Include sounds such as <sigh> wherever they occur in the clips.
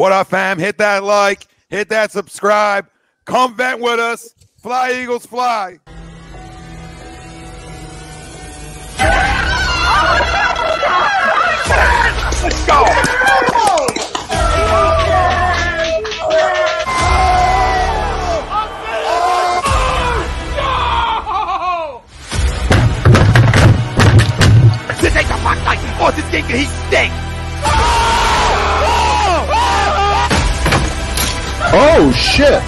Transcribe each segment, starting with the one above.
What up, fam? Hit that like, hit that subscribe. Come vent with us. Fly, Eagles, fly. Let's go! This ain't the fuck night! Oh, this game, he stinks! Oh shit!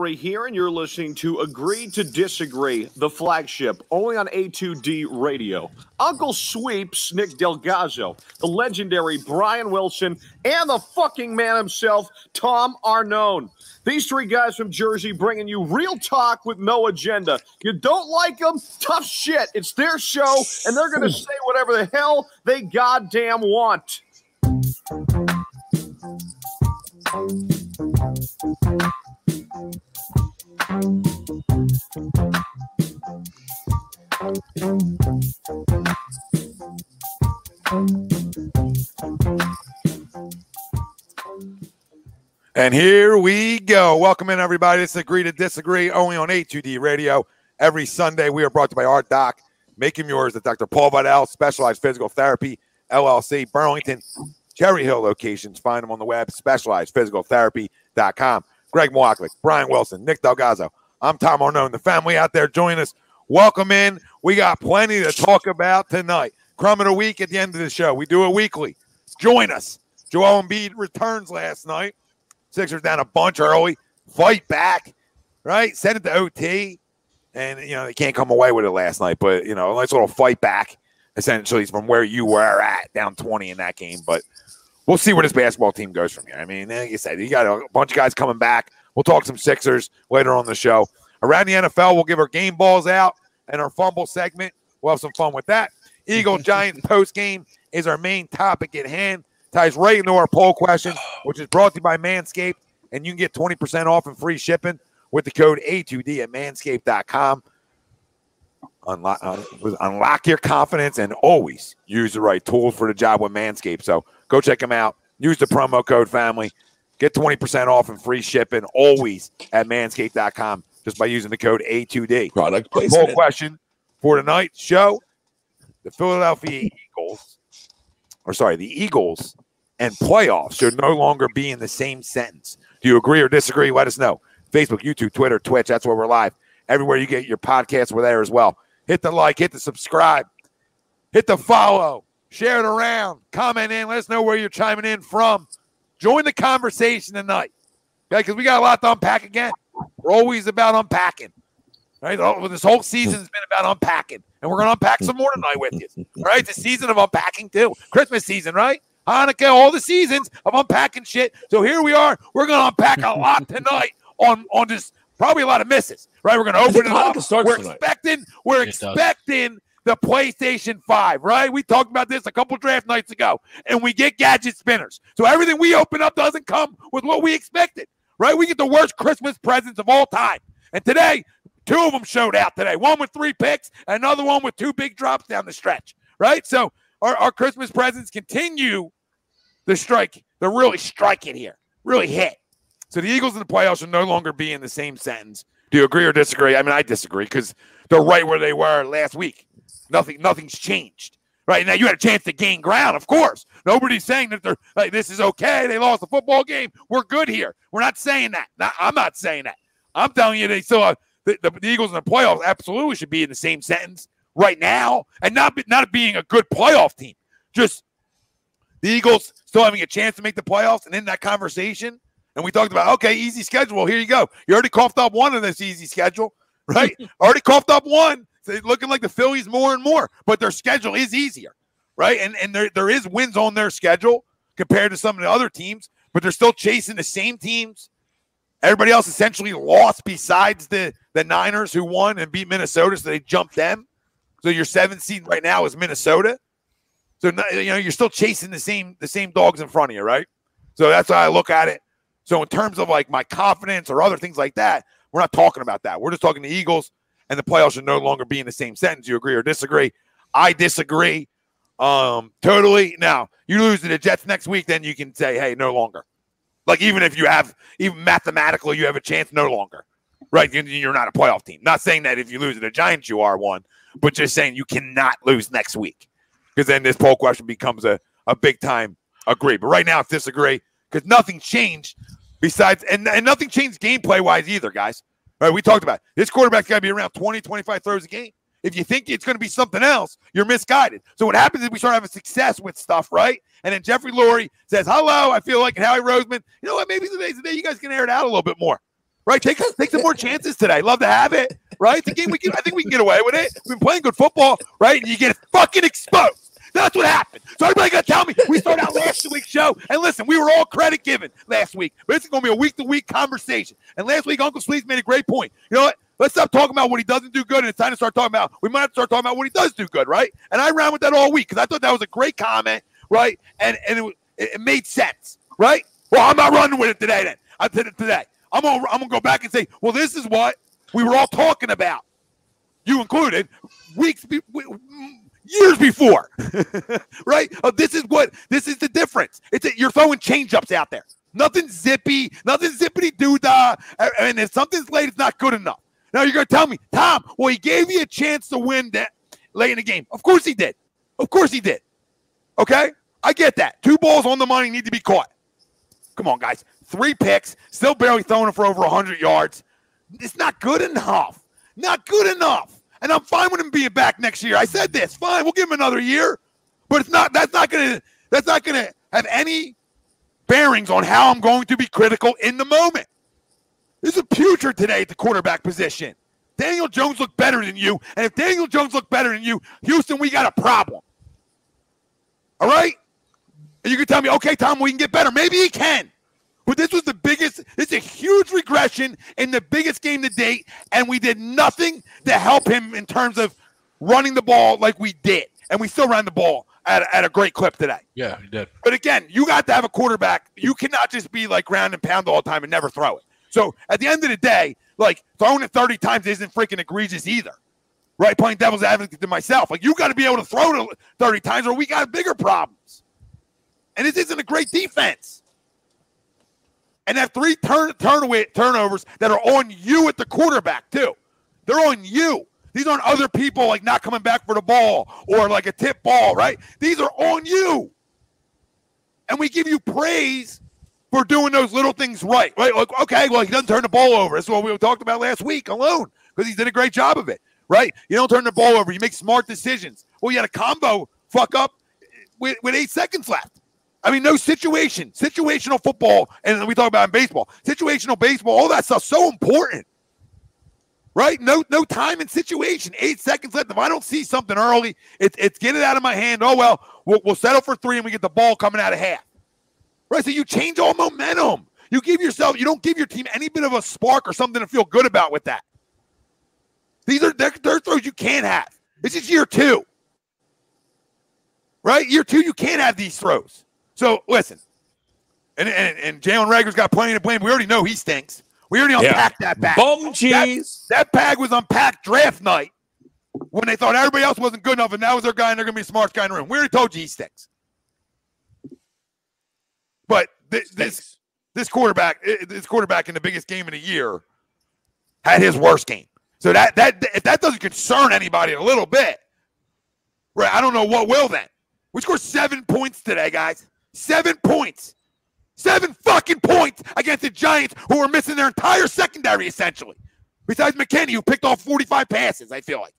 Henry here, and you're listening to Agree to Disagree, the flagship, only on A2D Radio. Uncle Sweeps, Nick Delgazzo, the legendary Brian Wilson, and the fucking man himself, Tom Arnone. These three guys from Jersey bringing you real talk with no agenda. You don't like them? Tough shit. It's their show, and they're going to say whatever the hell they goddamn want. And here we go. Welcome in, everybody. Is Agree to Disagree, only on A2D Radio. Every Sunday, we are brought to you by Art Doc. Make him yours at Dr. Paul Vidal, Specialized Physical Therapy, LLC, Burlington, Cherry Hill locations. Find them on the web, specializedphysicaltherapy.com. Greg Moaklick, Brian Wilson, Nick Delgazzo. I'm Tom Arnone. The family out there join us. Welcome in. We got plenty to talk about tonight. Crumb of the week at the end of the show. We do it weekly. Join us. Joel Embiid returns last night. Sixers down a bunch early. Fight back, right? Send it to OT. And, you know, they can't come away with it last night, but, you know, a nice little fight back, essentially, from where you were at, down 20 in that game. But we'll see where this basketball team goes from here. I mean, like you said, you got a bunch of guys coming back. We'll talk some Sixers later on the show. Around the NFL, we'll give our game balls out and our fumble segment. We'll have some fun with that. Eagle <laughs> Giants post game is our main topic at hand. Ties right into our poll question, which is brought to you by Manscaped. And you can get 20% off and free shipping with the code A2D at manscaped.com. Unlock, uh, unlock your confidence and always use the right tools for the job with Manscaped. So go check them out. Use the promo code family. Get 20% off and free shipping always at manscaped.com just by using the code A2D. Product Our poll placement. question for tonight's show the Philadelphia Eagles, or sorry, the Eagles and playoffs should no longer be in the same sentence. Do you agree or disagree? Let us know. Facebook, YouTube, Twitter, Twitch. That's where we're live. Everywhere you get your podcasts, we're there as well. Hit the like, hit the subscribe, hit the follow, share it around, comment in. Let us know where you're chiming in from. Join the conversation tonight. Okay, because we got a lot to unpack again. We're always about unpacking. Right? This whole season's been about unpacking. And we're gonna unpack some more tonight with you. All <laughs> right. It's a season of unpacking too. Christmas season, right? Hanukkah, all the seasons of unpacking shit. So here we are. We're gonna unpack a lot <laughs> tonight on on this probably a lot of misses. Right? We're gonna open it up. Starts We're tonight. expecting, we're It does. The PlayStation 5, right? We talked about this a couple draft nights ago, and we get gadget spinners. So everything we open up doesn't come with what we expected, right? We get the worst Christmas presents of all time. And today, two of them showed out today. One with three picks, another one with two big drops down the stretch, right? So our, our Christmas presents continue the strike. They're really striking here, really hit. So the Eagles in the playoffs should no longer be in the same sentence. Do you agree or disagree? I mean, I disagree because they're right where they were last week. Nothing, nothing's changed. Right now, you had a chance to gain ground, of course. Nobody's saying that they're like this is okay. They lost the football game. We're good here. We're not saying that. Not- I'm not saying that. I'm telling you, they still have, the, the, the Eagles in the playoffs absolutely should be in the same sentence right now, and not be- not being a good playoff team. Just the Eagles still having a chance to make the playoffs, and in that conversation, and we talked about okay, easy schedule. Here you go. You already coughed up one of this easy schedule, right? <laughs> already coughed up one. It's looking like the Phillies more and more, but their schedule is easier, right? And and there there is wins on their schedule compared to some of the other teams, but they're still chasing the same teams. Everybody else essentially lost besides the the Niners who won and beat Minnesota, so they jumped them. So your seventh seed right now is Minnesota. So you know you're still chasing the same the same dogs in front of you, right? So that's how I look at it. So in terms of like my confidence or other things like that, we're not talking about that. We're just talking the Eagles and the playoffs should no longer be in the same sentence. You agree or disagree? I disagree. Um, totally. Now you lose to the Jets next week, then you can say, hey, no longer. Like even if you have even mathematically you have a chance, no longer. Right? You're not a playoff team. Not saying that if you lose to the Giants, you are one, but just saying you cannot lose next week. Because then this poll question becomes a, a big time agree. But right now it's disagree because nothing changed besides and, and nothing changed gameplay wise either, guys. All right, we talked about it. this quarterback's got to be around 20, 25 throws a game. If you think it's going to be something else, you're misguided. So what happens is we start having success with stuff, right? And then Jeffrey Lurie says, "Hello, I feel like Howie Roseman. You know what? Maybe today's the day you guys can air it out a little bit more, right? Take take some more chances today. Love to have it, right? The game we can. I think we can get away with it. We've been playing good football, right? And you get fucking exposed. That's what happened. So everybody got to tell me we started out last week's show, and listen, we were all credit given last week, but it's to be a week to week conversation. And last week, Uncle Sweeps made a great point. You know what? Let's stop talking about what he doesn't do good, and it's time to start talking about. We might start talking about what he does do good, right? And I ran with that all week because I thought that was a great comment, right? And and it, it made sense, right? Well, I'm not running with it today. Then I did it today. I'm gonna I'm gonna go back and say, well, this is what we were all talking about, you included, weeks years before, <laughs> right? Uh, this is what this is the difference. It's a, you're throwing change ups out there. Nothing zippy, nothing zippity doo dah. And if something's late, it's not good enough. Now you're going to tell me, Tom, well, he gave you a chance to win that late in the game. Of course he did. Of course he did. Okay? I get that. Two balls on the money need to be caught. Come on, guys. Three picks, still barely throwing it for over 100 yards. It's not good enough. Not good enough. And I'm fine with him being back next year. I said this. Fine, we'll give him another year. But it's not that's not gonna that's not gonna have any bearings on how I'm going to be critical in the moment. Is putrid today at the quarterback position. Daniel Jones looked better than you. And if Daniel Jones looked better than you, Houston, we got a problem. All right? And you can tell me, okay, Tom, we can get better. Maybe he can. But this was the biggest, it's a huge regression in the biggest game to date. And we did nothing to help him in terms of running the ball like we did. And we still ran the ball at, at a great clip today. Yeah, he did. But again, you got to have a quarterback. You cannot just be like ground and pound all the time and never throw it. So at the end of the day, like throwing it 30 times isn't freaking egregious either. Right? Playing devil's advocate to myself. Like you got to be able to throw it 30 times or we got bigger problems. And this isn't a great defense. And have three turn, turn away, turnovers that are on you at the quarterback, too. They're on you. These aren't other people like not coming back for the ball or like a tip ball, right? These are on you. And we give you praise for doing those little things right. Right? Like, okay, well, he doesn't turn the ball over. That's what we talked about last week alone because he did a great job of it. Right? You don't turn the ball over. You make smart decisions. Well, you had a combo fuck up with, with eight seconds left. I mean, no situation, situational football, and we talk about in baseball, situational baseball, all that stuff so important. Right? No, no time and situation. Eight seconds left. If I don't see something early, it's it's get it out of my hand. Oh well, we'll, we'll settle for three and we get the ball coming out of half. Right? So you change all momentum. You give yourself, you don't give your team any bit of a spark or something to feel good about with that. These are they're, they're throws you can't have. This is year two. Right? Year two, you can't have these throws. So listen, and and, and Jalen Reagor's got plenty to blame. We already know he stinks. We already unpacked yeah. that bag. Bum cheese. That, that bag was unpacked draft night when they thought everybody else wasn't good enough, and that was their guy, and they're going to be the smartest guy in the room. We already told you he stinks. But th- this this quarterback, this quarterback in the biggest game of the year, had his worst game. So that that if that doesn't concern anybody a little bit, right? I don't know what will then. We scored seven points today, guys. Seven points. Seven fucking points against the Giants, who were missing their entire secondary essentially. Besides McKinney, who picked off 45 passes, I feel like.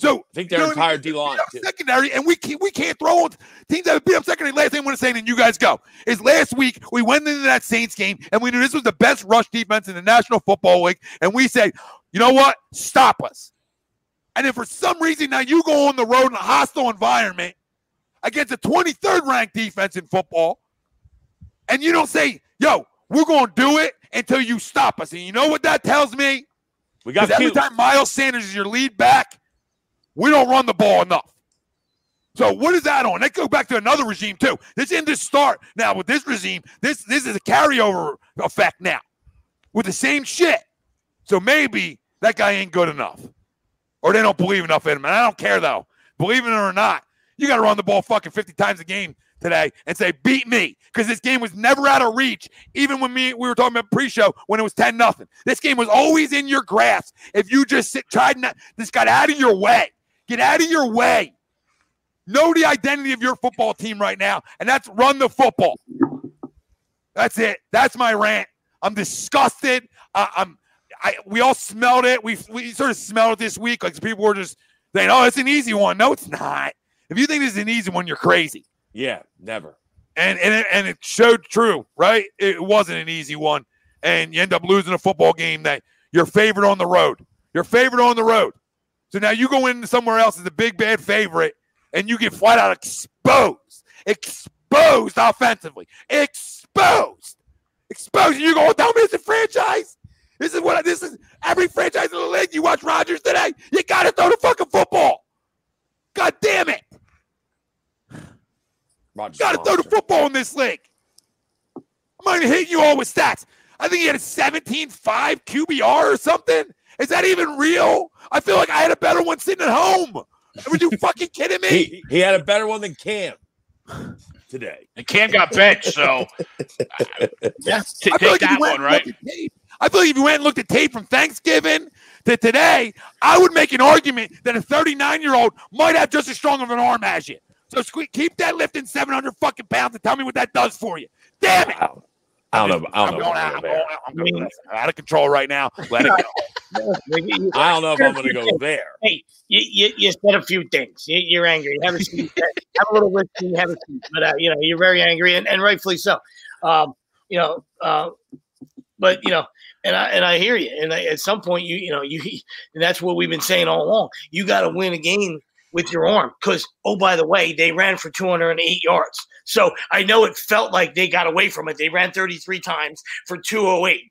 So I think their entire D line secondary, and we can't, we can't throw on teams that beat up secondary. Last thing I want to say, and you guys go is last week we went into that Saints game and we knew this was the best rush defense in the National Football League, and we say, you know what, stop us. And if for some reason now you go on the road in a hostile environment against a 23rd ranked defense in football, and you don't say, yo, we're going to do it until you stop us. And you know what that tells me? We got every time Miles Sanders is your lead back, we don't run the ball enough. So what is that on? Let's go back to another regime too. This in this start now with this regime. This this is a carryover effect now with the same shit. So maybe that guy ain't good enough, or they don't believe enough in him. And I don't care though, believing it or not. You got to run the ball fucking fifty times a game today and say beat me because this game was never out of reach. Even when me we were talking about pre-show when it was ten nothing. This game was always in your grasp if you just sit, tried not. This got out of your way. Get out of your way. Know the identity of your football team right now, and that's run the football. That's it. That's my rant. I'm disgusted. Uh, I'm. I we all smelled it. We we sort of smelled it this week. Like people were just saying, "Oh, it's an easy one." No, it's not. If you think this is an easy one, you're crazy. Yeah, never. And and it, and it showed true, right? It wasn't an easy one, and you end up losing a football game that you're favored on the road. You're favored on the road. So now you go into somewhere else as a big bad favorite, and you get flat out exposed, exposed offensively, exposed, exposed. And you go, oh, tell me it's a franchise. This is what I, this is. Every franchise in the league. You watch Rodgers today. You got to throw the fucking football. God damn it. Rodgers Got to throw the football in this league. I'm not even hitting you all with stats. I think he had a 17-5 QBR or something. Is that even real? I feel like I had a better one sitting at home. Are you fucking kidding me? <laughs> He, he had a better one than Cam today. And Cam got benched, so <laughs> Yeah. t- I feel like take that you went one, right? looked at tape- I feel like if you went and looked at tape from Thanksgiving to today, I would make an argument that a 39 year old might have just as strong of an arm as you. So sque- keep that lifting 700 fucking pounds and tell me what that does for you. Damn it. I don't, I don't know. I I'm don't know. going out. I'm I'm gonna going go out. I'm going out of control right now. Let it go. I don't know if I'm going to go there. Hey, you, you, you said a few things. You, you're angry. Have a seat. have a little whiskey. Have a seat. But uh, you know, you're very angry, and, and rightfully so. Um, you know, uh, but you know, and I and I hear you. And I, at some point, you you know, you and <laughs> that's what we've been saying all along. You got to win a game with your arm because oh by the way, they ran for 208 yards. So I know it felt like they got away from it. They ran 33 times for 208.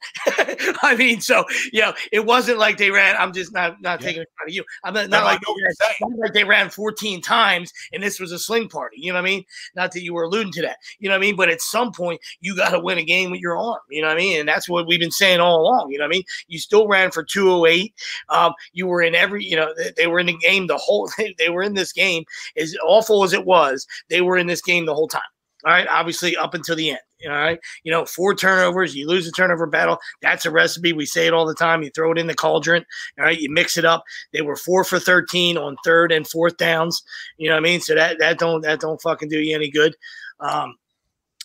<laughs> I mean, so you know, it wasn't like they ran. I'm just not not taking it out of you. I'm not, not No, like they ran- not like they ran 14 times and this was a sling party. You know what I mean? Not that you were alluding to that. You know what I mean? But at some point, you got to win a game with your arm. You know what I mean? And that's what we've been saying all along. You know what I mean? You still ran for 208. Um, you were in every. You know, they, they were in the game the whole. <laughs> They were in this game as awful as it was. They were in this game the whole time. All right, obviously up until the end. All right, you know, four turnovers, you lose a turnover battle. That's a recipe. We say it all the time. You throw it in the cauldron. All right, you mix it up. They were four for thirteen on third and fourth downs. You know what I mean? So that that don't that don't fucking do you any good. Um,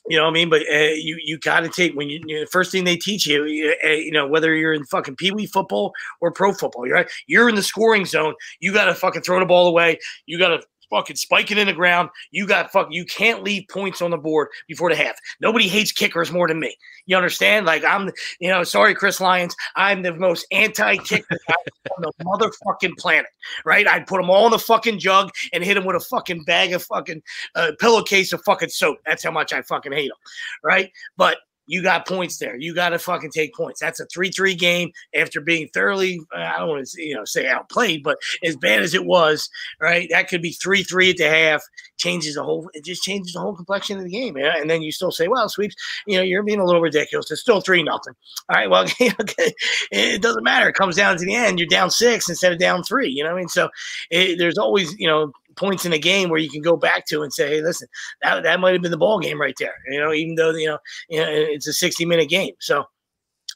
you know what I mean? But uh, you you got to take when you, you the first thing they teach you, you, uh, you know, whether you're in fucking pee wee football or pro football, you're right. You're in the scoring zone. You got to fucking throw the ball away. You got to fucking spike it in the ground. You got fuck. You can't leave points on the board before the half. Nobody hates kickers more than me. You understand? Like I'm, you know, sorry, Chris Lyons. I'm the most anti-kicker <laughs> on the motherfucking planet. Right? I'd put them all in the fucking jug and hit them with a fucking bag of fucking uh, pillowcase of fucking soap. That's how much I fucking hate them. Right? But you got points there. You got to fucking take points. That's a three-three game after being thoroughly, uh, I don't want to you know say outplayed, but as bad as it was, right? That could be three-three at the half. Changes the whole. It just changes the whole complexion of the game. Yeah? And then you still say, well, sweeps. You know, you're being a little ridiculous. It's still three nothing. All right. Well, <laughs> okay. It doesn't matter. It comes down to the end. You're down six instead of down three. You know what I mean? So it, there's always you know points in a game where you can go back to and say, hey, listen, that, that might have been the ball game right there. You know, even though you know, you know it's a 60 minute game. So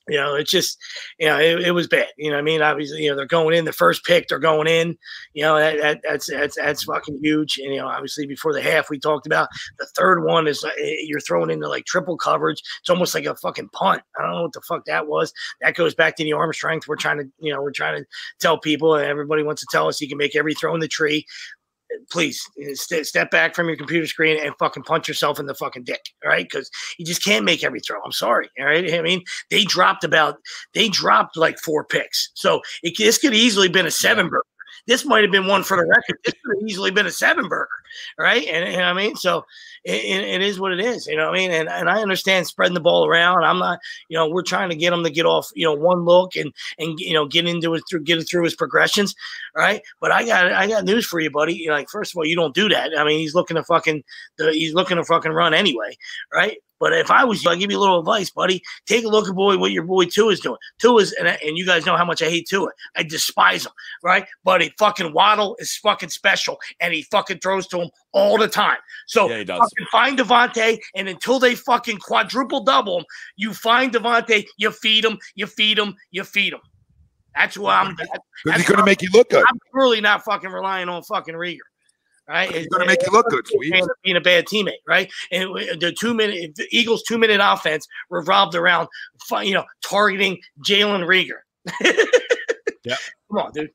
you know, it's just, you know, it, it was bad. You know I mean? Obviously, you know, they're going in the first pick, they're going in, you know, that, that that's, that's, that's fucking huge. And, you know, obviously before the half, we talked about the third one is uh, you're throwing into like triple coverage. It's almost like a fucking punt. I don't know what the fuck that was. That goes back to the arm strength. We're trying to, you know, we're trying to tell people, and everybody wants to tell us you can make every throw in the tree please eh, st- step back from your computer screen and fucking punch yourself in the fucking dick, all right? Because you just can't make every throw. I'm sorry, all right? I mean, they dropped about they dropped like four picks, so it, this could easily been a seven burger. This might have been one for the record. This could have easily been a seven burger. right? And, and I mean, so it, it, it is what it is, you know what I mean? And and I understand spreading the ball around. I'm not, you know, we're trying to get him to get off, you know, one look and and you know get into it through get it through his progressions, right? But I got I got news for you, buddy. You know, like first of all, you don't do that. I mean, he's looking to fucking the, he's looking to fucking run anyway, right? But if I was you, I'd give you a little advice, buddy. Take a look at boy what your boy Tua is doing. Tua is, and, and you guys know how much I hate Tua. I despise him, right? But he fucking Waddle is fucking special, and he fucking throws to him all the time. So Yeah, fucking find DeVonta, and until they fucking quadruple double him, you find DeVonta, you feed him, you feed him, you feed him. That's why I'm. Because that's he's going to make you look good. I'm really not fucking relying on fucking Reagor. Right? He's going to make you look good, He sweet. being a bad teammate, right? And the two minute the Eagles two minute offense revolved around you know targeting Jalen Reagor. <laughs> Yeah. come on, dude.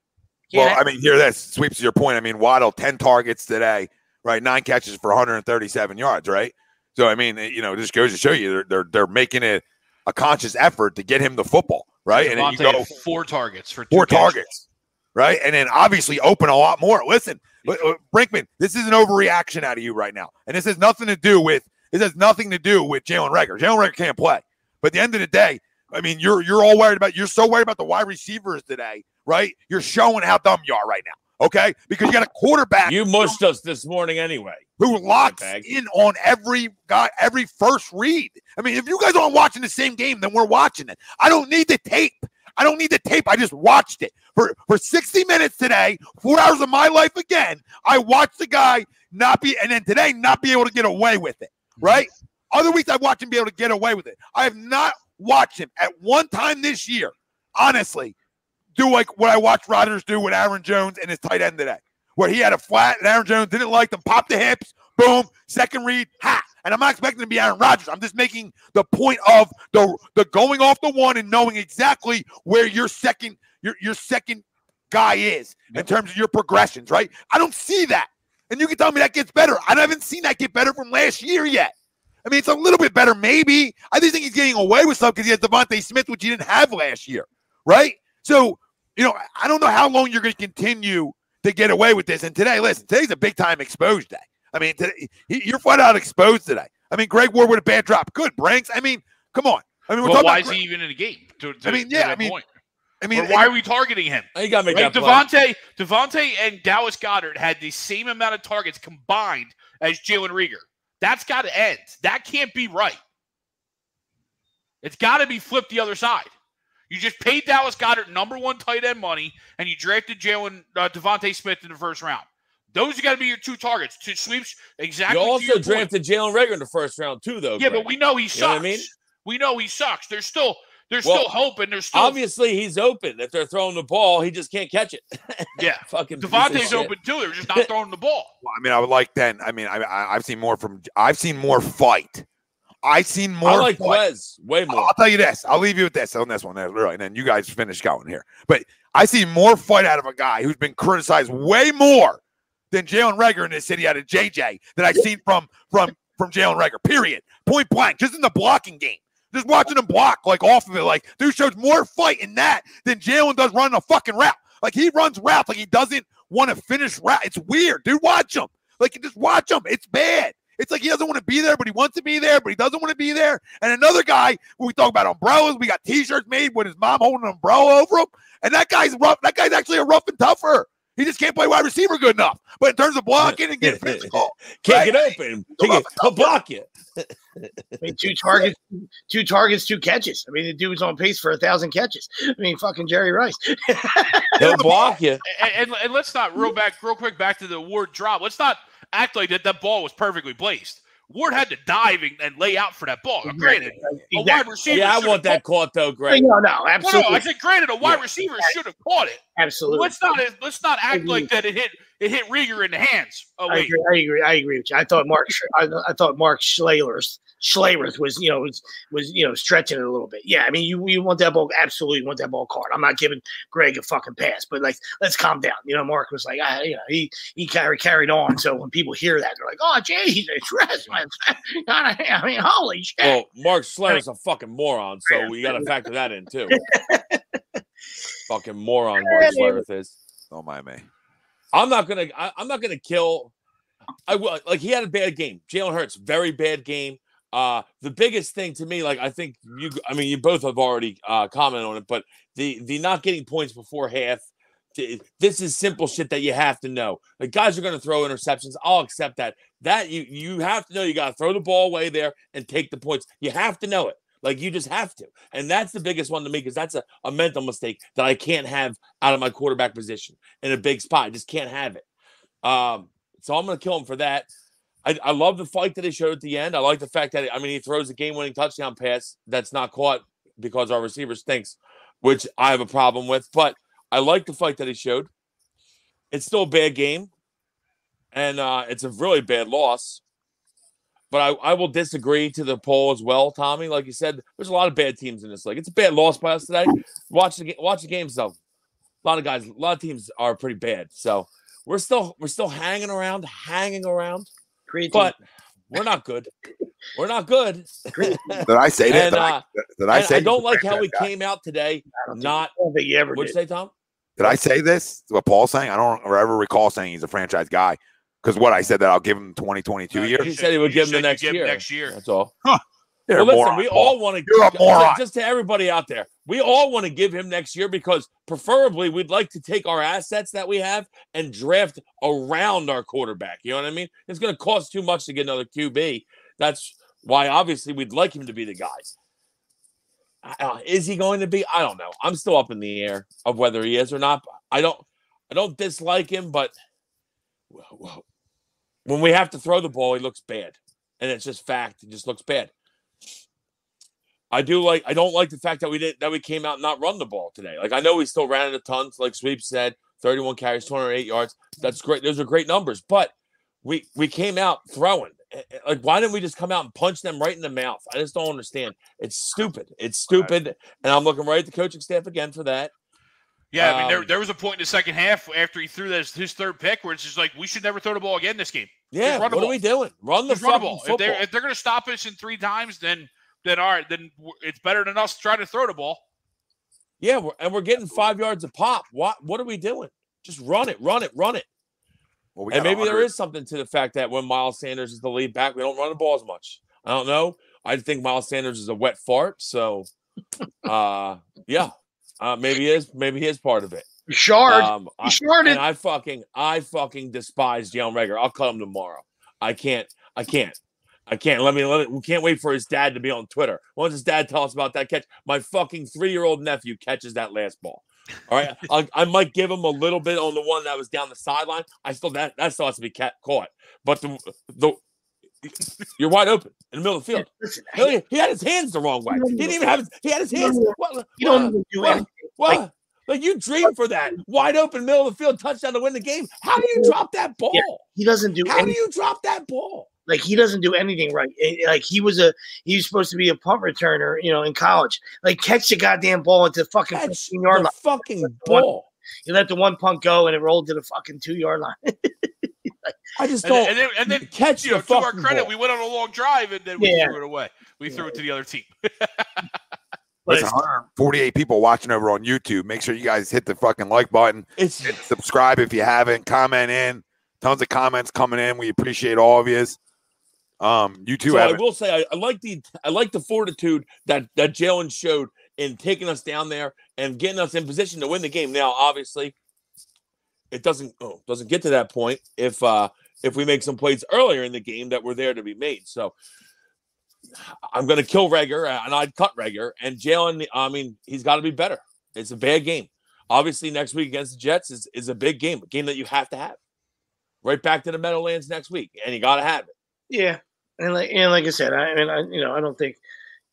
Well, I mean, here this sweeps your point. I mean, Waddle, 10 targets today, right? Nine catches for 137 yards, right? So, I mean, you know, just goes to show you they're, they're, they're making it a conscious effort to get him the football, right? And then you go four targets for two four catches. targets, right? And then obviously open a lot more. Listen, but, uh, Brinkman, this is an overreaction out of you right now. And this has nothing to do with this has nothing to do with Jalen Reagor. Jalen Reagor can't play. But at the end of the day, I mean, you're you're all worried about you're so worried about the wide receivers today, right? You're showing how dumb you are right now. Okay? Because you got a quarterback You mushed us this morning anyway. who locks in on every guy, every first read. I mean, if you guys aren't watching the same game, then we're watching it. I don't need the tape. I don't need the tape. I just watched it for for 60 minutes today, four hours of my life again. I watched the guy not be, and then today not be able to get away with it. Mm-hmm. Right? Other weeks I watched him be able to get away with it. I have not watched him at one time this year, honestly, do like what I watched Rodgers do with Aaron Jones and his tight end today, where he had a flat and Aaron Jones didn't like them, pop the hips, boom, second read, ha. And I'm not expecting to be Aaron Rodgers. I'm just making the point of the the going off the one and knowing exactly where your second your your second guy is in terms of your progressions, right? I don't see that. And you can tell me that gets better. I haven't seen that get better from last year yet. I mean, it's a little bit better, maybe. I just think he's getting away with stuff because he has DeVonta Smith, which he didn't have last year, right? So, you know, I don't know how long you're going to continue to get away with this. And today, listen, today's a big time exposed day. I mean, today, he, you're flat out exposed today. I mean, Greg Ward with a bad drop. Good, Branks. I mean, come on. I mean, we're Well, why about is he even in the game? To, to- I mean, to yeah, that I mean, point? I mean, Or why are we targeting him? You gotta make Right? that play. DeVonta, DeVonta, and Dallas Goedert had the same amount of targets combined as Jalen Reagor. That's got to end. That can't be right. It's got to be flipped the other side. You just paid Dallas Goedert number one tight end money, and you drafted Jalen uh, DeVonta Smith in the first round. Those are got to be your two targets. To sweeps exactly. You also your point. drafted Jalen Reagor in the first round too, though. Yeah, Greg. but we know he sucks. You know what I mean? We know he sucks. There's still there's Well, still hope, and there's still obviously he's open. If they're throwing the ball, he just can't catch it. <laughs> yeah. Fucking piece of DeVonta's shit. open too. They're just not <laughs> throwing the ball. Well, I mean, I would like then. I mean, I, I, I've seen more from. I've seen more fight. I've seen more. I like fight. Wes way more. I'll tell you this. I'll leave you with this on this one. Uh, right, and then you guys finish going here. But I see more fight out of a guy who's been criticized way more than Jalen Reagor in this city out of JJ that I've seen from from from Jalen Reagor. Period. Point blank. Just in the blocking game. Just watching him block like off of it. Like dude shows more fight in that than Jalen does running a fucking route. Like he runs routes like he doesn't want to finish route. It's weird, dude. Watch him. Like just watch him. It's bad. It's like he doesn't want to be there, but he wants to be there, but he doesn't want to be there. And another guy, when we talk about umbrellas, we got T-shirts made with his mom holding an umbrella over him, and that guy's rough. That guy's actually a rough and tougher. He just can't play wide receiver good enough. But in terms of blocking and getting physical, <laughs> Can't right? get open. Can't get, he'll block you. I mean, two targets, two targets, two catches. I mean, the dude's on pace for a thousand catches. I mean, fucking Jerry Rice. <laughs> He'll block you. And, and, and let's not real back real quick back to the Ward drop. Let's not act like that that ball was perfectly placed. Ward had to dive and, and lay out for that ball. Now, Granted, a wide receiver. Yeah, I should want have that caught though, No, Greg. no, No, no, absolutely, I said granted, a wide Yeah. receiver should have caught it. absolutely. Let's not let's not act like that. It hit it hit Reagor in the hands. Oh I wait, agree. I agree. I agree with you. I thought Mark. Sch- I, I thought Mark Schlereth Schlereth was you know was was you know stretching it a little bit. Yeah, I mean you you want that ball absolutely want that ball caught. I'm not giving Greg a fucking pass, but like let's calm down. You know, Mark was like, ah, you know, he he carried carried on. So when people hear that, they're like, oh Jesus, wrestling. <laughs> I mean, holy shit. Well, Mark Schlereth's a fucking moron, so we got to <laughs> factor that in too. <laughs> fucking moron, Mark Schlereth is. don't mind me. I'm not gonna. I, I'm not gonna kill. I will like he had a bad game. Jalen Hurts, very bad game. Uh, the biggest thing to me, like I think you, I mean, you both have already uh, commented on it, but the the not getting points before half, this is simple shit that you have to know. Like guys are going to throw interceptions. I'll accept that. That you you have to know you got to throw the ball away there and take the points. You have to know it. Like you just have to. And that's the biggest one to me because that's a, a mental mistake that I can't have out of my quarterback position in a big spot. I just can't have it. Um, so I'm going to kill him for that. I, I love the fight that he showed at the end. I like the fact that I mean he throws a game-winning touchdown pass that's not caught because our receiver stinks, which I have a problem with. But I like the fight that he showed. It's still a bad game, and uh, it's a really bad loss. But I, I will disagree to the poll as well, Tommy. Like you said, there's a lot of bad teams in this league. It's a bad loss by us today. Watch the watch the games though. A lot of guys, a lot of teams are pretty bad. So we're still we're still hanging around, hanging around, Creatine. but we're not good. We're not good. <laughs> Did I say that? And, Did I, uh, did I say I don't like how we guy? came out today. I don't think- I don't think you ever what'd you did. say, Tom? Did I say this? What Paul's saying? I don't ever recall saying he's a franchise guy. Because what I said that I'll give him 2022 No, year. you He said- said he would give him the next year. next year. That's all. You're Well, listen, moron, we all want to. You're a moron. Just to everybody out there, we all want to give him next year because, preferably, we'd like to take our assets that we have and draft around our quarterback. You know what I mean? It's going to cost too much to get another QB. That's why, obviously, we'd like him to be the guy. Uh, is he going to be? I don't know. I'm still up in the air of whether he is or not. I don't. I don't dislike him, but when we have to throw the ball, he looks bad, and it's just fact. He just looks bad. I do like. I don't like the fact that we did that we came out and not run the ball today. Like I know we still ran it a ton. Like Sweep said, 31 carries, 208 yards. That's great. Those are great numbers. But we we came out throwing. Eh, eh, Like why didn't we just come out and punch them right in the mouth? I just don't understand. It's stupid. It's stupid. And I'm looking right at the coaching staff again for that. Yeah, I mean, there, Um, there was a point in the second half after he threw this, his third pick where it's just like we should never throw the ball again this game. Yeah. run What the are ball. we doing? Run the run the ball. If football. they're if they're going to stop us in three times, then then all right, then it's better than us trying to throw the ball. Yeah, we're, and we're getting five yards a pop. What what are we doing? Just run it, run it, run it. Well, we and maybe there 100 is something to the fact that when Miles Sanders is the lead back, we don't run the ball as much. I don't know. I think Miles Sanders is a wet fart. So, <laughs> uh, yeah, uh, maybe he is. Maybe he is part of it. Shard. Um, I, sharded. and I fucking, I fucking despise Jalen Reagor. I'll cut him tomorrow. I can't. I can't. I can't. Let me. Let me. We can't wait for his dad to be on Twitter. Once his dad tell us about that catch, my fucking three-year-old nephew catches that last ball. All right, <laughs> I, I might give him a little bit on the one that was down the sideline. I still that that still has to be cat, caught. But the the you're wide open in the middle of the field. Listen, He, he had his hands the wrong way. He didn't even have his. He had his hands. What? you don't what- do what- anything. what? Like- Like, you dream for that wide open middle of the field touchdown to win the game. How do you drop that ball? He doesn't do How do you drop that ball? Like he doesn't do anything right. Eh, Like he was a he was supposed to be a punt returner, you know, in college. Like catch the goddamn ball into the fucking Catch 15 yard the line. fucking ball. You let the one punt go and it rolled to the fucking two yard line. <laughs> I just don't then, and then, and then catch you know, the to our credit, ball. we went on a long drive and then we Yeah. threw it away. We threw it to the other team. <laughs> But Listen, it's- 148 people watching over on YouTube. Make sure you guys hit the fucking like button. It's Hit subscribe if you haven't. Comment in. Tons of comments coming in. We appreciate all of you. Um, you two so I will say I, I like the I like the fortitude that that Jalen showed in taking us down there and getting us in position to win the game. Now, obviously, it doesn't oh, doesn't get to that point if uh if we make some plays earlier in the game that were there to be made. So I'm going to kill Reagor and I'd cut Reagor and Jalen. I mean, he's got to be better. It's a bad game. Obviously, next week against the Jets is, is a big game, a game that you have to have. Right back to the Meadowlands next week, and you got to have it. yeah. And like and like I said, I mean I you know, I don't think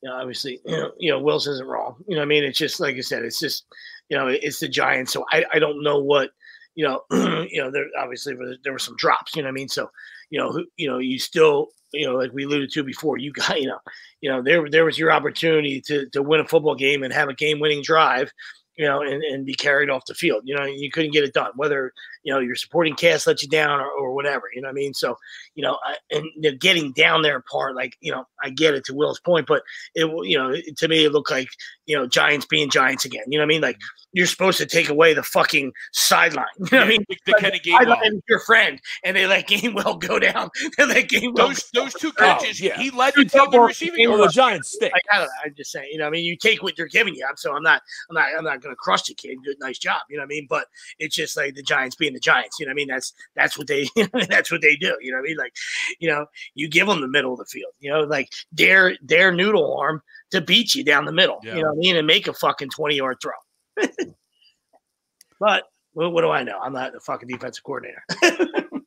you know, obviously, you know, you know, Wilson isn't wrong. You know, I mean, it's just like I said, it's just, you know, it's the Giants. So I, I don't know what, you know, you know, there obviously there, were some drops. You know, I mean, so, you know, you know, you still, you know, like we alluded to before, you got, you know, you know, there there was your opportunity to to win a football game and have a game winning drive. You know, and, and be carried off the field. You know, you couldn't get it done. Whether you know your supporting cast let you down or, or whatever. You know what I mean? So you know, I, and the getting down there part, like you know, I get it to Will's point, but it you know to me it looked like you know Giants being Giants again. You know what I mean? Like you're supposed to take away the fucking sideline. You know what I mean? The, the Kenny Gainwell. Is your friend, and they let Gainwell go down. <laughs> They let Gainwell. Those those two catches, oh, yeah. he led the team in receiving Well, yards. the Giants stink. Like, I don't know. I'm just saying, you know, I mean, you take what they're giving you. So I'm not, I'm not, I'm not going to crush the kid. Good, nice job. You know what I mean? But it's just like the Giants being the Giants. You know what I mean? That's that's what they, <laughs> that's what they do. You know what I mean? Like, you know, you give them the middle of the field. You know, like their their noodle arm to beat you down the middle. Yeah. You know what I mean? And make a fucking twenty yard throw. <laughs> but what, what do I know? I'm not the fucking defensive coordinator. <laughs>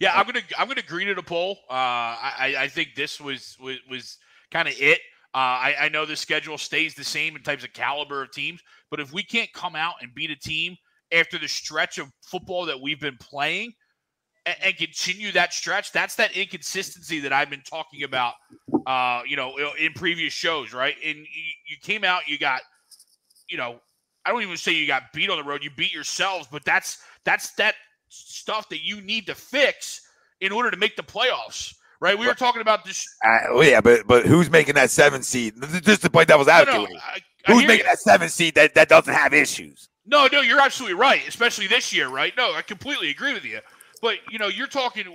Yeah, I'm gonna I'm gonna agree to the poll. Uh, I I think this was was was kind of it. Uh, I I know the schedule stays the same in types of caliber of teams, but if we can't come out and beat a team after the stretch of football that we've been playing and, and continue that stretch, that's that inconsistency that I've been talking about. Uh, you know, in previous shows, right? And you, you came out, you got, you know, I don't even say you got beat on the road. You beat yourselves, but that's that's that stuff that you need to fix in order to make the playoffs, right? We were talking about this. Uh, well, yeah, but but who's making that seven seed? Just to play devil's No, advocate, no, you. I, I who's making you. that seven seed that, that doesn't have issues? No, no, you're absolutely right, especially this year, right? No, I completely agree with you. But you know, you're talking.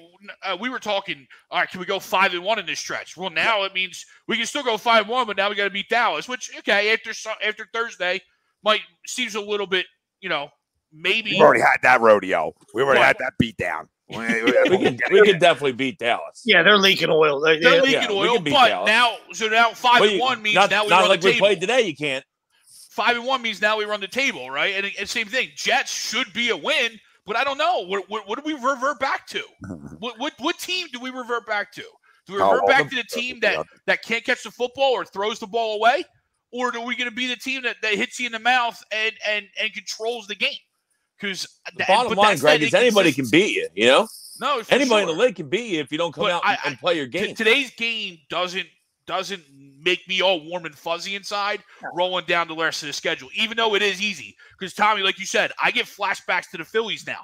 Uh, we were talking. All right, can we go five and one in this stretch? Well, now it means we can still go five and one, but now we got to beat Dallas. Which okay, after after Thursday, might seems a little bit. You know, maybe We've already had that rodeo. We already What? had that beat down. We can we can definitely beat Dallas. yeah, they're leaking oil. They- they're leaking yeah, we oil. can beat But Dallas. now, so now five well, and one means not, now we not run like the we table. played today. You can't. five and one means now we run the table, right? And, and same thing. Jets should be a win, but I don't know. What, what, what do we revert back to? <laughs> What, what what team do we revert back to? Do we Oh, revert all back the- to the team that that can't catch the football or throws the ball away, or are we going to be the team that, that hits you in the mouth and and and controls the game? Because uh, The bottom line, Greg, is anybody can beat you. You know, No, for anybody in the league can beat you if you don't come But out I- and, and play your T- game. today's game doesn't doesn't make me all warm and fuzzy inside rolling down the rest of the schedule, even though it is easy. Because Tommy, like you said, I get flashbacks to the Phillies now.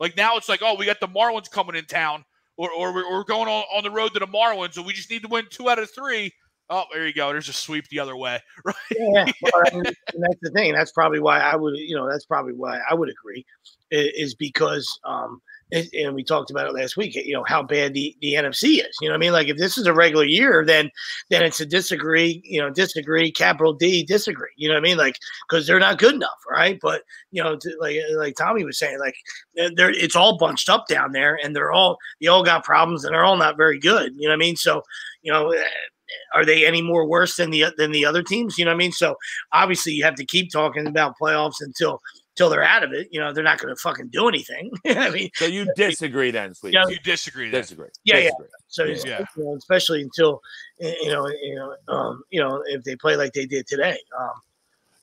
Like now it's like, oh, we got the Marlins coming in town, or or we're, we're going on, on the road to the Marlins, and we just need to win two out of three. Oh, there you go. There's a sweep the other way. <laughs> Right. Yeah, well, I mean, that's the thing. That's probably why I would, you know, that's probably why I would agree, is because, um, and we talked about it last week. You know how bad the, the NFC is. You know, what I mean, like if this is a regular year, then then it's a disagree. You know, disagree, capital D, disagree. You know what I mean? Like because they're not good enough, right? But you know, like like Tommy was saying, like they're they're- it's all bunched up down there, and they're all they all got problems, and they're all not very good. You know what I mean? So you know. Are they any more worse than the than the other teams? You know what I mean. So obviously you have to keep talking about playoffs until until they're out of it. You know, they're not going to fucking do anything. <laughs> I mean, so you disagree then, sweet? Yeah. You disagree there. Disagree. Yeah, yeah. So Yeah. you know, especially until you know, you know, um, you know, if they play like they did today. Um,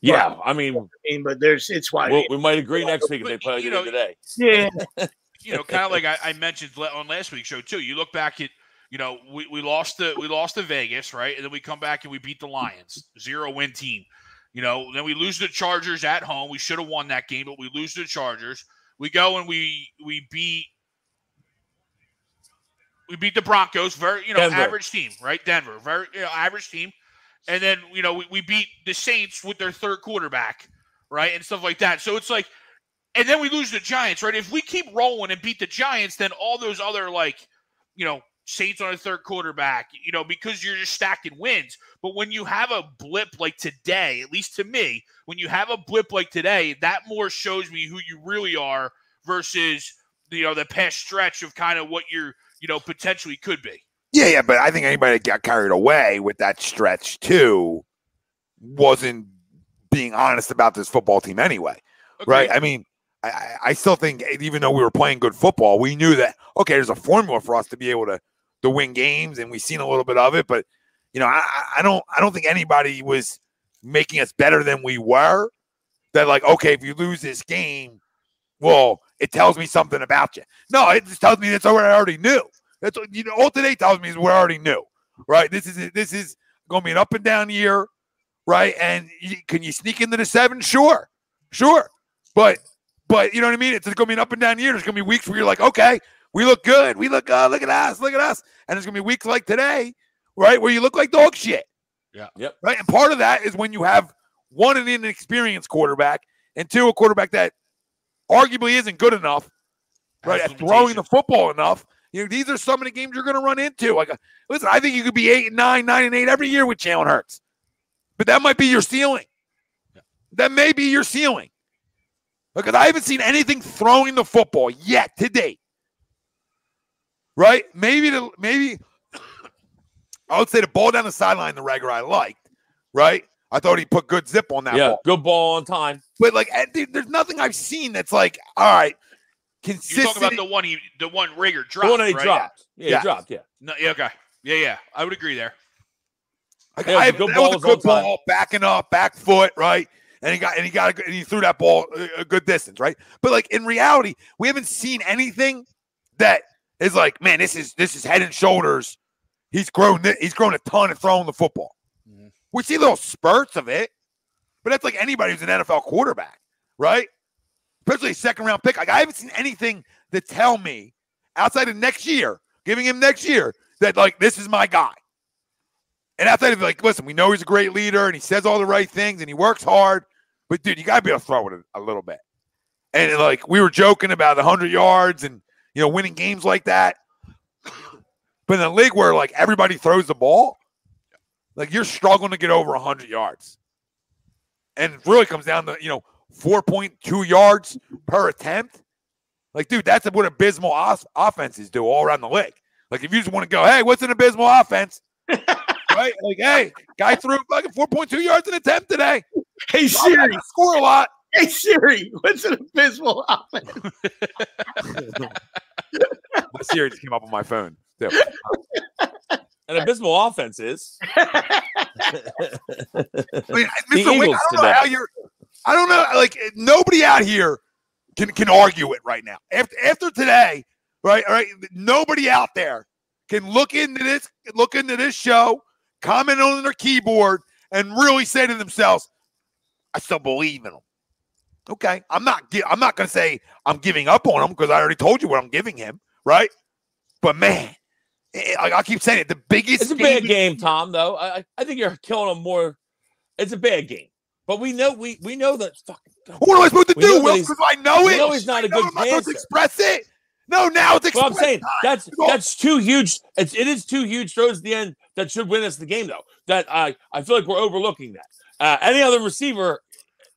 Yeah, I mean, I mean, but there's it's why. we'll, we might agree next week if they play you like know, today. yeah, you know, kind of like I, I mentioned on last week's show too. You look back at, you know, we, we lost the we lost to Vegas, right? And then we come back and we beat the Lions, zero win team. You know, then we lose the Chargers at home. We should have won that game, but we lose the Chargers. We go and we we beat we beat the Broncos, very you know Denver. average team, right? Denver, very you know, average team. And then you know we, we beat the Saints with their third quarterback, right, and stuff like that. So it's like and then we lose the Giants, right? If we keep rolling and beat the Giants, then all those other like, you know, Saints on a third quarterback, you know, because you're just stacking wins. But when you have a blip like today, at least to me, when you have a blip like today, that more shows me who you really are versus you know the past stretch of kind of what you're you know potentially could be. Yeah, yeah, but I think anybody that got carried away with that stretch too wasn't being honest about this football team anyway, Okay. right? I mean, I- I, I still think even though we were playing good football, we knew that okay, there's a formula for us to be able to to win games, and we've seen a little bit of it. But you know, I, I- I don't I don't think anybody was making us better than we were. That like, okay, if you lose this game, well, it tells me something about you. No, it just tells me that's what I already knew. That's what you know. All today tells me is we already knew, right? This is this is going to be an up and down year, right? And you, can you sneak into the seven? Sure, Sure. But but you know what I mean? It's gonna be an up and down year. There's gonna be weeks where you're like, okay, we look good. We look good. Look at us. Look at us. And it's gonna be weeks like today, right, where you look like dog shit. Yeah. Yep. Right. And part of that is when you have one an inexperienced quarterback and two a quarterback that arguably isn't good enough, right, at throwing the football enough. You know, these are some of the games you're going to run into. Like, uh, listen, I think you could be eight and nine, nine and eight every year with Jalen Hurts, but that might be your ceiling. That may be your ceiling because I haven't seen anything throwing the football yet to date. Right? Maybe the maybe <coughs> I would say the ball down the sideline, the Reagor I liked. Right? I thought he put good zip on that yeah, ball. good ball on time. But like, eh, dude, there's nothing I've seen that's like, all right, consistent. You're talking about the one he, the one Reagor The dropped, one that he right? dropped. Yeah, Yeah. he dropped. Yeah. No, yeah, okay. Yeah, yeah. I would agree there. Like, Yeah, I, the good that was a good on time. ball, backing up, back foot, right? And he got and he got a, good- and he threw that ball a, a good distance, right? But like in reality, we haven't seen anything that is like, man, this is this is head and shoulders. He's grown. He's grown a ton of throwing the football. Mhm. We see little spurts of it, but that's like anybody who's an NFL quarterback, right? Especially a second round pick. Like I haven't seen anything that tell me outside of next year, giving him next year, that like this is my guy. And outside of like, listen, we know he's a great leader and he says all the right things and he works hard, but dude, you gotta be able to throw it a, a little bit. And like we were joking about the hundred yards and you know winning games like that, but in a league where like everybody throws the ball, like you're struggling to get over hundred yards, and it really comes down to you know four point two yards per attempt. Like, dude, that's what abysmal offenses do all around the league. Like, if you just want to go, hey, what's an abysmal offense? <laughs> right? Like, hey, guy threw fucking 4.2 yards an attempt today. Hey Siri, score a lot. hey Siri, what's an abysmal <laughs> offense? <laughs> My Siri just came up on my phone. too. An abysmal offense is. <laughs> I mean, Mr. Wink, I don't know today. how you're. I don't know. Like nobody out here can can argue it right now. After after today, right? All right. Nobody out there can look into this, look into this show, comment on their keyboard, and really say to themselves, "I still believe in them." Okay, I'm not. I'm not going to say I'm giving up on him because I already told you what I'm giving him, right? But man, eh, like I keep saying it, the biggest. It's a bad game, Tom. Though I, I- I think you're killing him more. It's a bad game, but we know we we know that. Fucking, What am I supposed to do, Will? Because I know it. know he's not a I good I'm supposed to express it. No, now it's Well. I'm saying time. that's that's two huge. It's it is two huge throws at the end that should win us the game, though. That I I feel like we're overlooking that. Uh, any other receiver,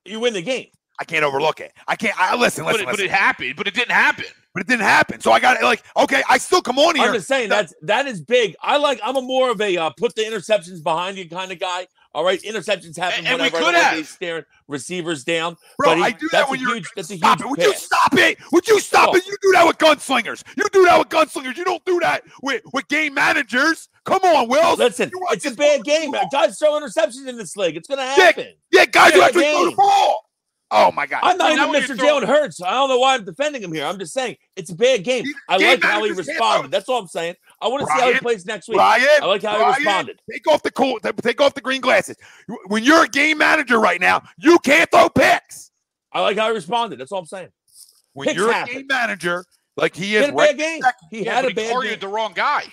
you win the game. I can't overlook it. I can't. I listen, But listen, it, but it happened. But it didn't happen. but it didn't happen. So I got like, okay, I still come on here. I'm just saying that's that is big. I like. I'm a more of a uh, put the interceptions behind you kind of guy. All right, interceptions happen And- and we could have. staring receivers down. Bro, but he- I do that's that when a you're. huge. That's a huge stop it. Would you stop it? Would you stop Oh. it? You do that with gunslingers. You do that with gunslingers. You don't do that with, with game managers. Come on, Will. Listen, You want it's a bad game. Guys throw interceptions in this league. It's going to happen. Yeah, guys who Bad actually throw the ball. Oh my god. I'm not even Mr. Jalen Hurts. I don't know why I'm defending him here. I'm just saying it's a bad game. I like how he responded. That's all I'm saying. I want to see how he plays next week. Brian, I like how he responded. Take off the cool. Take off the green glasses. When you're a game manager right now, you can't throw picks. I like how he responded. That's all I'm saying. When Picks you're happen. a game manager, like he He is had a right bad game. He Yeah, had a he bad game. the wrong guy.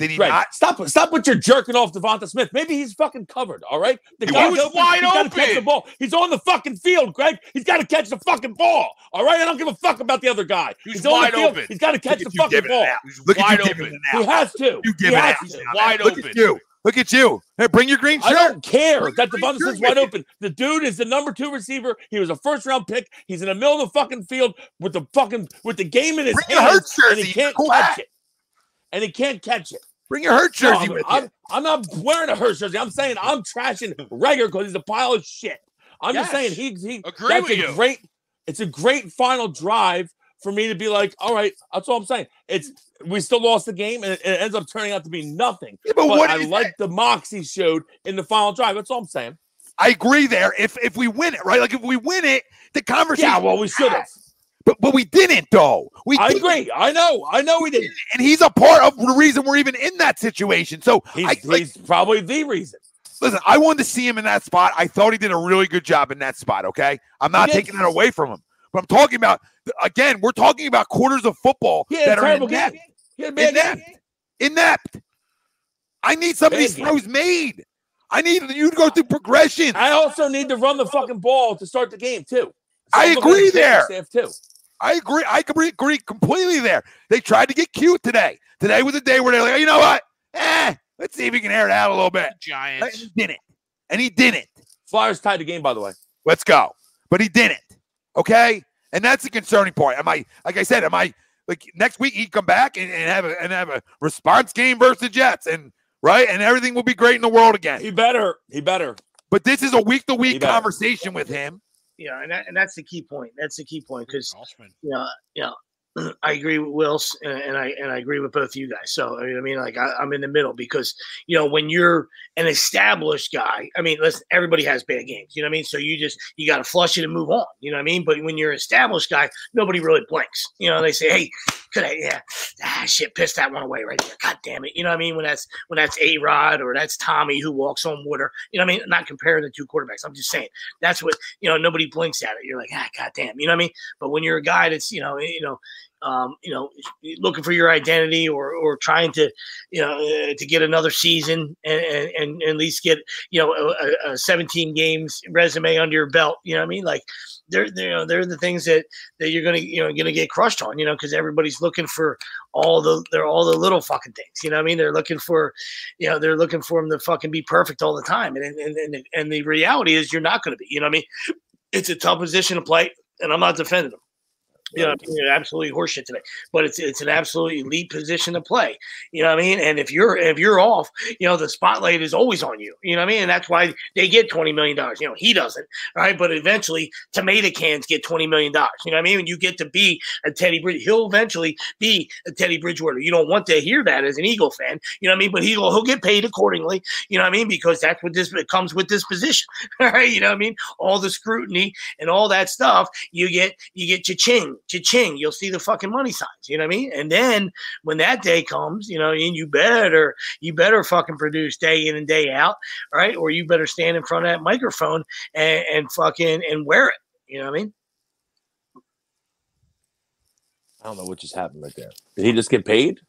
Did he Greg, not? stop! Stop with your jerking off DeVonta Smith. Maybe he's fucking covered. All right, the He guy's was open. wide He's got to catch the ball. He's on the fucking field, Greg. He's got to catch the fucking ball. All right, I don't give a fuck about the other guy. He's He's, on wide the field. open. He's got to catch the fucking ball. out. He's Look wide at you open. He has to. You He giving it has out. to. Wide man. Look open. at you. Look at you. Hey, bring your green shirt. I don't care Bring that your DeVonta green Smith's wide with open. The dude is the number two receiver. He was a first round pick. He's in the middle of the fucking field with the fucking with the game in his Bring hands, and he can't catch it. And he can't catch it. Bring your Hurt No, jersey I'm, with I'm, you. I'm not wearing a Hurts jersey. I'm saying I'm trashing Reagor because he's a pile of shit. I'm just saying he, he Agree that's with a you. great. It's a great final drive for me to be like, all right, that's all I'm saying. It's we still lost the game and it, it ends up turning out to be nothing. Yeah, but But what I is like the moxie showed in the final drive. That's all I'm saying. I agree there. If if we win it, right? Like if we win it, the conversation. Yeah, well, we should have. Ah, But but we didn't though. We I didn't. agree. I know. I know we didn't. And he's a part of the reason we're even in that situation. So He's, I like, probably the reason. listen, I wanted to see him in that spot. I thought he did a really good job in that spot. Okay, I'm not taking that away from him, but I'm talking about again. We're talking about quarters of football that are inept. game. He had a Inept. Inept. I need some of these game. throws made. I need you to go through progression. I also need to run the fucking ball to start the game too. I I'm looking agree there. Too. I agree. I agree, agree completely there. They tried to get cute today. Today was a day where they're like, you know what? Eh, let's see if we can air it out a little bit. And Giants. he didn't. And he didn't. Flyers tied the game, by the way. Let's go. But he didn't. Okay. And that's the concerning part. Am I, like I said, am I like next week he'd come back and, and have a and have a response game versus the Jets and right and everything will be great in the world again. He better. He better. But this is a week to week conversation with him. Yeah, and that, and that's the key point. That's the key point because you know, you know, <clears throat> I agree with Wills, and, I and I agree with both of you guys. So I mean, like I, I'm in the middle because you know when you're an established guy, I mean, listen, everybody has bad games. You know what I mean? So you just you got to flush it and move on. You know what I mean? But when you're an established guy, nobody really blinks. You know, they say, hey. Could I, yeah, ah, shit, pissed that one away right there. God damn it. You know what I mean? When that's when that's A Rod or that's Tommy who walks on water. You know what I mean? Not comparing the two quarterbacks. I'm just saying that's what you know. Nobody blinks at it. You're like, ah, god damn. You know what I mean? But when you're a guy that's you know, you know, um, you know, looking for your identity or or trying to, you know, uh, to get another season and, and and at least get you know a, a 17 games resume under your belt. You know what I mean? Like they're they're they're the things that that you're gonna you know gonna get crushed on. You know, because everybody's looking for all the they're all the little fucking things. You know what I mean? They're looking for, you know, they're looking for them to fucking be perfect all the time. And and and, and the reality is you're not to be. You know what I mean? It's a tough position to play, and I'm not defending them. You know, absolutely horseshit today, but it's it's an absolutely elite position to play. You know what I mean? And if you're if you're off, you know the spotlight is always on you. You know what I mean? And that's why they get twenty million dollars. You know he doesn't, right? But eventually, tomato cans get twenty million dollars. You know what I mean? When you get to be a Teddy Bridge, he'll eventually be a Teddy Bridgewater. You don't want to hear that as an Eagle fan. You know what I mean? But he'll he'll get paid accordingly. You know what I mean? Because that's what this comes with this position, <laughs> right? You know what I mean? All the scrutiny and all that stuff. You get you get cha-ching, cha-ching. You'll see the fucking money signs. You know what I mean? And then when that day comes, you know, and you better you better fucking produce day in and day out, right? Or you better stand in front of that microphone and, and fucking and wear it. You know what I mean? I don't know what just happened right there. Did he just get paid?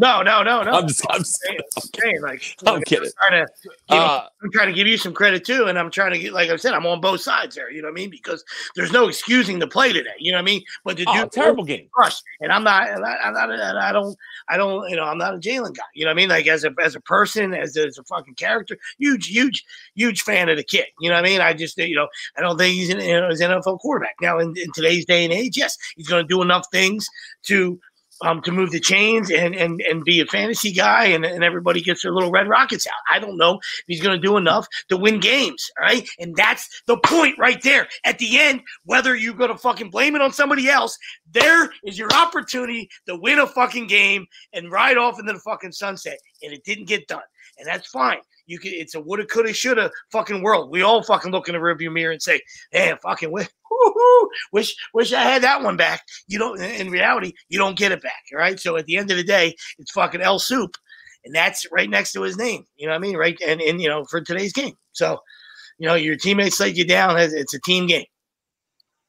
No, no, no, no. I'm just. I'm, just, saying, I'm saying, like I'm like, kidding. trying to give, Uh, I'm trying to give you some credit too, and I'm trying to get, like I said, I'm on both sides there. You know what I mean? Because there's no excusing the play today. You know what I mean? But the oh, dude terrible game. crushed, and I'm not, and I, I'm not, and I don't, I don't, you know, I'm not a Jalen guy. You know what I mean? Like as a as a person, as a, as a fucking character, huge, huge, huge fan of the kid. You know what I mean? I just, you know, I don't think he's an, you know, he's an NFL quarterback now in, in today's day and age. Yes, he's going to do enough things to um, to move the chains and and and be a fantasy guy, and, and everybody gets their little red rockets out. I don't know if he's going to do enough to win games, all right? And that's the point right there. At the end, whether you're going to fucking blame it on somebody else, there is your opportunity to win a fucking game and ride off into the fucking sunset. And it didn't get done, and that's fine. You can. It's a woulda, coulda, shoulda fucking world. We all fucking look in the rearview mirror and say, "Man, fucking wi- <laughs> woo-hoo, wish, wish I had that one back." You don't. In reality, you don't get it back. All right. So at the end of the day, it's fucking L soup, and that's right next to his name. You know what I mean? Right. And and you know for today's game. So, you know, your teammates let you down. It's a team game.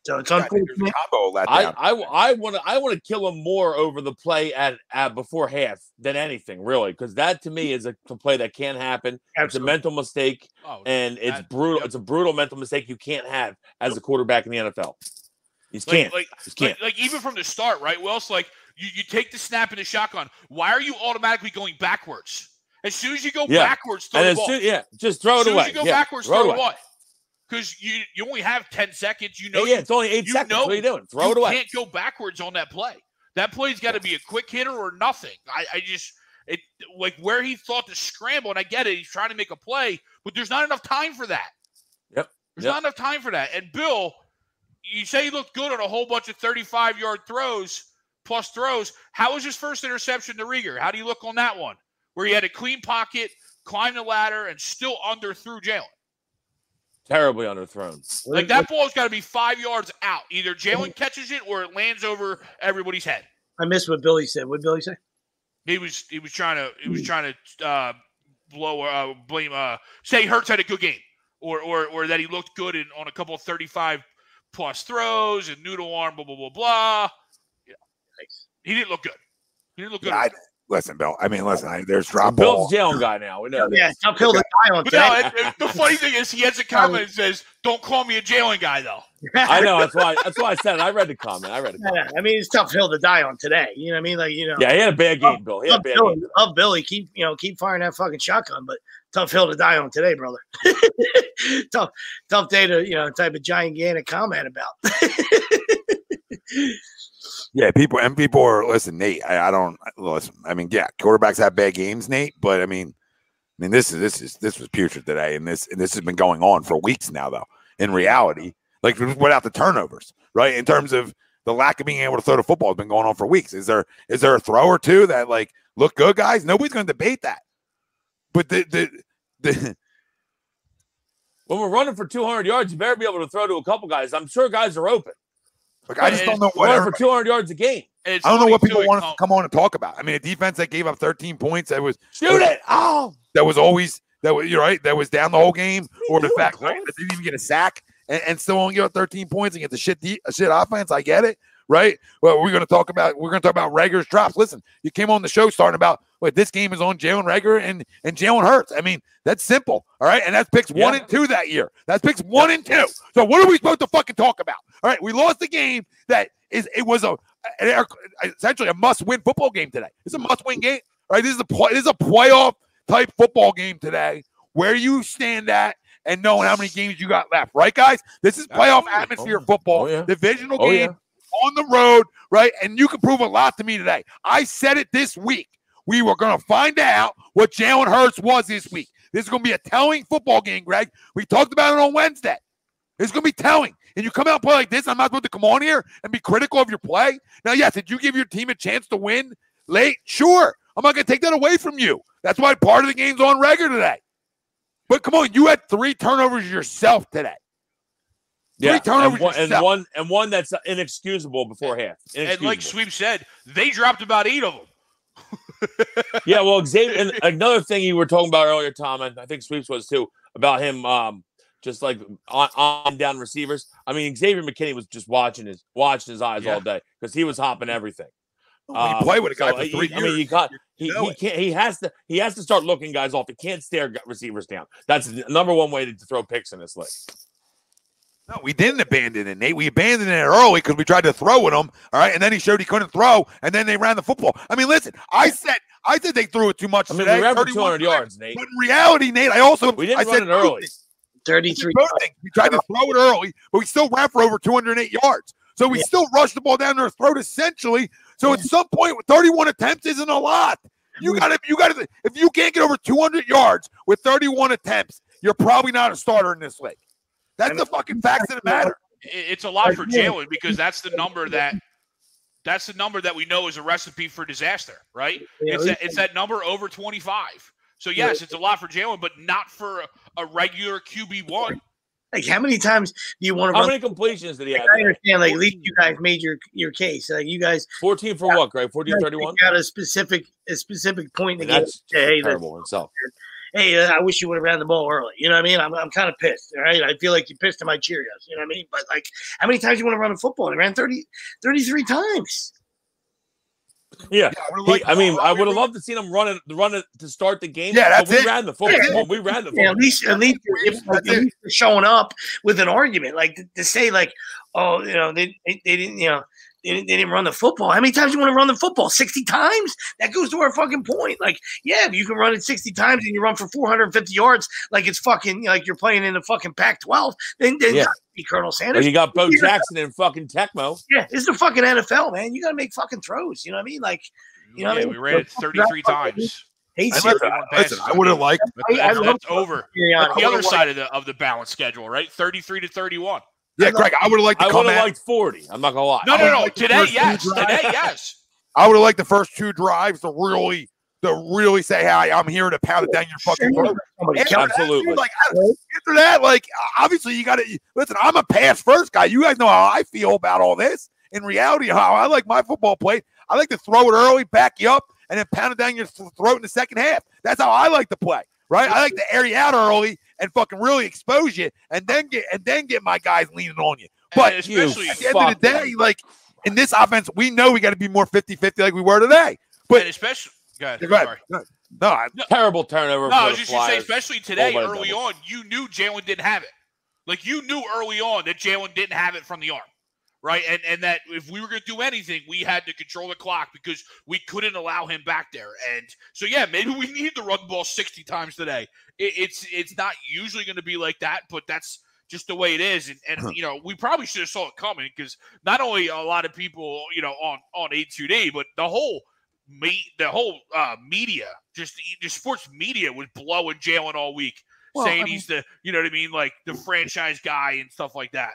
So it's I think there's unfortunate. combo let I down. I I want to I want to kill him more over the play at, at before half than anything really because that to me is a, a play that can't happen. It's a mental mistake Oh, and it's brutal. yep. It's a brutal mental mistake you can't have as a quarterback in the NFL. You like, can't. like, just can't. like, like even from the start, right? Well, it's like you, you take the snap in the shotgun. Why are you automatically going backwards? As soon as you go Yeah. backwards, throw and the ball. soon, yeah, just throw as it soon away. as you go yeah, backwards, throw throw it away. Because you you only have ten seconds. You know Yeah, you, it's only eight you seconds. Know, what are you doing? Throw you it away. You can't go backwards on that play. That play's got to be a quick hitter or nothing. I, I just it like where he thought to scramble, and I get it. He's trying to make a play, but there's not enough time for that. Yep. There's Yep. not enough time for that. And Bill, you say he looked good on a whole bunch of 35 yard throws plus throws. How was his first interception to Reagor? How do you look on that one? Where he had a clean pocket, climbed the ladder, and still underthrew Jalen. Terribly underthrown. Like that ball's got to be five yards out. Either Jalen catches it or it lands over everybody's head. I missed what Billy said. What did Billy say? He was he was trying to he was trying to uh, blow uh, blame uh, say Hurts had a good game or or or that he looked good in, on a couple of 35 plus throws and noodle arm blah blah blah blah. Yeah. Nice. He didn't look good. He didn't look good. Yeah, I, listen, Bill. I mean, listen. I, there's drop Bill's ball. Jalen guy now. We know Yeah, this. uphill to die on but no, today. it- it- the funny thing is, he has a comment that says, "Don't call me a Jalen guy, though." <laughs> I know. That's why. That's why I said it. I read the comment. I read the Yeah. I mean, it's tough hill to die on today. You know what I mean? Like, you know, Yeah, he had a bad game, Bill. He had a love bad Billy, game. love Billy. Keep you know, keep firing that fucking shotgun, but tough hill to die on today, brother. <laughs> tough, tough day to you know type of gigantic comment about. <laughs> Yeah, people and people are listen, Nate. I, I don't listen. I mean, yeah, quarterbacks have bad games, Nate. But I mean, I mean, this is this is this was putrid today, and this and this has been going on for weeks now. Though, in reality, like without the turnovers, right? In terms of the lack of being able to throw the football has been going on for weeks. Is there is there a throw or two that like look good, guys? Nobody's going to debate that. But the the the When we're running for 200 yards, you better be able to throw to a couple guys. I'm sure guys are open. Like, I just don't know We're what for 200 yards a game. It's I don't know what people want to come on and talk about. I mean, a defense that gave up 13 points that was Shoot it! Oh, that was always that was you're right that was down the whole game, or the fact Cole? right, that didn't even get a sack and, and still only give up 13 points and get the shit de- shit offense. I get it, right? Well, we're going to talk about we're going to talk about Reagor's drops. Listen, you came on the show starting about what this game is on Jalen Rager and and Jalen Hurts. I mean, that's simple, all right. And that's picks one and two that year. That's picks one and two. So what are we supposed to fucking talk about? All right, we lost the game that is it was a an- essentially a must-win football game today. It's a must-win game. All right, this is a play, this is a playoff type football game today where you stand at and knowing how many games you got left, right, guys? This is playoff Absolutely. atmosphere Oh, football, oh, yeah. divisional Oh, game on the road, right? And you can prove a lot to me today. I said it this week. We were going to find out what Jalen Hurts was this week. This is going to be a telling football game, Greg. We talked about it on Wednesday. It's going to be telling. And you come out and play like this, I'm not supposed to come on here and be critical of your play. Now, yes, did you give your team a chance to win late? Sure. I'm not going to take that away from you. That's why part of the game's on record today. But come on, you had three turnovers yourself today. yeah. turnovers and one, and one and one that's inexcusable before half. And like Inexcusable. Sweep said, they dropped about eight of them. yeah, well, Xavier, and <laughs> another thing you were talking about earlier, Tom, and I think Sweeps was too, about him um just like on, on down receivers. I mean, Xavier McKinney was just watching his watching his eyes Yeah. all day because he was hopping everything. When you Um, play with a guy so for he- three I mean, years, he got he, you know he can't he has to he has to start looking guys off. He can't stare receivers down. That's the number one way to, to throw picks in this league. No, we didn't abandon it, Nate. We abandoned it early because we tried to throw with him. All right, and then he showed he couldn't throw, and then they ran the football. I mean, listen, I said I said they threw it too much I mean, today. we ran for 200 yards, Nate. But in reality, Nate, I also We didn't I run said it early. things. Thirty-three. Both. We tried to throw it early, but we still ran for over 208 yards. So we Yeah. still rushed the ball down their throat essentially. So at some point, 31 attempts isn't a lot. You got to, you got to. If you can't get over 200 yards with 31 attempts, you're probably not a starter in this league. That's the fucking facts of the matter. It's a lot for Jalen because that's the number that that's the number that we know is a recipe for disaster, right? Yeah, It's that, it's that number over 25. So yes, it's a lot for Jalen, but not for a, a regular QB one. Like, how many times do you want to How run? many completions did he have? I understand. Like, at least you guys made your your case. Like, you guys 14 for what, Right, 14 31? got a specific a specific point in the. That's Say, hey, terrible in itself. hey, uh, I wish you would have ran the ball early. You know what I mean? I'm, I'm kind of pissed. All right. I feel like you pissed in my Cheerios. You know what I mean? But like, how many times do you want to run a football? And ran 30, 33 times. Yeah. I would've He- I mean, I would have loved to seen him run it, run it to start the game. Yeah, that's we it. ran the football. Yeah. We ran the Yeah, football. at least, at least, at least showing up with an argument. Like to, to say, like, oh, you know, they, they, they didn't, you know, they didn't, they didn't run the football. How many times you want to run the football? 60 times? That goes to our fucking point. Like, yeah, if you can run it 60 times and you run for 450 yards, like it's fucking, like you're playing in the fucking Pac 12, then, then Yeah. be Colonel But Sanders. you got Bo <laughs> Yeah. Jackson and fucking Tecmo. Yeah, it's the fucking NFL, man. You got to make fucking throws. You know what I mean? Like, You know what I yeah, mean? we ran it 33 times. hate And listen, 31 listen, passes. I would have liked. But I- I that's, over. Sirianni. The other side of the of the balance schedule, right? 33 to 31. Yeah, Greg, I would have liked to I would have liked 40. I'm not going to lie. No, I no, would no. Today, yes. Today, yes. I would have liked the first two drives to really, to really say, "Hey, I'm here to pound it down your fucking throat." Somebody After that, Absolutely. dude, like after that, like obviously you got to listen. I'm a pass first guy. You guys know how I feel about all this. In reality, how I like my football play, I like to throw it early, back you up, and then pound it down your throat in the second half. That's how I like to play. right? I like to air you out early and fucking really expose you, and then get and then get my guys leaning on you. But especially at the end of the day, like in this offense, we know we got to be more 50-50 like we were today. But and especially go ahead, Go ahead. sorry. No, no, I, Terrible turnover. No, for I the was just gonna say, especially oh today, early double. on, you knew Jalen didn't have it. Like you knew early on that Jalen didn't have it from the arm, right? And and that if we were gonna do anything, we had to control the clock because we couldn't allow him back there. And so yeah, maybe we <laughs> need to run the ball sixty times today. It, it's it's not usually going to be like that, but that's just the way it is. And, and you know, we probably should have saw it coming because not only a lot of people, you know, on on A2D, but the whole me the whole uh, media, just the sports media was blowing Jalen all week, Well, saying I mean- he's the you know what I mean, like the franchise guy and stuff like that.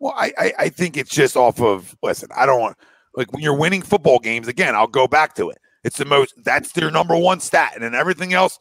Well, I, I I think it's just off of listen. I don't want like when you're winning football games again. I'll go back to it. It's the most. That's their number one stat, and then everything else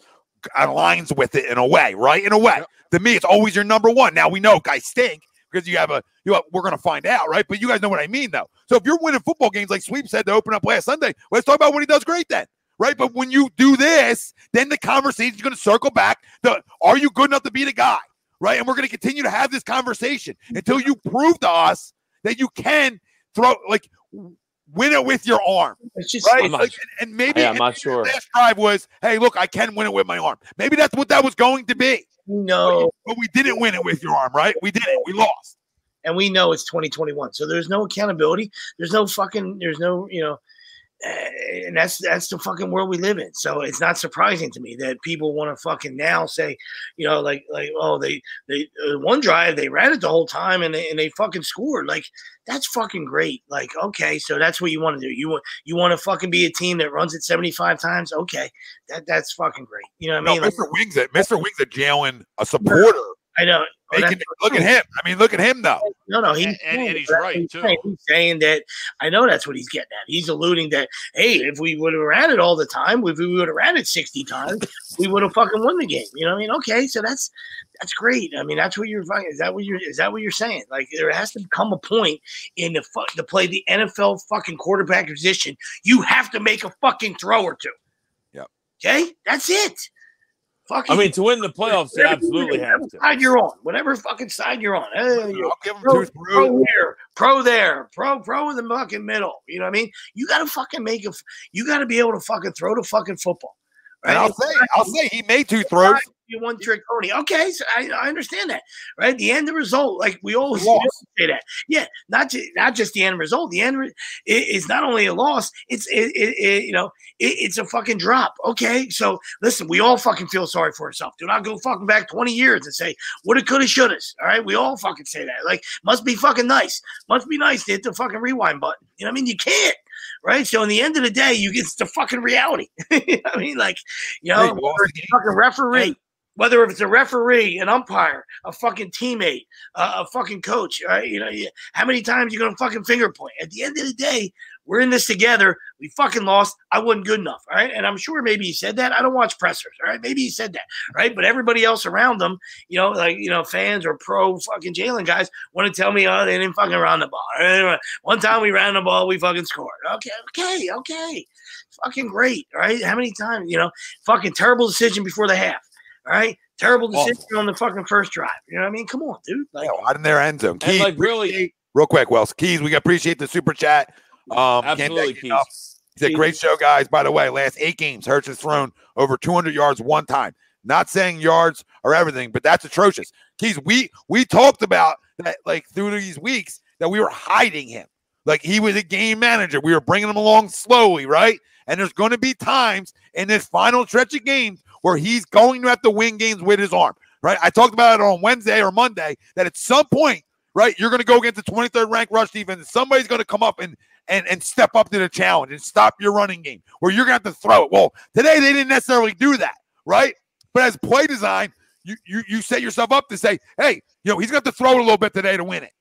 aligns with it in a way, right? In a way, to me, it's always your number one. Now we know guys stink because you have a you. Have, we're gonna find out, right? But you guys know what I mean, though. So if you're winning football games like Sweep said to open up last Sunday, let's talk about what he does great then. Right, but when you do this, then the conversation is going to circle back. The are you good enough to be the guy? Right? And we're going to continue to have this conversation until you prove to us that you can throw like win it with your arm, It's just right? I'm not Like, sure. and maybe Yeah, I'm and not sure. The last drive was, hey, look, I can win it with my arm. Maybe that's what that was going to be, no, but we didn't win it with your arm, right? We didn't. We lost. and we know it's 2021. So there's no accountability. There's no fucking. There's no you know. Eh, And that's that's the fucking world we live in. So it's not surprising to me that people want to fucking now say, you know, like like oh they they uh, one drive they ran it the whole time and they, and they fucking scored. Like that's fucking great. Like okay, so that's what you want to do. You want you want to fucking be a team that runs it 75 times. Okay, that that's fucking great. You know what I No, mean? Like, Mr. Wings, at Mr. Wings, at Jalen, a supporter. I know. Oh, that's- look at him. I mean, look at him though. No, no, he's And- and- and he's right, too. saying. He's saying that I know that's what he's getting at. He's alluding that hey, if we would have ran it all the time, if we would have ran it sixty times, we would have fucking won the game. You know what I mean? Okay, so that's that's great. I mean, that's what you're fucking. Is that what you're? Is that what you're saying? Like there has to come a point in the fu- to play the NFL fucking quarterback position, you have to make a fucking throw or two. Yep. Okay, that's it. Fucking. I mean, to win the playoffs, you whatever- absolutely have to. Side you're on, whatever fucking side you're on. Hey, you're I'll give him pro, two pro here, pro there, pro pro in the fucking middle. You know what I mean? You gotta fucking make a. f- You gotta be able to fucking throw the fucking football. Right? And I'll say, I'll say he made two throws. You one trick pony. Okay, so I, I understand that, right? The end result, like we always say that. Yeah, not just not just the end result. The end re- it's not only a loss. It's it, it, it you know it, it's a fucking drop. Okay, so listen, we all fucking feel sorry for ourselves. Do not go fucking back twenty years and say woulda, coulda, shoulda. All right, we all fucking say that. Like, must be fucking nice. Must be nice to hit the fucking rewind button. You know what I mean? You can't. Right. So in the end of the day, you get the fucking reality. <laughs> you know what I mean, like, you know, Hey, we lost whether the it's game. a fucking referee, whether if it's a referee, an umpire, a fucking teammate, uh, a fucking coach, right? You know, how many times you gonna fucking finger point? At the end of the day, we're in this together. We fucking lost. I wasn't good enough, all right? And I'm sure maybe he said that. I don't watch pressers, all right? Maybe he said that, right? But everybody else around them, you know, like you know, fans or pro fucking Jalen guys want to tell me, oh, they didn't fucking run the ball. One time we ran the ball, we fucking scored. Okay, okay, okay, fucking great, right? How many times, you know, fucking terrible decision before the half, all right? Terrible Awful. decision on the fucking first drive. You know what I mean? Come on, dude. Like, Yeah, out in their end zone. And Keys, like really, real quick, Wells. Keys, we appreciate the super chat. Um, absolutely, thank you Keith. enough. He said, great show, guys. By the way, last eight games, Hurts has thrown over 200 yards one time. Not saying yards are everything, but that's atrocious. Keys, we we talked about that like through these weeks that we were hiding him. Like he was a game manager. We were bringing him along slowly, right? And there's going to be times in this final stretch of games where he's going to have to win games with his arm, right? I talked about it on Wednesday or Monday that at some point, right, you're going to go against the 23rd ranked rush defense. Somebody's going to come up and and and step up to the challenge and stop your running game where you're going to have to throw it. Well, today they didn't necessarily do that, right? But as play design, you you you set yourself up to say, hey, you know, he's going to to throw it a little bit today to win it.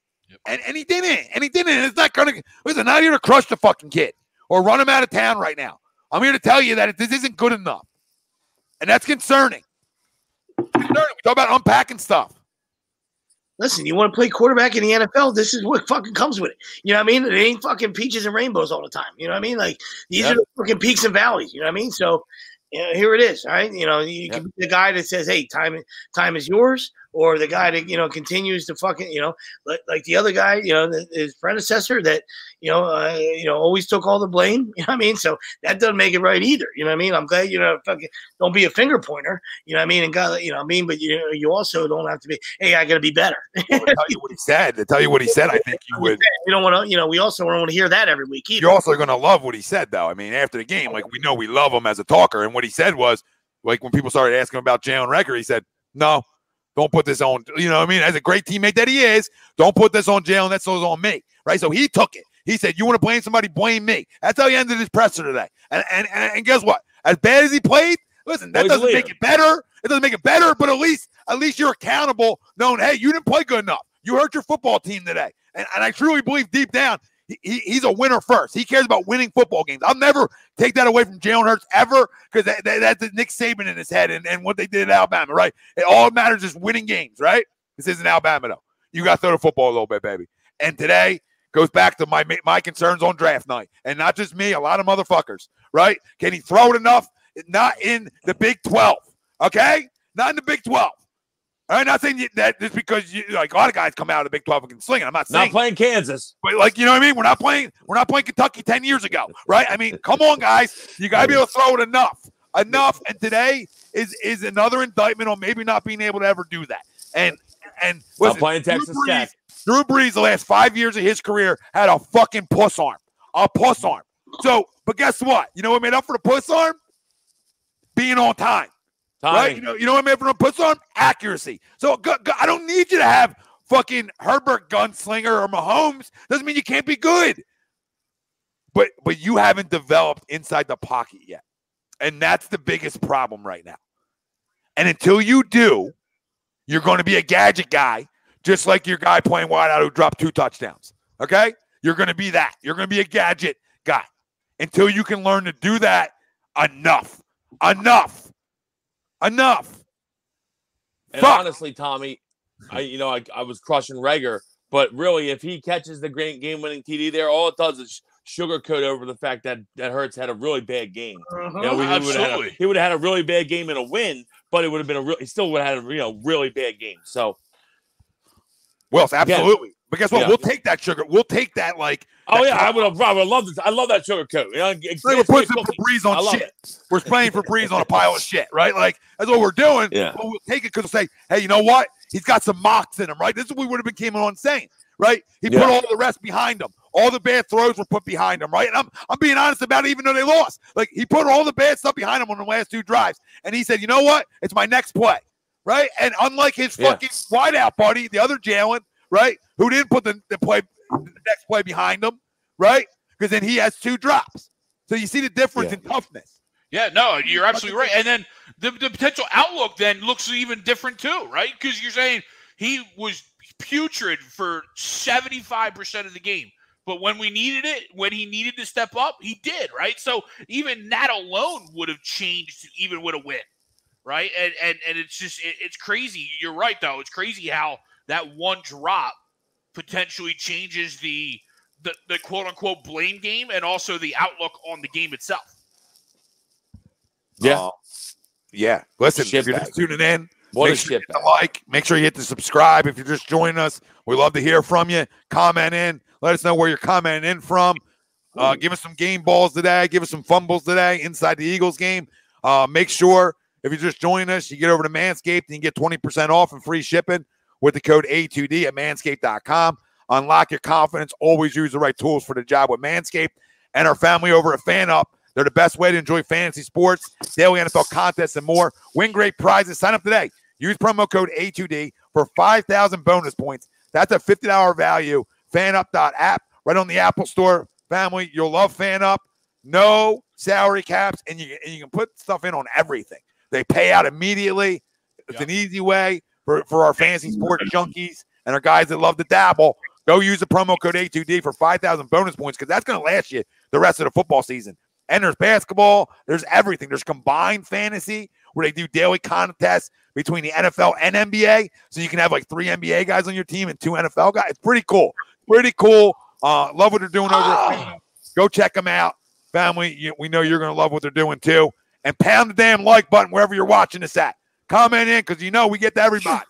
And, and he didn't. And he didn't. And it's not going to, listen, I'm not here to crush the fucking kid or run him out of town right now. I'm here to tell you that this isn't good enough. And that's concerning. Concerning. We talk about unpacking stuff. listen, you want to play quarterback in the NFL? This is what fucking comes with it. You know what I mean? It ain't fucking peaches and rainbows all the time. You know what I mean? Like these Yep. are the fucking peaks and valleys. You know what I mean? So you know, here it is. All right. You know, you Yep. can be the guy that says, Hey, time time is yours, or the guy that, you know, continues to fucking, you know, like, like the other guy, you know, his predecessor that, you know, uh, you know, always took all the blame. <laughs> You know what I mean? So that doesn't make it right either. You know what I mean? I'm glad, you know, fucking don't be a finger pointer, you know what I mean? And God, you know what I mean? But you know, you also don't have to be, hey, I gotta be better. To tell you what he <laughs> said, to tell you what he said, I think you would. You don't want to, you know, we also don't want to hear that every week either. You're also going to love what he said, though. I mean, after the game, like we know we love him as a talker, and what he said was, like when people started asking about Jalen Reagor, he said, "No, don't put this on." You know, what I mean, as a great teammate that he is, don't put this on Jalen. That's on me, right? So he took it. He said, "You want to blame somebody? Blame me." That's how he ended his presser today. And and and, guess what? As bad as he played, listen, that doesn't make it better. It doesn't make it better, but at least at least you're accountable, knowing, hey, you didn't play good enough. You hurt your football team today. And, and I truly believe deep down, he- he's a winner first. He cares about winning football games. I'll never take that away from Jalen Hurts ever because that, that- that's Nick Saban in his head and, and what they did at Alabama, right? It all matters is winning games, right? This isn't Alabama, though. You got to throw the football a little bit, baby. And today goes back to my my concerns on draft night. And not just me, a lot of motherfuckers, right? Can he throw it enough? Not in the Big 12, okay? Not in the Big 12. Right, not saying that just because you like a lot of guys come out of the Big 12 and can sling it. I'm not saying Not playing Kansas. but like you know what I mean? We're not playing. We're not playing Kentucky ten years ago, right? I mean, come on, guys. You gotta be able to throw it enough, enough. And today is is another indictment on maybe not being able to ever do that. And and listen, playing Drew Texas Brees- Tech. Drew Brees, the last five years of his career, had a fucking puss arm, a puss arm. So, but guess what? You know what made up for the puss arm? Being on time right? You know, you know what I mean? From puts on accuracy. So go, go- I don't need you to have fucking Herbert Gunslinger or Mahomes. Doesn't mean you can't be good. But but you haven't developed inside the pocket yet, and that's the biggest problem right now. And until you do, you're going to be a gadget guy, just like your guy playing wide out who dropped two touchdowns. Okay, you're going to be that. You're going to be a gadget guy until you can learn to do that enough, enough enough. And Fuck. honestly, Tommy, I you know I, I was crushing Rager, but really, if he catches the great game-winning TD there, all it does is sugarcoat over the fact that that Hurts had a really bad game. Uh-huh. You know, we- he would have had a, Absolutely. he would have had a really bad game and a win, but it would have been a real. He still would have had a you know really bad game. So, Well, absolutely. But guess what? Yeah. We'll take that sugar. We'll take that like. oh that yeah, I would have. I would loved it. I love that sugarcoat. You know, we're putting some Febreze on love shit. We're spraying Febreze on a pile of shit, right? Like that's what we're doing. Yeah. But we'll take it because we'll say, hey, you know what? He's got some mocks in him, right? This is what we would have been came on saying, right? He Yeah. put all the rest behind him. All the bad throws were put behind him, right? And I'm I'm being honest about it, even though they lost. Like he put all the bad stuff behind him on the last two drives, and he said, you know what? It's my next play, right? And unlike his Yeah. fucking wideout buddy, the other Jalen, right, who didn't put the, the play the next play behind him, right? Because then he has two drops. So you see the difference Yeah. in toughness. Yeah, no, you're absolutely right. And then the, the potential outlook then looks even different too, right? Because you're saying he was putrid for 75% of the game. But when we needed it, when he needed to step up, he did, right? So even that alone would have changed even with a win, right? And and and it's just it, it's crazy. You're right though. It's crazy how that one drop potentially changes the the, the quote unquote blame game and also the outlook on the game itself. Yeah. Uh, yeah. Listen, if you're bag. just tuning in, What make sure you hit the like. Make sure you hit the subscribe. If you're just joining us, we love to hear from you. Comment in. Let us know where you're commenting in from. Uh, give us some game balls today. Give us some fumbles today inside the Eagles game. Uh, make sure if you're just joining us, you get over to Manscaped and you get 20% off and free shipping with the code A2D at manscaped.com. Unlock your confidence. Always use the right tools for the job with Manscaped and our family over at Fan Up. They're the best way to enjoy fantasy sports, daily NFL contests, and more. Win great prizes. Sign up today. Use promo code A2D for 5,000 bonus points. That's a $50 value. FanUp.app right on the Apple Store. Family, you'll love Fan Up. No salary caps, and you, and you can put stuff in on everything. They pay out immediately. It's an easy way for, for our fantasy sport junkies and our guys that love to dabble. Go use the promo code A2D for 5,000 bonus points because that's going to last you the rest of the football season. And there's basketball, there's everything. There's combined fantasy where they do daily contests between the NFL and NBA. So you can have like three NBA guys on your team and two NFL guys. It's pretty cool. Pretty cool. Uh, love what they're doing over Fan Go check them out. Family, you, we know you're going to love what they're doing too. and pound the damn like button wherever you're watching this at. Comment in because you know we get to everybody.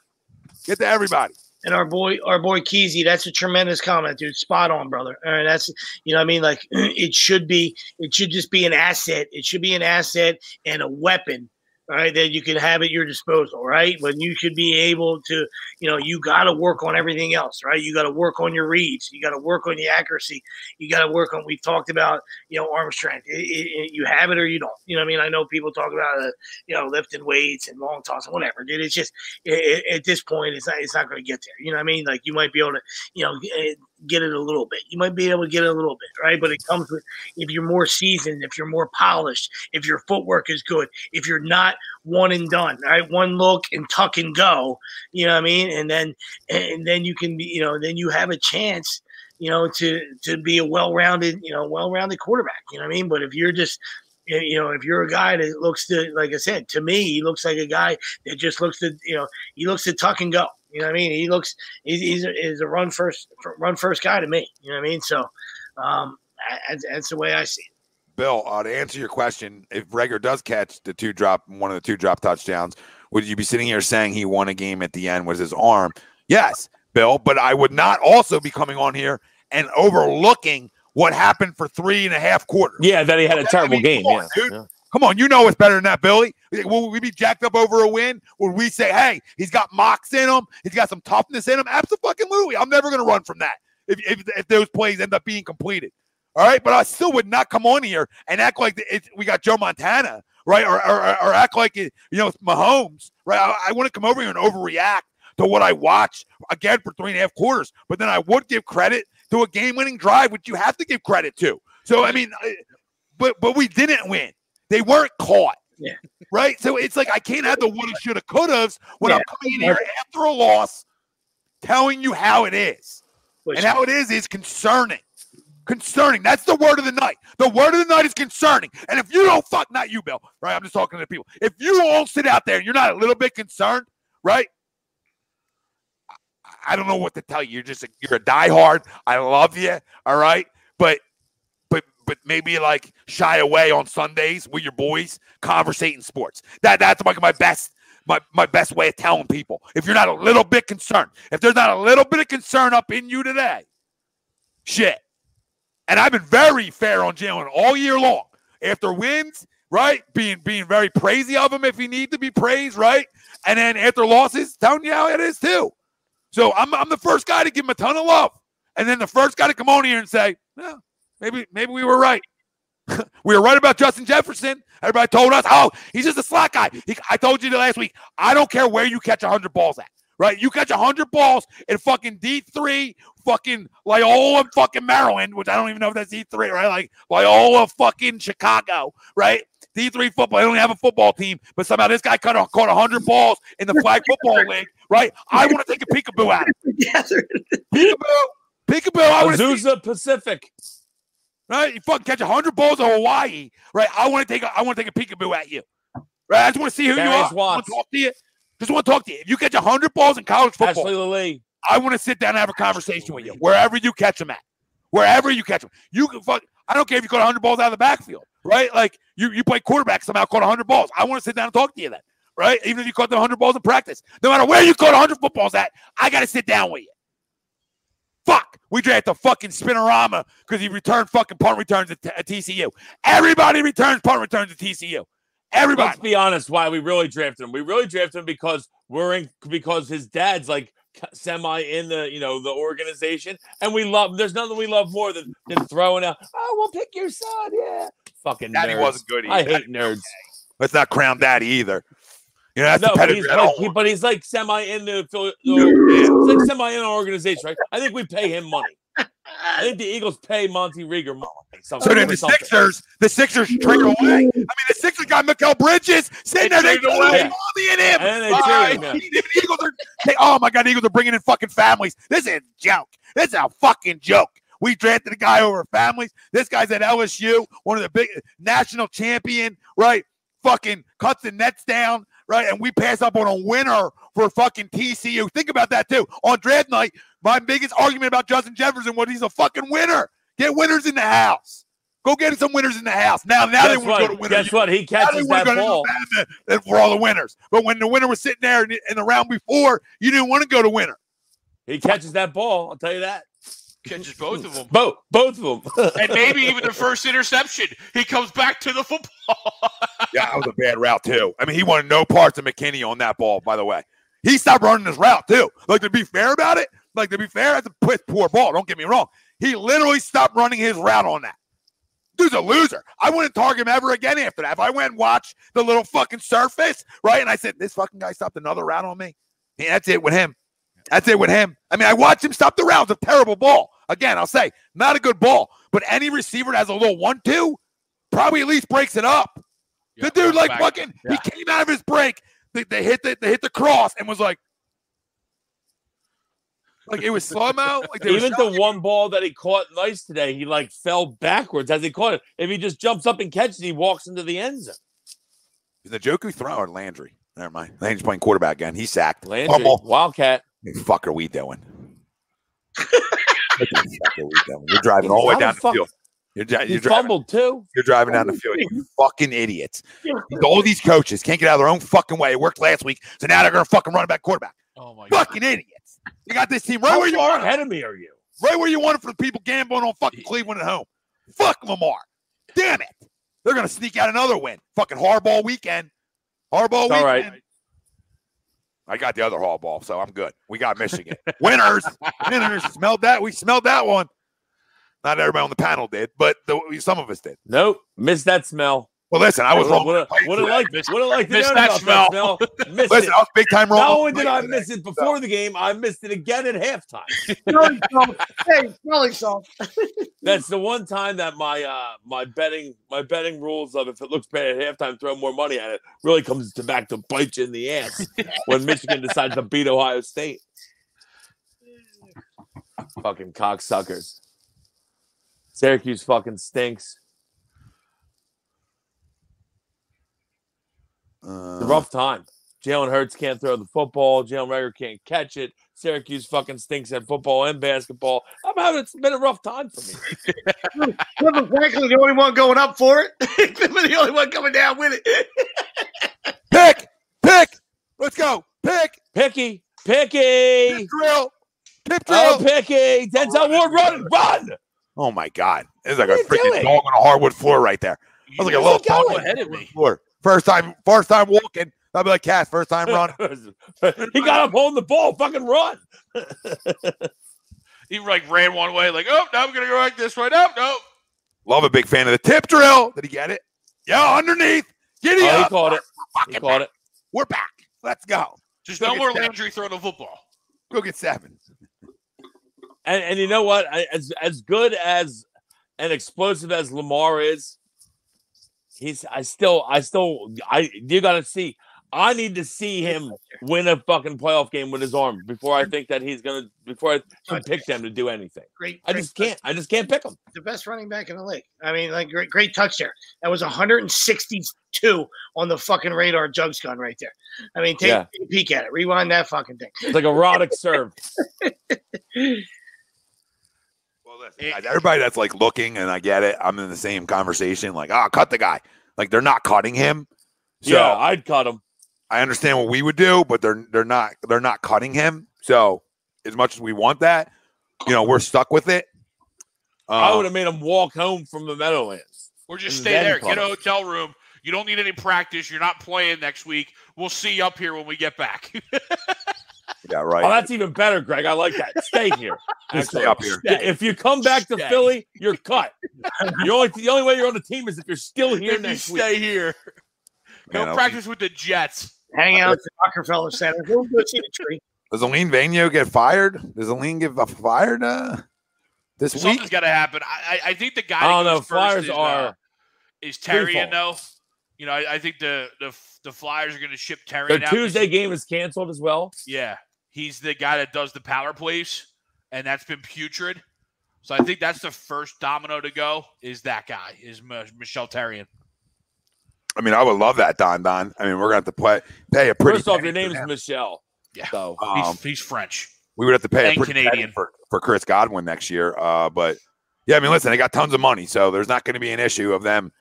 Get to everybody. And our boy, our boy Keezy, that's a tremendous comment, dude. Spot on, brother. Right, that's you know, I mean, like <clears throat> it should be, it should just be an asset. It should be an asset and a weapon right? That you can have at your disposal, right? But you should be able to, you know, you got to work on everything else, right? You got to work on your reads. You got to work on the accuracy. You got to work on. We've talked about, you know, arm strength. It, it, it, you have it or you don't. You know, I mean, I know people talk about, uh, you know, lifting weights and long toss and whatever, dude. It's just at this point, it's not, it's not going to get there. You know what I mean? Like you might be able to, you know, get it a little bit. You might be able to get it a little bit, right? But it comes with if you're more seasoned, if you're more polished, if your footwork is good, if you're not one and done, right? One look and tuck and go, you know what I mean? And then and then you can be, you know, then you have a chance, you know, to to be a well-rounded, you know, well-rounded quarterback, you know what I mean? But if you're just you know, if you're a guy that looks to, like I said, to me, he looks like a guy that just looks to, you know, he looks to tuck and go. You know what I mean? He looks he's he's a, he's a run first run first guy to me. You know what I mean? So um, that's, that's the way I see it. Bill, uh, to answer your question, if Reagor does catch the two drop one of the two drop touchdowns, would you be sitting here saying he won a game at the end with his arm? Yes, Bill, but I would not also be coming on here and overlooking what happened for three and a half quarters. Yeah, that he had a terrible I mean, game. On, yeah. yeah. Come on, you know it's better than that, Billy. Will we be jacked up over a win? Would we say, hey, he's got mocks in him, he's got some toughness in him? Absolutely. I'm never going to run from that if, if, if, those plays end up being completed. All right, but I still would not come on here and act like we got Joe Montana, right? Or, or, or act like it, you know, Mahomes, right? I, I want to come over here and overreact to what I watched again for three and a half quarters, but then I would give credit to a game-winning drive, which you have to give credit to. So I mean, but but we didn't win. They weren't caught. Yeah. Right. So it's like I can't have the woulda, shoulda, couldas when yeah. I'm coming in here after a loss, telling you how it is, Which and how it is is concerning. Concerning. That's the word of the night. The word of the night is concerning. And if you don't fuck, not you, Bill, right? I'm just talking to the people. If you all sit out there and you're not a little bit concerned, right? I don't know what to tell you. You're just a, you're a diehard. I love you. All right, but but maybe like shy away on Sundays with your boys, conversating sports. That that's like my best my, my best way of telling people. If you're not a little bit concerned, if there's not a little bit of concern up in you today, shit. And I've been very fair on Jalen all year long. After wins, right? Being being very praisy of him if he need to be praised, right? And then after losses, telling you how it is too. So I'm I'm the first guy to give him a ton of love. And then the first guy to come on here and say, well, Maybe maybe we were right. <laughs> we were right about Justin Jefferson. Everybody told us, oh, he's just a slot guy. He, I told you the last week. I don't care where you catch 100 balls at, right? You catch 100 balls in fucking D3, fucking Loyola, fucking Maryland, which I don't even know if that's D3, right? Like Loyola, fucking Chicago, right? D3 football. They don't have a football team, but somehow this guy caught, caught 100 balls in the flag football <laughs> league, right? I want to take a peekaboo at it. <laughs> Peekaboo. Peekaboo. I want to Azusa Pacific right? You fucking catch hundred balls in Hawaii, right? I want to take a, I want to take a peekaboo at you, right? I just want to see who Darius you are. Watts. I want to talk to you. Just want to talk to you. If you catch hundred balls in college football, Ashley. I want to sit down and have a conversation with you wherever you catch them at, wherever you catch them. You can fuck. I don't care if you caught hundred balls out of the backfield, right? Like you you play quarterback somehow caught hundred balls. I want to sit down and talk to you then, right? Even if you caught the hundred balls in practice, no matter where you caught hundred footballs at, I got to sit down with you. We draft the fucking Spinorama because he returned fucking punt returns at, at TCU. Everybody returns punt returns at TCU. Everybody. Let's be honest. Why we really drafted him? We really drafted him because we're in because his dad's like semi in the you know the organization, and we love. There's nothing we love more than than throwing out. Oh, we'll pick your son. Yeah, fucking. Daddy nerds. wasn't good. Either. I hate nerds. Let's not crown daddy either. You know, that's no, the but he's, like, he, but he's like semi in the, the, the like semi in our organization, right? I think we pay him money. I think the Eagles pay Montae Reagor money. So then the Sixers, the Sixers trade away. I mean, the Sixers got Mikal Bridges sitting there. They away him. And they trade him. The Eagles are. They, oh my God, the Eagles are bringing in fucking families. This is a joke. This is a fucking joke. We drafted a guy over families. This guy's at LSU, one of the big national champion, right? Fucking cuts the nets down right? And we pass up on a winner for fucking TCU. Think about that too. On draft night, my biggest argument about Justin Jefferson was he's a fucking winner. Get winners in the house. Go get some winners in the house. Now, now they want to go to winners. Guess what? He catches that ball. And for all the winners. But when the winner was sitting there in the round before, you didn't want to go to winner. He catches that ball. I'll tell you that. Catches both of them. <laughs> Both, both of them. <laughs> and maybe even the first interception. He comes back to the football. <laughs> Yeah, that was a bad route too. I mean, he wanted no parts of McKinney on that ball. By the way, he stopped running his route too. Like to be fair about it, like to be fair, that's a p- poor ball. Don't get me wrong. He literally stopped running his route on that. Dude's a loser. I wouldn't target him ever again after that. If I went and watched the little fucking surface, right, and I said this fucking guy stopped another route on me, yeah, that's it with him. That's it with him. I mean, I watched him stop the rounds a terrible ball. Again, I'll say not a good ball, but any receiver that has a little one-two probably at least breaks it up. The dude, like back. fucking, he came out of his break. They, they hit the they hit the cross and was like, like it was slow mo. <laughs> Like Even the one ball that he caught nice today, he like fell backwards as he caught it. If he just jumps up and catches, he walks into the end zone. Is the Njoku throw or Landry? Never mind. Landry's playing quarterback again. He's sacked. Landry, Fumble. Wildcat. What the fuck are we doing? what the fuck are we doing? You're driving all the way down the the field. You're, dri- He you're driving. fumbled too. You're driving down the field. You fucking idiots. All these coaches can't get out of their own fucking way. It worked last week, so now they're gonna fucking run back quarterback. Oh my god. Fucking idiots. You got this team right How where you far want it. ahead of me are you? Right where you want it for the people gambling on fucking Cleveland at home. Fuck Lamar. Damn it. They're gonna sneak out another win. Fucking hardball weekend. Hardball It's weekend. right. I got the other hall ball, so I'm good. We got Michigan. <laughs> Winners. Winners. Smelled that. We smelled that one. Not everybody on the panel did, but the, some of us did. Nope, missed that smell. Well, listen, I was wrong. Would have liked, Missed- would have liked to missed know that smell. smell. <laughs> Missed Listen, it. I was big time wrong. Not only did I miss it before the game, I missed it again at halftime. <laughs> Smelling salt. Hey, smelling salt. <laughs> That's the one time that my uh my betting my betting rules of if it looks bad at halftime, throw more money at it really comes to back to bite you in the ass when Michigan decides to beat Ohio State. fucking cocksuckers. Syracuse fucking stinks. It's a Uh, rough time. Jalen Hurts can't throw the football. Jalen Reagor can't catch it. Syracuse fucking stinks at football and basketball. I'm having it's been a rough time for me. <laughs> Clifford Franklin, the only one going up for it. <laughs> Clifford, the only one coming down with it. <laughs> pick, pick. Let's go. Pick, Picky, picky. pip drill, pip drill. Oh, picky. Denzel Ward, run, run. Oh my god, it's like What a freaking doing? dog on a hardwood floor right there. I was like a little Where's he dog on a ahead of hardwood me. floor. First time, first time walking. I'll be like, Cass, first time running. <laughs> he got up holding the ball. Fucking run. <laughs> He like ran one way, like, oh, now I'm gonna go like this way. No, no. Love a big fan of the tip drill. Did he get it? Yeah, underneath. Giddy Oh, he up. caught it. We're He fucking caught back. it. We're back. Let's go. Just Look no at more that. Landry throwing the football. Go get seven. And and you know what? I- As as good as and explosive as Lamar is, he's I still I still I you got to see. I need to see him win a fucking playoff game with his arm before I think that he's gonna before I can pick them to do anything. Great. I just can't. I just can't pick them. the best running back in the league. I mean, like great, great touch there. That was 162 on the fucking radar jugs gun right there. I mean, take, Yeah. take a peek at it. Rewind that fucking thing. It's like erotic <laughs> serve. Well, listen, guys, everybody that's like looking, and I get it. I'm in the same conversation. Like, ah, cut the guy. Like they're not cutting him. So yeah, I'd cut him. I understand what we would do, but they're they're not they're not cutting him. So as much as we want that, you know, we're stuck with it. I Um, would have made him walk home from the Meadowlands. Or just stay there. Get a hotel room. You don't need any practice. You're not playing next week. We'll see you up here when we get back. <laughs> yeah, right. Oh, that's even better, Greg. I like that. Stay here. <laughs> Just stay up here. Yeah, if you come back to Stay. Philly, you're cut. You only the only way you're on the team is if you're still here if you next week. stay here. Go Man, I'll- practice with the Jets. Hang out at the Rockefeller Center. Go go see the tree. Does Alain Vigneault get fired? Does Aline get fired uh, this week? Something's got to happen. I, I I think the guy. I don't know. Flyers is, are uh, is Terry free-fall. though. You know, I, I think the the the Flyers are going to ship Terry. Their out. Tuesday game is canceled as well. Yeah, he's the guy that does the power plays, and that's been putrid. So I think that's the first domino to go. Is that guy? Is M- Michelle Therrien? I mean, I would love that, Don Don. I mean, we're gonna have to play, pay a pretty. First off, your for name's. Michelle. Yeah. So Um, He's, he's French. we would have to pay a pretty Canadian. for, for Chris Godwin next year. Uh, but Yeah, I mean, listen, they got tons of money, so there's not going to be an issue of them.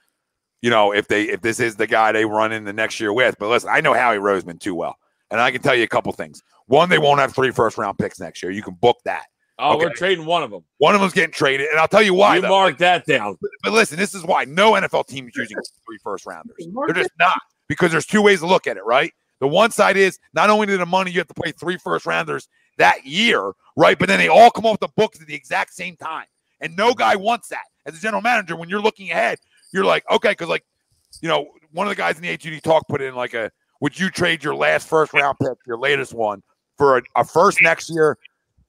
You know, if they if this is the guy they run in the next year with. But listen, I know Howie Roseman too well, and I can tell you a couple things. One, they won't have three first round picks next year. You can book that. Oh, we're trading one of them. One of them's getting traded, and I'll tell you why. you though. mark that down. But, but listen, this is why no NFL team is using three first rounders. They're just not because there's two ways to look at it, right? The one side is not only did the money you have to play three first rounders that year, right? But then they all come off the books at the exact same time. And no guy wants that. As a general manager, when you're looking ahead, you're like, okay, because like, you know, one of the guys in the HUD talk put in like a would you trade your last first round pick, your latest one, for a, a first next year,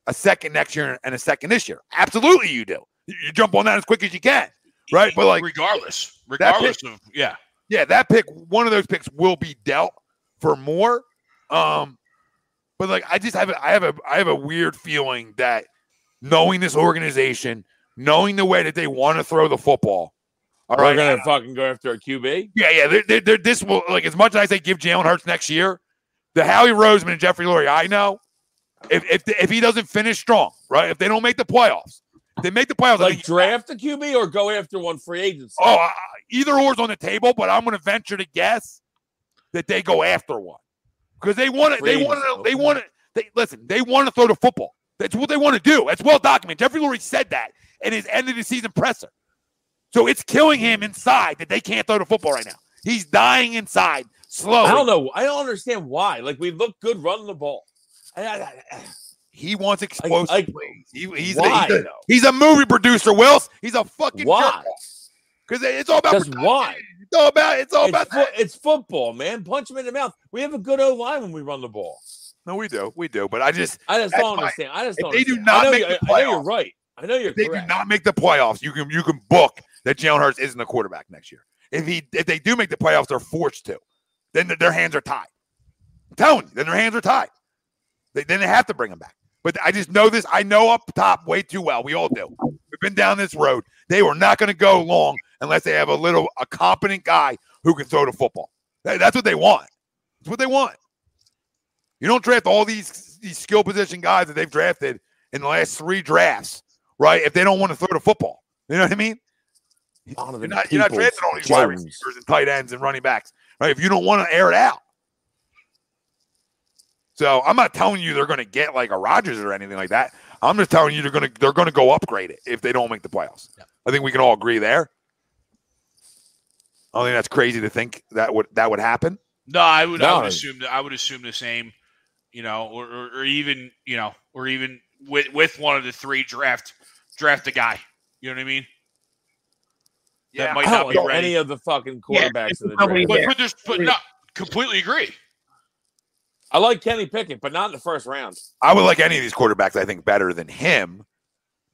a second next year, and a second this year? Absolutely, you do. You, you jump on that as quick as you can, right? But like, regardless, regardless of yeah, yeah, that pick, one of those picks will be dealt for more. Um, but like I just have a, I have a I have a weird feeling that knowing this organization, knowing the way that they want to throw the football. All We're right. gonna fucking go after a QB. Yeah, yeah. They're, they're, they're- this will like as much as I say give Jalen Hurts next year, the Howie Roseman and Jeffrey Lurie, I know if if if he doesn't finish strong, right? If they don't make the playoffs, they make the playoffs, Like draft a QB or go after one free agency. Oh, I- either or's on the table, but I'm going to venture to guess that they go after one because they want it. They want to. agency, They want to. They listen. They want to throw the football. That's what they want to do. That's well documented. Jeffrey Lurie said that in his end of the season presser. So it's killing him inside that they can't throw the football right now. He's dying inside slow. I don't know. I don't understand why. Like we look good running the ball. I- I- I- He wants explosive like. He, he's, why, he's, a, he's a movie producer, Wills. He's a fucking Why? Because it's all about why? It's all about. It's all It's, about. fo- it's football, man. Punch him in the mouth. We have a good O line when we run the ball. No, we do. We do. But I just I just don't understand. I just don't. they do not I know, make you- the I know you're right. I know you're if they correct. do not make the playoffs, you can you can book that Jalen Hurts isn't the quarterback next year. If he if they do make the playoffs, they're forced to. Then their- their hands are tied. I'm telling you, then their hands are tied. They, then they have to bring him back. But I just know this. I know up top way too well. We all do. We've been down this road. They were not going to go long unless they have a little a competent guy who can throw the football. That- that's what they want. That's what they want. You don't draft all these these skill position guys that they've drafted in the last three drafts, right? If they don't want to throw the football, you know what I mean? Donovan You're not, you're not Peoples drafting all these wide receivers and tight ends and running backs, right? If you don't want to air it out. So I'm not telling you they're going to get like a Rodgers or anything like that. I'm just telling you they're going to they're going to go upgrade it if they don't make the playoffs. I think we can all agree there. I think that's crazy to think that would that would happen. No, I would. I would assume that. I would assume the same. You know, or, or, or even you know, or even with with one of the three draft draft a guy. You know what I mean? That might I not don't be ready. any of the fucking Yeah, quarterbacks in the draft. But, but there's but no, completely agree. I like Kenny Pickett, but not in the first round. I would like any of these quarterbacks. I think better than him,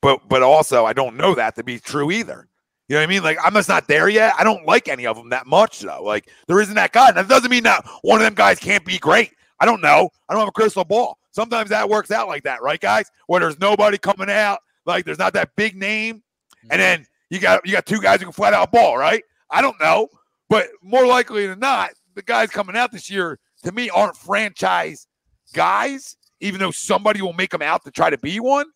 but but also I don't know that to be true either. You know what I mean? Like I'm just not there yet. I don't like any of them that much though. Like there isn't that guy. That doesn't mean that one of them guys can't be great. I don't know. I don't have a crystal ball. Sometimes that works out like that, right, guys? Where there's nobody coming out, like there's not that big name, and mm-hmm. then you got you got two guys who can flat out ball, right? I don't know, but more likely than not, the guys coming out this year to me aren't franchise guys, even though somebody will make them out to try to be one.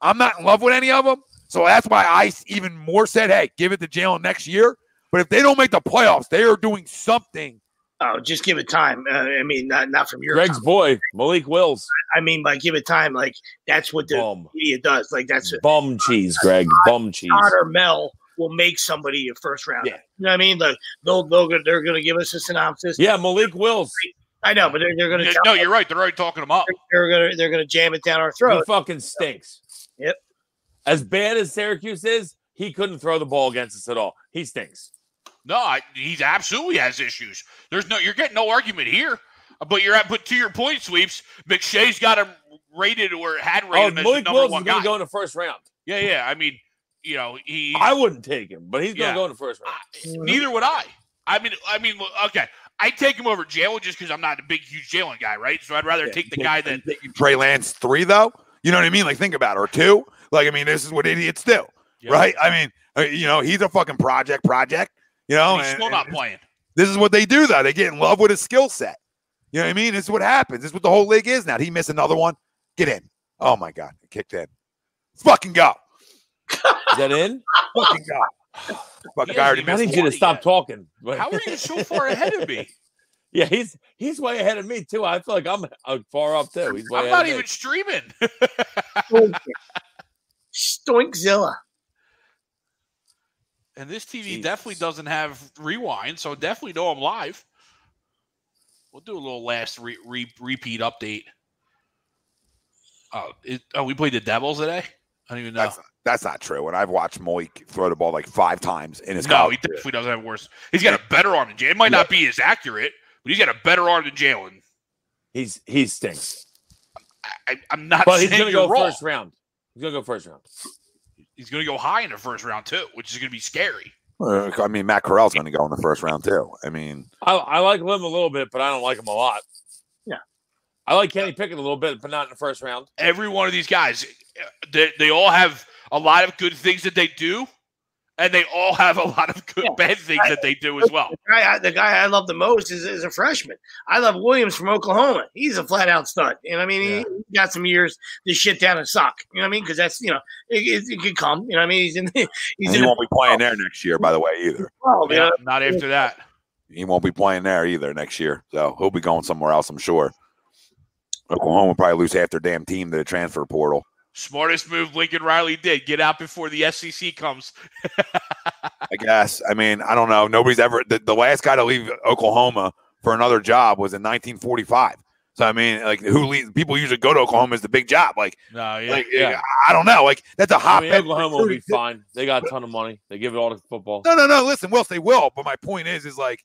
I'm not in love with any of them. So that's why I even more said, hey, give it to Jalen next year. But if they don't make the playoffs, they are doing something. Oh, just give it time. Uh, I mean, not not from your. Greg's boy, Malik Willis. I mean, by give it time, like that's what the Bum. media does. Like that's it. Bum cheese, Greg. Bum cheese. Todd or Mel will make somebody a first round. Yeah. You know what I mean? Like they'll, they'll they're going to give us a synopsis. Yeah, Malik Willis. I know, but they're, they're going Yeah, to no, you're right. They're already talking them up. they're going to they're going to jam it down our He throat. fucking stinks. Yep. As bad as Syracuse is, he couldn't throw the ball against us at all. He stinks. No, I, he's absolutely has issues. There's no, you're getting no argument here. But you're at, but to your point, sweeps. McShay's got him rated or had rated Oh, him as the Malik number Willis one going guy. to go in the first round. yeah, yeah. I mean, you know, he. I wouldn't take him, but he's going to Yeah. go in the first round. I- neither would I. I mean, I mean, okay. I take him over Jalen just because I'm not a big, huge Jalen guy, right? So I'd rather take the guy that. Trey Lance three though. You know what I mean? Like think about it, or two. Like I mean, this is what idiots do, Yeah. right? I mean, uh, you know, he's a fucking project, project. You know, He's and- still not and playing. this is what they do though. They get in love with his skill set. You know what I mean? This is what happens. This is what the whole league is now. He miss another one? Get in. Oh my god, it kicked in. Fucking go. Is that in? Fucking God. Fucking He guy already hasn't I missed need you to stop yet. talking. How are you so far <laughs> ahead of me? Yeah, he's he's way ahead of me too. I feel like I'm uh, far up too. He's way I'm ahead not of me. even streaming. <laughs> Stoinkzilla. And this TV Jesus. definitely doesn't have rewind, so definitely know I'm live. We'll do a little last re- re- repeat update. Oh, it, oh, we played the Devils today. I don't even know. That's, that's not true. And I've watched Moik throw the ball like five times in his no, college he career. definitely doesn't have worse. He's got a better arm than Jalen. It might not be as accurate, but he's got a better arm than Jalen. He's he stinks. I, I, I'm not But he's gonna go wrong. first round. He's gonna go first round. He's going to go high in the first round too, which is going to be scary. Uh, I mean, Matt Corral's going to go in the first round too. I mean, I, I like him a little bit, but I don't like him a lot. Yeah. I like Kenny Pickett a little bit, but not in the first round. Every one of these guys, they, they all have a lot of good things that they do, and they all have a lot of good Yeah. bad things that they do as well. The guy, I, the guy I love the most is, is a freshman. I love Williams from Oklahoma. He's a flat out stud. You know I mean? He, he got some years to shit down a sock. You know what I mean? Because that's, you know, it, it, it could come. You know what I mean? He's in, he's he in the won't be playing there next year, by the way, either. world, you Yeah, know? not after that. He won't be playing there either next year. So he'll be going somewhere else, I'm sure. Oklahoma will probably lose half their damn team to the transfer portal. Smartest move Lincoln Riley did. Get out before the SEC comes. <laughs> I guess. I mean, I don't know. Nobody's ever the, the last guy to leave Oklahoma for another job was in 1945. So I mean, like who leaves, people usually go to Oklahoma is the big job. Like, No, yeah. like yeah. I don't know. Like that's a hot. I mean, Oklahoma will be fine. They got a ton of money. They give it all to football. No, no, no. Listen, Wills, they will. But my point is, is like,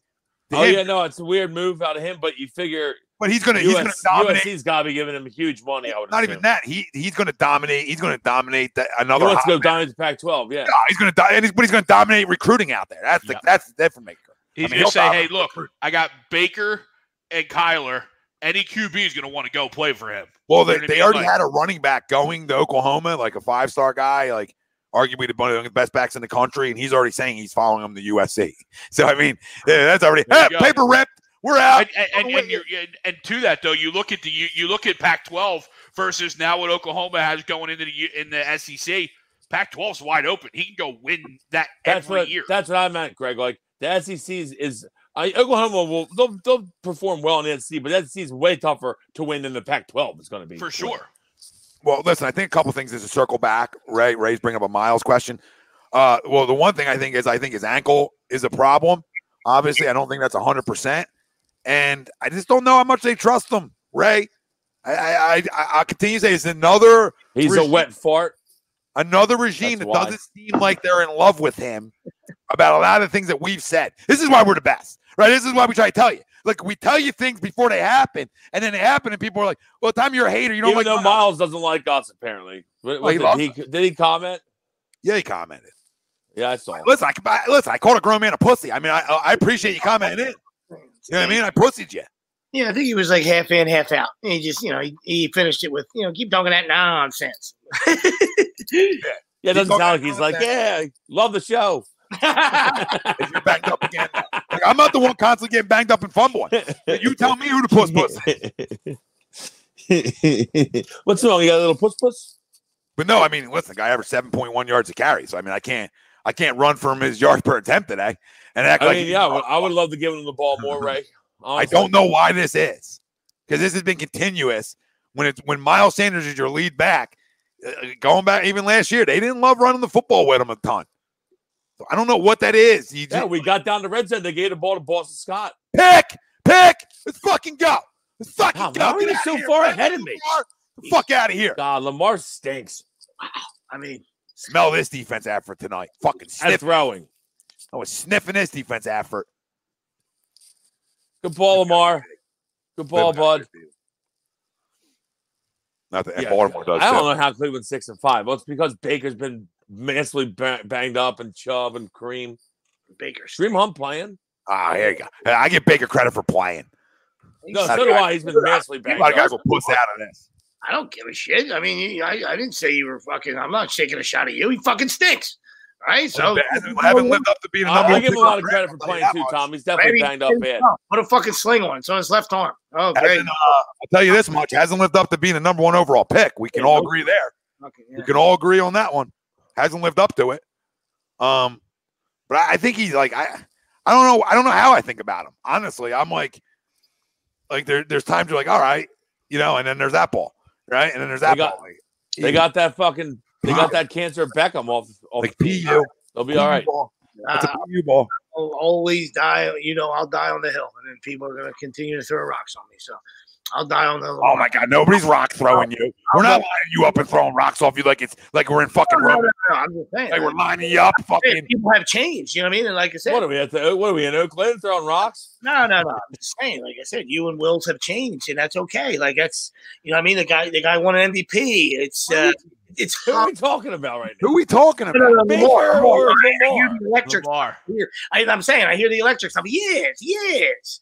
Oh him- yeah, no, it's a weird move out of him, but you figure but he's gonna he's gonna dominate. USC's got to be giving him huge money. I would Not assume. even that. He he's gonna dominate. He's gonna dominate the, He another. wants to go hot- down to Pac-12. Yeah, No, he's gonna die, and he's, but he's gonna dominate recruiting out there. That's the Yeah. that's the difference maker. He's I mean, gonna say, hey, look, recruit. I got Baker and Kyler. Any QB is going to want to go play for him. Well, they, know what I they already Like- had a running back going to Oklahoma, like a five star guy, like arguably the one of the best backs in the country, and he's already saying he's following him to USC. So I mean, yeah, that's already hey, paper rep. We're out. And, and, and, and, you're, and, and to that though, you look at the you, you look at Pac-12 versus now what Oklahoma has going into the U- in the SEC. Pac-12 is wide open. He can go win that that's every what year. that's what I meant, Greg. Like the SEC is, is I, Oklahoma will they'll, they'll perform well in the SEC, but the SEC is way tougher to win than the Pac-12 is going to be for sure. Well, listen, I think a couple things is to circle back. Ray, Ray's bringing up a Miles question. Uh, well, the one thing I think is I think his ankle is a problem. Obviously, I don't think that's hundred percent, and I just don't know how much they trust him. Ray, I I I, I continue to say it's another He's a wet fart. another regime That's that why. doesn't seem like they're in love with him about a lot of things that we've said. This is why we're the best, right? This is why we try to tell you. Like we tell you things before they happen, and then they happen, and people are like, "Well, the time you're a hater, you don't Even like." though Miles." Miles doesn't like us, apparently. What- Well, he did, he, did he comment? Yeah, he commented. Yeah, I saw. it. Listen, I, listen. I called a grown man a pussy. I mean, I I appreciate you commenting. You know what I mean? I pussied you. Yeah, I think he was like half in, half out. And he just, you know, he, he finished it with, you know, keep talking that nonsense. <laughs> Yeah, it doesn't sound like he's like, that. yeah, love the show. If <laughs> <laughs> you're banged up again, like, I'm not the one constantly getting banged up in fun boy. You tell me who the puss puss. What's wrong? You got a little puss puss? But no, I mean, listen, guy averaged 7.1 yards a carry. So I mean, I can't I can't run from his yards per attempt today eh? And act I like mean, yeah, I would, I would love to give him the ball more, Ray. I don't know why this is because this has been continuous. When it's when Miles Sanders is your lead back, uh, going back even last year, they didn't love running the football with him a ton. So I don't know what that is. You Yeah, just, we got down to red zone. They gave the ball to Boston Scott. pick, pick. Let's fucking go. Let's fucking Wow, go. Lamar Get is so here, far man. ahead of me. The fuck out of here. God, Lamar stinks Wow. I mean, Smell this defense effort tonight. Fucking at sniff. throwing. I was sniffing this defense effort. Good ball, Lamar. Good ball, bud. Nothing. And Yeah, Baltimore does I don't know how Cleveland's six and five. Well, it's because Baker's been massively ba- banged up and Chubb and Kareem. Baker. Kareem Hunt playing. Ah, here you go. I give Baker credit for playing. No, so do. I. He's been massively You banged gotta up. go puss out of this. I don't give a shit. I mean, I, I didn't say you were fucking. I'm not shaking a shot at you. He fucking stinks. All right. So hasn't, haven't lived up to being a number I one give him pick a lot of credit for I'll tell you playing too. Tom. He's definitely maybe banged up bad. Put a fucking sling on. It's on his left arm. Oh, great. Uh, I'll tell you this much: hasn't lived up to being a number one overall pick. We can all agree there. Okay, We can all agree on that one. Hasn't lived up to it. Um, but I, I think he's like I I don't know I don't know how I think about him. Honestly, I'm like like there there's times you're like, all right, you know, and then there's that ball, right? And then there's that got- ball. Like, They got that fucking. They got that cancer Beckham off. Off like the team. PU. They'll be all right. ball. It's a Uh, PU ball. I'll always die. You know, I'll die on the hill, and then people are going to continue to throw rocks on me. So I'll die on the. Oh my God! Nobody's rock throwing you. We're not lining you up and throwing rocks off you like it's like we're in fucking No, no, no, no, I'm just saying. Like we're lining you up, fucking. people have changed. You know what I mean? And like I said, What are we at? The, what are we in Oakland throwing rocks? no, no, no. I'm just saying. Like I said, you and Wills have changed, and that's okay. Like that's you know what I mean. The guy, the guy won an MVP. It's uh, it's Who are we talking about right now? Who are we talking about? no, no, Baker Lamar, or Lamar. I hear the electric. Lamar. I, I'm saying I hear the electric stuff. Yes, yes.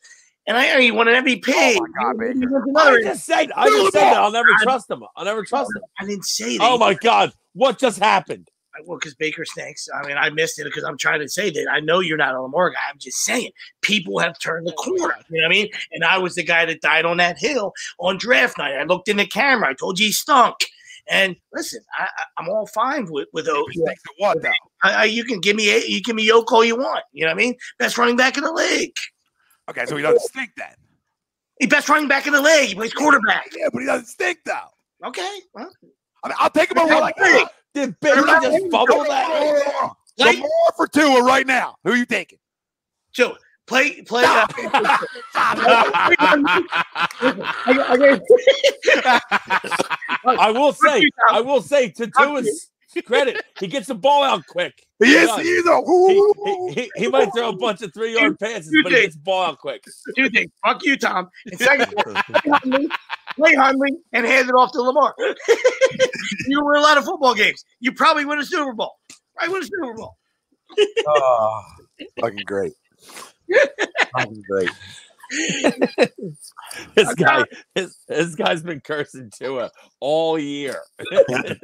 And I heard he won an MVP. Oh my God, Baker. went to another- I just said. I just said that. I'll never trust him. I'll never trust him. I didn't say that. Oh my God! What just happened? well, because Baker stinks. I mean, I missed it because I'm trying to say that I know you're not a Lamar guy. I'm just saying people have turned the oh corner. You know what I mean? And I was the guy that died on that hill on draft night. I looked in the camera. I told you he stunk. And listen, I, I, I'm all fine with with those. He what? I, I, you can give me a, you give me Yoke all you want. You know what I mean? Best running back in the league. Okay, so he doesn't stink then. He best running back in the league. He plays quarterback. Yeah, but he doesn't stink though. Okay. Well, I mean, I'll take him over like that. Did Baker just fumble that? play, Lamar for Tua right now. Who are you taking? so play, play. Uh, <laughs> I, I, <laughs> I will say. I will say to Tua's <laughs> credit, he gets the ball out quick. He is. does. He is a. He, he, he, he might throw a bunch of three yard passes, but he gets the ball out quick. two things. Fuck you, Tom. And second, <laughs> play Huntley, play Huntley, and hand it off to Lamar. <laughs> you win a lot of football games. You probably win a Super Bowl. Probably win a Super Bowl. Oh, fucking great. fucking great. <laughs> This guy, this, this guy's been cursing Tua all year. <laughs>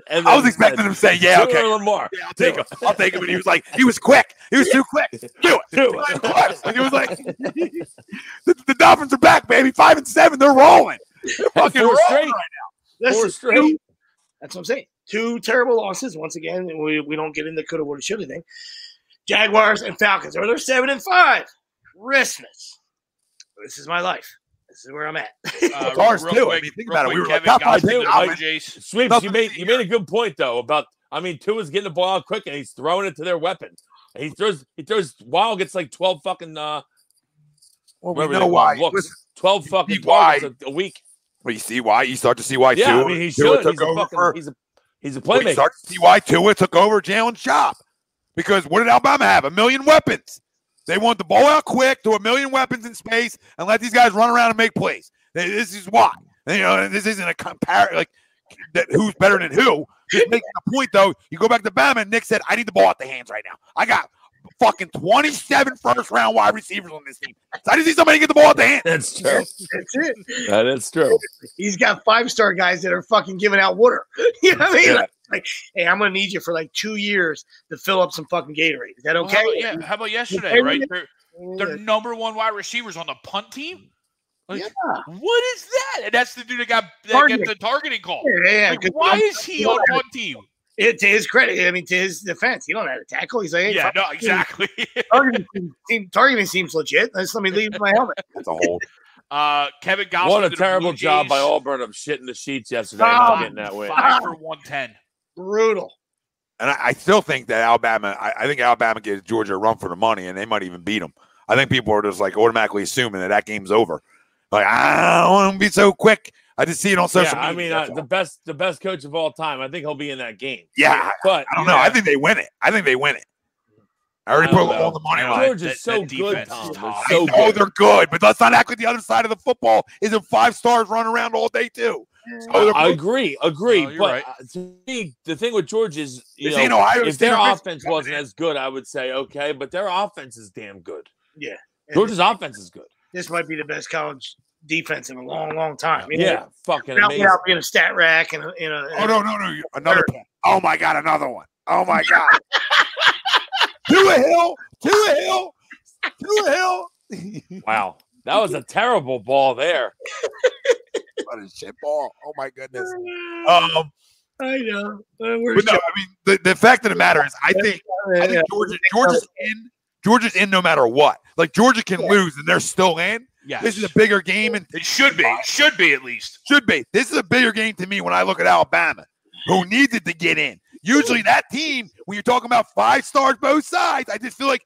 And I was expecting said, him to say, "Yeah, okay, Lamar. yeah, I'll take him. I'll take him." And he was like, he was quick. He was too quick. Do <laughs> it. Tua. Like, it was like the, the Dolphins are back, baby. Five and seven. They're rolling. They're fucking rolling. straight. Listen, Four straight. two- That's what I'm saying. Two terrible losses. Once again, we, we don't get into the coulda, woulda, shoulda thing. Jaguars and Falcons. Or they're seven and five. Christmas. This is my life. This is where I'm at. Uh, It's <laughs> ours real too. I mean, think real about it. We quick, were like Kevin top five Gossett team and in Blue Sweeps, Nothing you made you made a good point though about I mean Tua's getting the ball out quick and he's throwing it to their weapon. He throws he throws Wild gets like twelve fucking uh Well, we whatever they know why. them, looks. Listen, twelve fucking why. targets a, a week. well, you see why. You start to see why Yeah, Tua, I mean he Tua should. took He's a fucking for. he's a he's a well, you playmaker. start to see why Tua took over Jalen's job. Because what did Alabama have? A million weapons. They want the ball out quick to a million weapons in space and let these guys run around and make plays. Th- This is why. And, you know, this isn't a compare like that who's better than who. Just making a point though. You go back to Bama and Nick said, I need the ball out the hands right now. I got fucking 27 first round wide receivers on this team. So I just need somebody to get the ball out the hands. That's true. That's it. That is true. He's got five star guys that are fucking giving out water. <laughs> you know what I mean? Yeah. Like, like, hey, I'm gonna need you for like two years to fill up some fucking Gatorade. Is that Well, okay? how about, yeah, how about yesterday, right? They're, they're number one wide receivers on the punt team. Like, Yeah. what is that? And that's the dude that got that Targeting. get the targeting call. Yeah, yeah, Like, 'cause why you is he on have- punt team? it, to his credit, I mean, to his defense, he don't know how to tackle. He's like, hey, Yeah, no, exactly. <laughs> targeting, seem, targeting seems legit. Let's let me leave my helmet. <laughs> That's a whole. Uh, Kevin Gossett. What a terrible job by Jays, Auburn of shitting the sheets yesterday and not Ah, getting that win. Five for one ten. Brutal. And I, I still think that Alabama, I, I think Alabama gives Georgia a run for the money, and they might even beat them. I think people are just like automatically assuming that that game's over. Like I don't want to be so quick. I just see it on social Yeah, I mean uh, the best the best coach of all time. I think he'll be in that game. yeah, But I don't know. I think they win it. I think they win it. I already I put don't all the money on don't it. George so that good, defense is Tom. They're tough. so I know good. they're good, but let's not act like the other side of the football isn't five stars running around all day too. So I agree, agree. No, but right. uh, to me, the thing with George is, you This know, Ohio if State their offense wasn't as good, I would say okay, but their offense is damn good. And Georgia's offense is good. This might be the best college defense in a long, long time. You know, Yeah, fucking Without, amazing. without being a stat rack and a, and a Oh no, no, no! Another one. Oh my god, another one. Oh my god. <laughs> to a hill, to a hill, to a hill. <laughs> Wow, that was a terrible ball there. <laughs> what a shit ball. Oh my goodness. Um, I know. We're But no, I mean the, the fact of the matter is, I think I think Georgia Georgia's in. Georgia's in no matter what. Like Georgia can lose and they're still in. Yes. This is a bigger game and it should be. It should be at least. should be. This is a bigger game to me when I look at Alabama, who needed to get in. Usually that team, when you're talking about five stars both sides, I just feel like,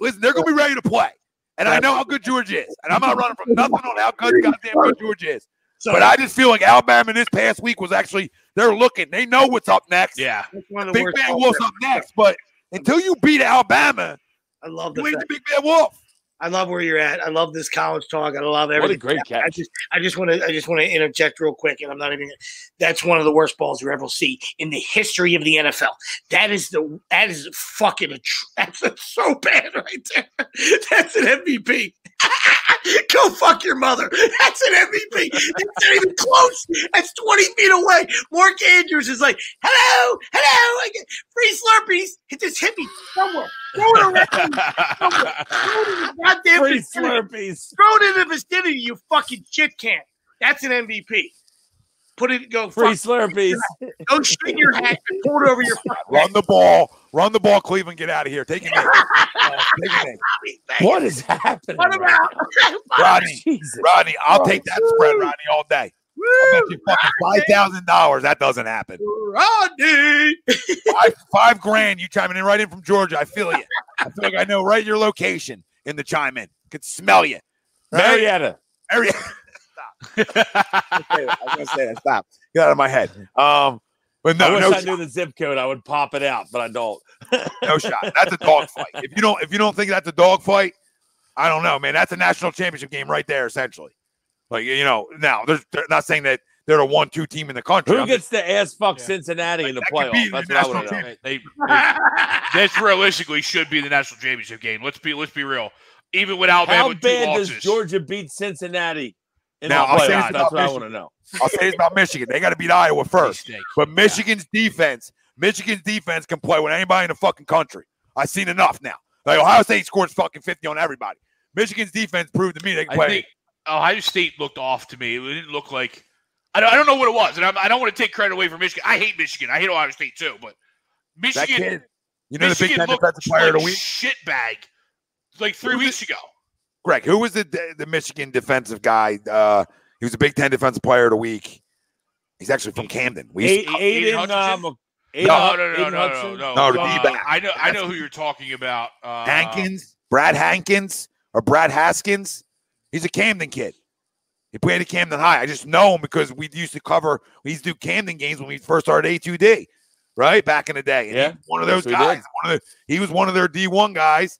listen, they're gonna be ready to play. And I know how good Georgia is. And I'm not running from nothing on how good goddamn good Georgia is. But I just feel like Alabama this past week was actually they're looking. They know what's up next. Yeah. One of Big worst Bad Wolf's up next. But until you beat Alabama, I love the you ain't the Big Bad Wolf. I love where you're at. I love this college talk. I love everything. What a everything. great I catch. just, I just want to, I just want to interject real quick, and I'm not even. That's one of the worst balls you ever see in the history of the NFL. That is the, that is fucking, a tr- <laughs> that's so bad right there. <laughs> That's an MVP. <laughs> Go fuck your mother. That's an MVP. That's not even close. That's 20 feet away. Mark Andrews is like, hello, hello, I get free Slurpees. Hit this hippie somewhere. Throw it around. Somewhere. Throw it in the goddamn Free vicinity. Slurpees. Throw it in the vicinity, you fucking shit can. That's an MVP. Put it, go, Free Slurpees. <laughs> go straighten your hat and pull it over your fucking Run the ball. Run the ball, Cleveland. Get out of here. Take it. <laughs> Uh, take it. head. What is happening? What right about? <laughs> Rodney, Jesus. Rodney, I'll take that spread, Rodney, all day. I'll you fucking five thousand dollars. That doesn't happen. Rodney. <laughs> Five, five grand. You chiming in right in from Georgia. I feel you. I feel like I know right your location in the chime in. Could smell you. Marietta. Marietta. Stop. I was gonna say that. Stop. Get out of my head. Um, but I no, wish no, I shot, knew the zip code. I would pop it out, but I don't. no shot. That's a dog fight. If you don't, if you don't think that's a dog fight, I don't know, man. That's a national championship game right there, essentially. Like you know, now they're, they're not saying that they're a one-two team in the country. Who I'm gets to ass fuck Yeah. Cincinnati in the That could be playoff? the That's what I national want to know. They, <laughs> they, this realistically should be the national championship game. Let's be let's be real. Even with Alabama How with two bad does Georgia beat Cincinnati in Now, the I'll say playoff? this That's about what I want to know. I'll say this about Michigan. They got to beat Iowa first. But Michigan's defense, Michigan's defense can play with anybody in the fucking country. I've seen enough now. Like Ohio State scores fucking 50 on everybody. Michigan's defense proved to me they can I play. think Ohio State looked off to me. It didn't look like I don't, I don't know what it was, and I'm, I don't want to take credit away from Michigan. I hate Michigan. I hate Ohio State too, but Michigan, kid, you know the Big Michigan Ten looked defensive player of the like week? shit bag like three weeks ago. Greg, who was the the Michigan defensive guy? Uh, he was a Big Ten defensive player of the week. He's actually from Camden. We used Aiden, Aiden Aiden, Hutchinson? um, No, Aiden, no, no, no, Aiden no, no, Hudson? no. No, the Uh, D-back. I know, I know who you're talking about. Uh, Hankins, Brad Hankins, or Brad Haskins. He's a Camden kid. He played at Camden High. I just know him because we used to cover. We used to do Camden games when we first started A2D, right back in the day. And Yeah. he was one of Yes, those we guys. did. One of the, he was one of their D1 guys.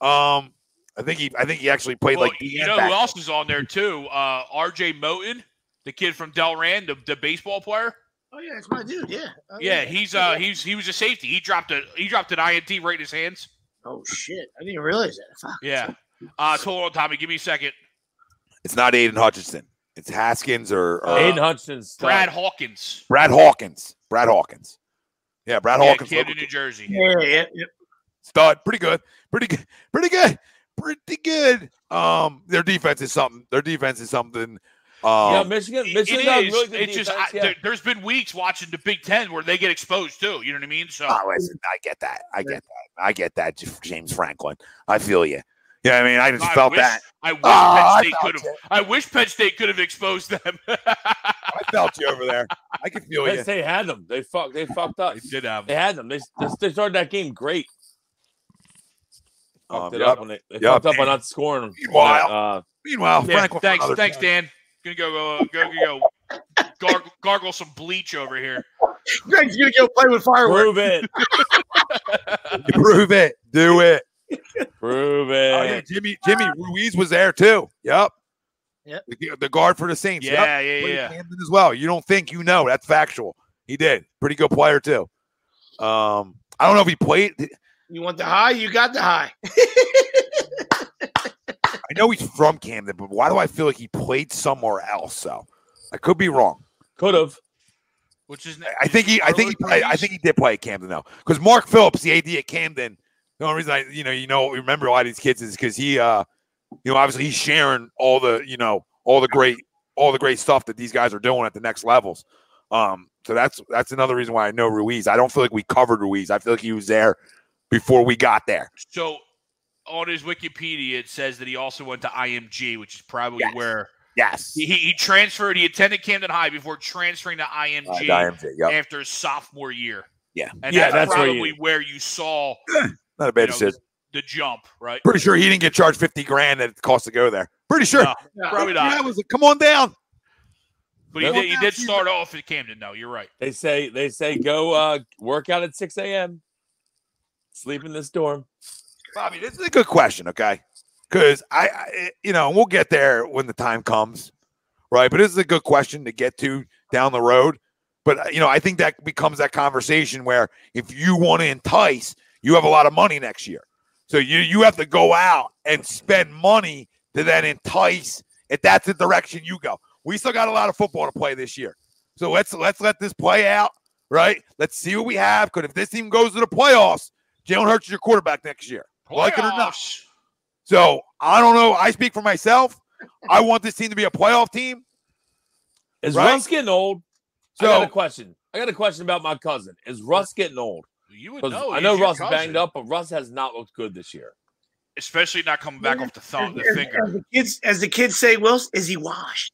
Um, I think he. I think he actually played Well, like you know back who else is on there too? Uh, R.J. Moten, the kid from Delran, the, the baseball player. Oh yeah, it's my dude. Yeah. Oh, Yeah, he's uh he's he was a safety. He dropped a he dropped an INT right in his hands. Oh shit! I didn't realize that. Fuck. Yeah. Uh, hold on, Tommy. Give me a second. It's not Aidan Hutchinson. It's Haskins or, or Uh, Aiden Hudson. Brad Hawkins. Brad Hawkins. Brad Hawkins. Yeah, Brad Yeah, Hawkins. Camden, local New Jersey. Yeah, yeah, yeah. stud. Pretty good. Pretty good. Pretty good. Pretty good. Um, their defense is something. Their defense is something. Um, yeah, Michigan. It- Michigan it got is. really good it's just defense, I, yeah. there, there's been weeks watching the Big Ten where they get exposed too. You know what I mean? So oh, listen, I get that. I get that. I get that, James Franklin. I feel you. Yeah, I mean, I just I felt wish, that. I wish Oh, Penn State could have. I wish Penn State could have exposed them. I felt you over there. I can <laughs> feel Penn you. State had them. They fucked. They fucked up. They did have. Them. They had them. They, they, they started that game great. Um, Fucked it yup. up when they, they Yup. fucked up by not scoring. them. Meanwhile- uh, Meanwhile, Yeah, Franklin. for thanks, another- thanks, Dan. Gonna go uh, go go go gargle, gargle some bleach over here. Greg's gonna go play with fireworks. prove it. <laughs> Prove it. Do it. Prove it. Oh, yeah, Jimmy Jimmy Ruiz was there too. Yep. Yep. The, the guard for the Saints. Yep. Yeah, yeah, Played yeah. Camden as well. You don't think you know? That's factual. He did. Pretty good player too. Um, I don't know if he played. You want the high? You got the high. <laughs> I know he's from Camden, but why do I feel like he played somewhere else? So I could be wrong. Could have. Which is I- I think he. I think he. Played, I think he did play at Camden though, because Mark Phillips, the AD at Camden. The only reason I, you know, you know, remember a lot of these kids is because he, uh, you know, obviously he's sharing all the, you know, all the great, all the great stuff that these guys are doing at the next levels. Um, so that's that's another reason why I know Ruiz. I don't feel like we covered Ruiz. I feel like he was there before we got there. So on his Wikipedia, it says that he also went to IMG, which is probably Yes. where Yes. he, he he transferred. He attended Camden High before transferring to Uh, IMG IMG, yep. after his sophomore year. Yeah. and Yeah, that's, that's where probably you- where you saw <clears throat> Not a bad you know, the jump, right? Pretty sure he didn't get charged 50 grand that it cost to go there. Pretty sure. No, probably not. it was like, come on down. But he did, he did start off at Camden, though. You're right. They say they say go uh work out at 6 a.m. Sleep in this dorm. Bobby, this is a good question, okay? Because I, I, you know, we'll get there when the time comes, right? But this is a good question to get to down the road. But uh, you know, I think that becomes that conversation where if you want to entice, you have a lot of money next year, so you you have to go out and spend money to then entice. If that's the direction you go, we still got a lot of football to play this year, so let's let's let this play out, right? Let's see what we have. Because if this team goes to the playoffs, Jalen Hurts is your quarterback next year, like it or not. So I don't know. I speak for myself. I want this team to be a playoff team. Is Right? Russ getting old? I got a question. I got a question about my cousin. Is Russ getting old? You would 'Cause know. I know Russ cousin. banged up, but Russ has not looked good this year. especially not coming back off the thumb, the As- finger. As the kids, as the kids say, Wills, is he washed?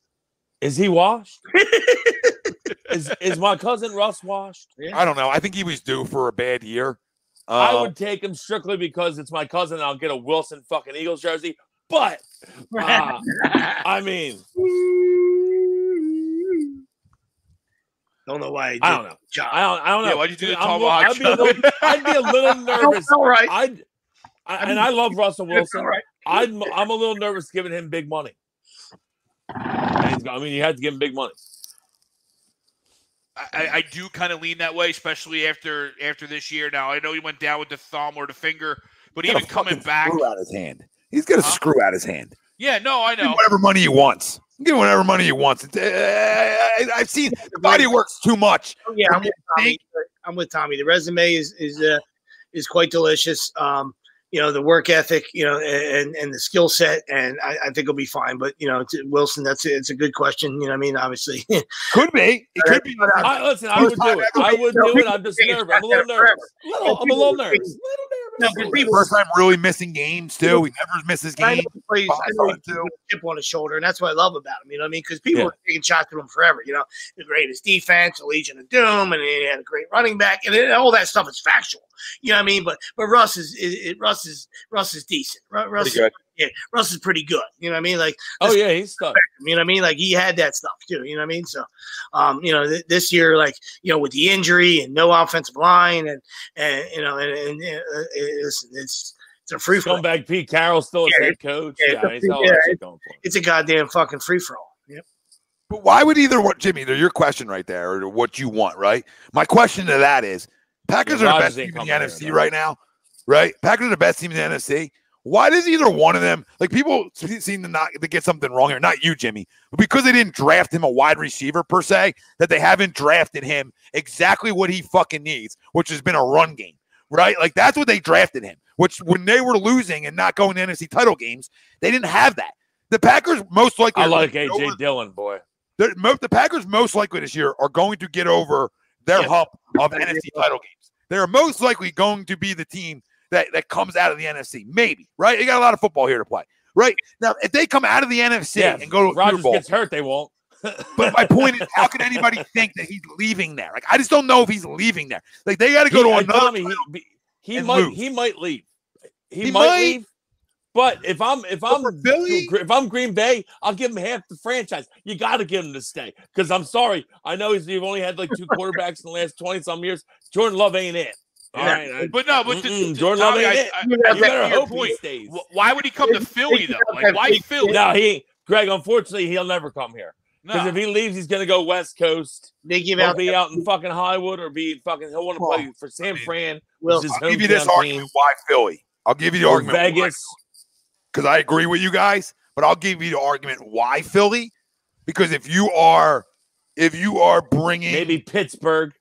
Is he washed? <laughs> is is my cousin Russ washed? I don't know. I think he was due for a bad year. I Uh, would take him strictly because it's my cousin. I'll get a Wilson fucking Eagles jersey. But <laughs> uh, I mean, don't know why. I don't know. Job. I don't. I don't know. Yeah, why'd you do the I'm Tom a little- Hawk I'd be, a little, I'd be a little <laughs> nervous. all right. I'd, I, and I love <laughs> Russell Wilson. All right. I'd, I'm a little nervous giving him big money. And he's got- I mean, you had to give him big money. I, I do kind of lean that way, especially after after this year. Now I know he went down with the thumb or the finger, but he's got even a coming back, screw out his hand. He's got a Huh? screw out his hand. yeah, no, I Give know. whatever money he wants. Give whatever money he wants. It's, uh, I, I've seen the body works too much. Yeah, I'm with Tommy. I'm with Tommy. The resume is is uh, is quite delicious. Um, you know, the work ethic, you know, and and the skill set, and I, I think he'll be fine. But you know, to Wilson, that's a, it's a good question. You know, what I mean, obviously, <laughs> Could be. It could be. Uh, I, listen, I would do it. I would do it. I'm just nervous. I'm a little nervous. Little, I'm a little nervous. Little nervous. but people- First time really missing games too. He never misses I know games. I know he's chip on his shoulder, and that's what I love about him. You know what I mean? Because people Yeah. are taking shots at him forever. You know, the greatest defense, the Legion of Doom, and he had a great running back, and it- all that stuff is factual. You know what I mean? But but Russ is, is, is Russ is Russ is decent. Russ, Pretty good. yeah, Russ is pretty good. You know what I mean? Like Oh yeah, he's stuck. you know what I mean? Like he had that stuff too. You know what I mean? So, um, you know, th- this year, like you know, with the injury and no offensive line, and and you know, and, and uh, it's it's it's a free for all. Scumbag Pete Carroll still a Yeah, head coach. yeah, Yeah, he's got all yeah, that shit going for him. It's a goddamn fucking free for all. Yep. But why would either one, Jimmy? They're your question right there, or what you want, right? My question to that is, Packers Yeah, are the best team in the coming NFC here, right now, right? Packers are the best team in the NFC. Why does either one of them like people seem to not to get something wrong here? Not you, Jimmy, but because they didn't draft him a wide receiver per se, that they haven't drafted him exactly what he fucking needs, which has been a run game, right? Like that's what they drafted him. Which when they were losing and not going to NFC title games, they didn't have that. The Packers most likely I like AJ over- Dillon, boy. the, mo- the Packers most likely this year are going to get over their Yeah. hump of NFC title games. They're most likely going to be the team that, that comes out of the NFC. Maybe, right? You got a lot of football here to play. Right. Now, if they come out of the NFC and go to Rodgers Bowl, gets hurt, they won't. <laughs> but my point is, how can anybody think that he's leaving there? Like, I just don't know if he's leaving there. Like, they got to go He- to another. Tommy, he, he might he might leave. He, He might, might. leave. But if I'm if I'm Philly? if I'm Green Bay, I'll give him half the franchise. You got to give him to stay because I'm sorry. I know he's you've only had like two <laughs> quarterbacks in the last twenty some years. Jordan Love ain't it. All Yeah. right, I- But no, but to, to- Jordan Love Tommy, ain't I- I- You I better you better your hope he point. stays. Why would he come to Philly though? Like, why Philly? No, he Greg. Unfortunately, he'll never come here because No. if he leaves, he's gonna go West Coast. They give He'll out be out in fucking Hollywood or be fucking. He'll want to play for San Fran. Will. which is I'll give you this hometown argument why Philly. I'll give you the or argument Vegas. because I agree with you guys, but I'll give you the argument why Philly. Because if you are, if you are bringing, Maybe Pittsburgh.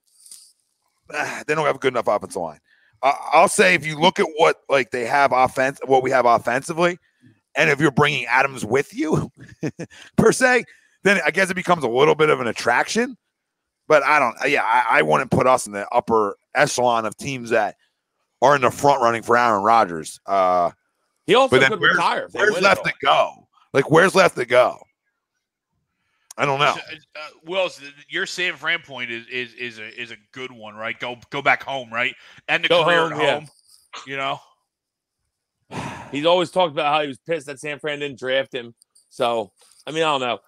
Ah, they don't have a good enough offensive line. I'll say if you look at what like they have offense, what we have offensively, and if you're bringing Adams with you, <laughs> per se, then I guess it becomes a little bit of an attraction. but I don't. Yeah, I, I wouldn't put us in the upper echelon of teams that are in the front running for Aaron Rodgers. Uh, He also But then could where's- retire. where's left to go? Like, where's left to go? I don't know. Uh, Wills, your San Fran point is is is a is a good one, right? Go go back home, right? End the Go career home, at yeah. home. You know, He's always talked about how he was pissed that San Fran didn't draft him. So, I mean, I don't know.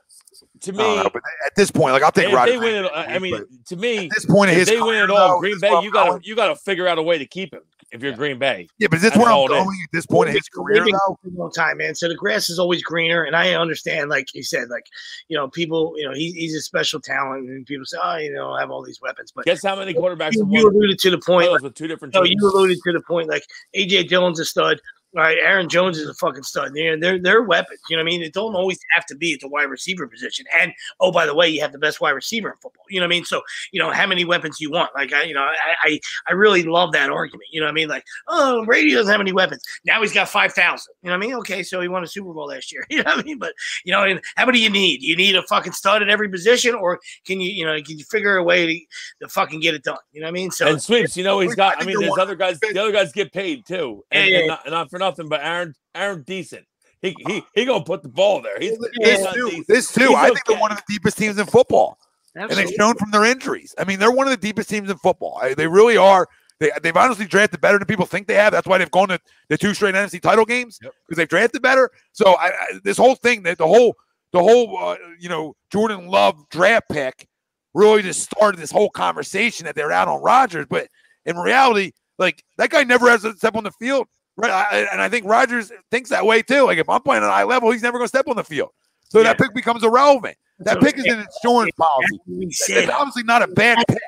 To me, know, but at this point, like I'll take if Rodgers. they win it, I mean, to me, at this point of if his they win it all, though, Green Bay, you gotta you gotta figure out a way to keep him if you're Green Bay. Yeah, but is this That's where I'm all it is. going at this point of his career, We've been though? a long time, man. So the grass is always greener, and I understand, like you said, like you know, people, you know, he, he's a special talent, and people say, oh, you know, I have all these weapons, but Guess how many quarterbacks you, you alluded to the point. playoffs with two different No, teams? you alluded to the point. Like AJ Dillon's a stud. All right, Aaron Jones is a fucking stud. They're, they're they're weapons. You know what I mean? It don't always have to be at the wide receiver position. And oh, by the way, you have the best wide receiver in football. You know what I mean? So you know how many weapons you want. Like I, you know, I I, I really love that argument. You know what I mean? Like oh, Brady doesn't have any weapons. Now he's got five thousand. You know what I mean? Okay, so he won a Super Bowl last year. <laughs> You know what I mean? But you know, and how many do you need? You need a fucking stud at every position, or can you you know can you figure a way to, to fucking get it done? You know what I mean? So and sweeps, you know, he's got. I mean, there's other guys. The other guys get paid too, and, Yeah, yeah. and not, and not for nothing. Nothing but Aaron, Aaron, decent. He he he gonna put the ball there. He's, he's This not too. decent. This too. He's I think they're one of the deepest teams in football. and absolutely. they've shown from their injuries. I mean, they're one of the deepest teams in football. I- They really are. They, they've honestly drafted better than people think they have. That's why they've gone to the two straight NFC title games because Yep. they've drafted better. So I, I, this whole thing, that the whole, the whole, uh, you know, Jordan Love draft pick really just started this whole conversation that they're out on Rodgers. But in reality, like that guy never has a step on the field, right? I, and I think Rodgers thinks that way too. Like if I'm playing at a high level, he's never going to step on the field. So that pick becomes irrelevant. That So, pick is an insurance policy. We It's obviously not a bad pick.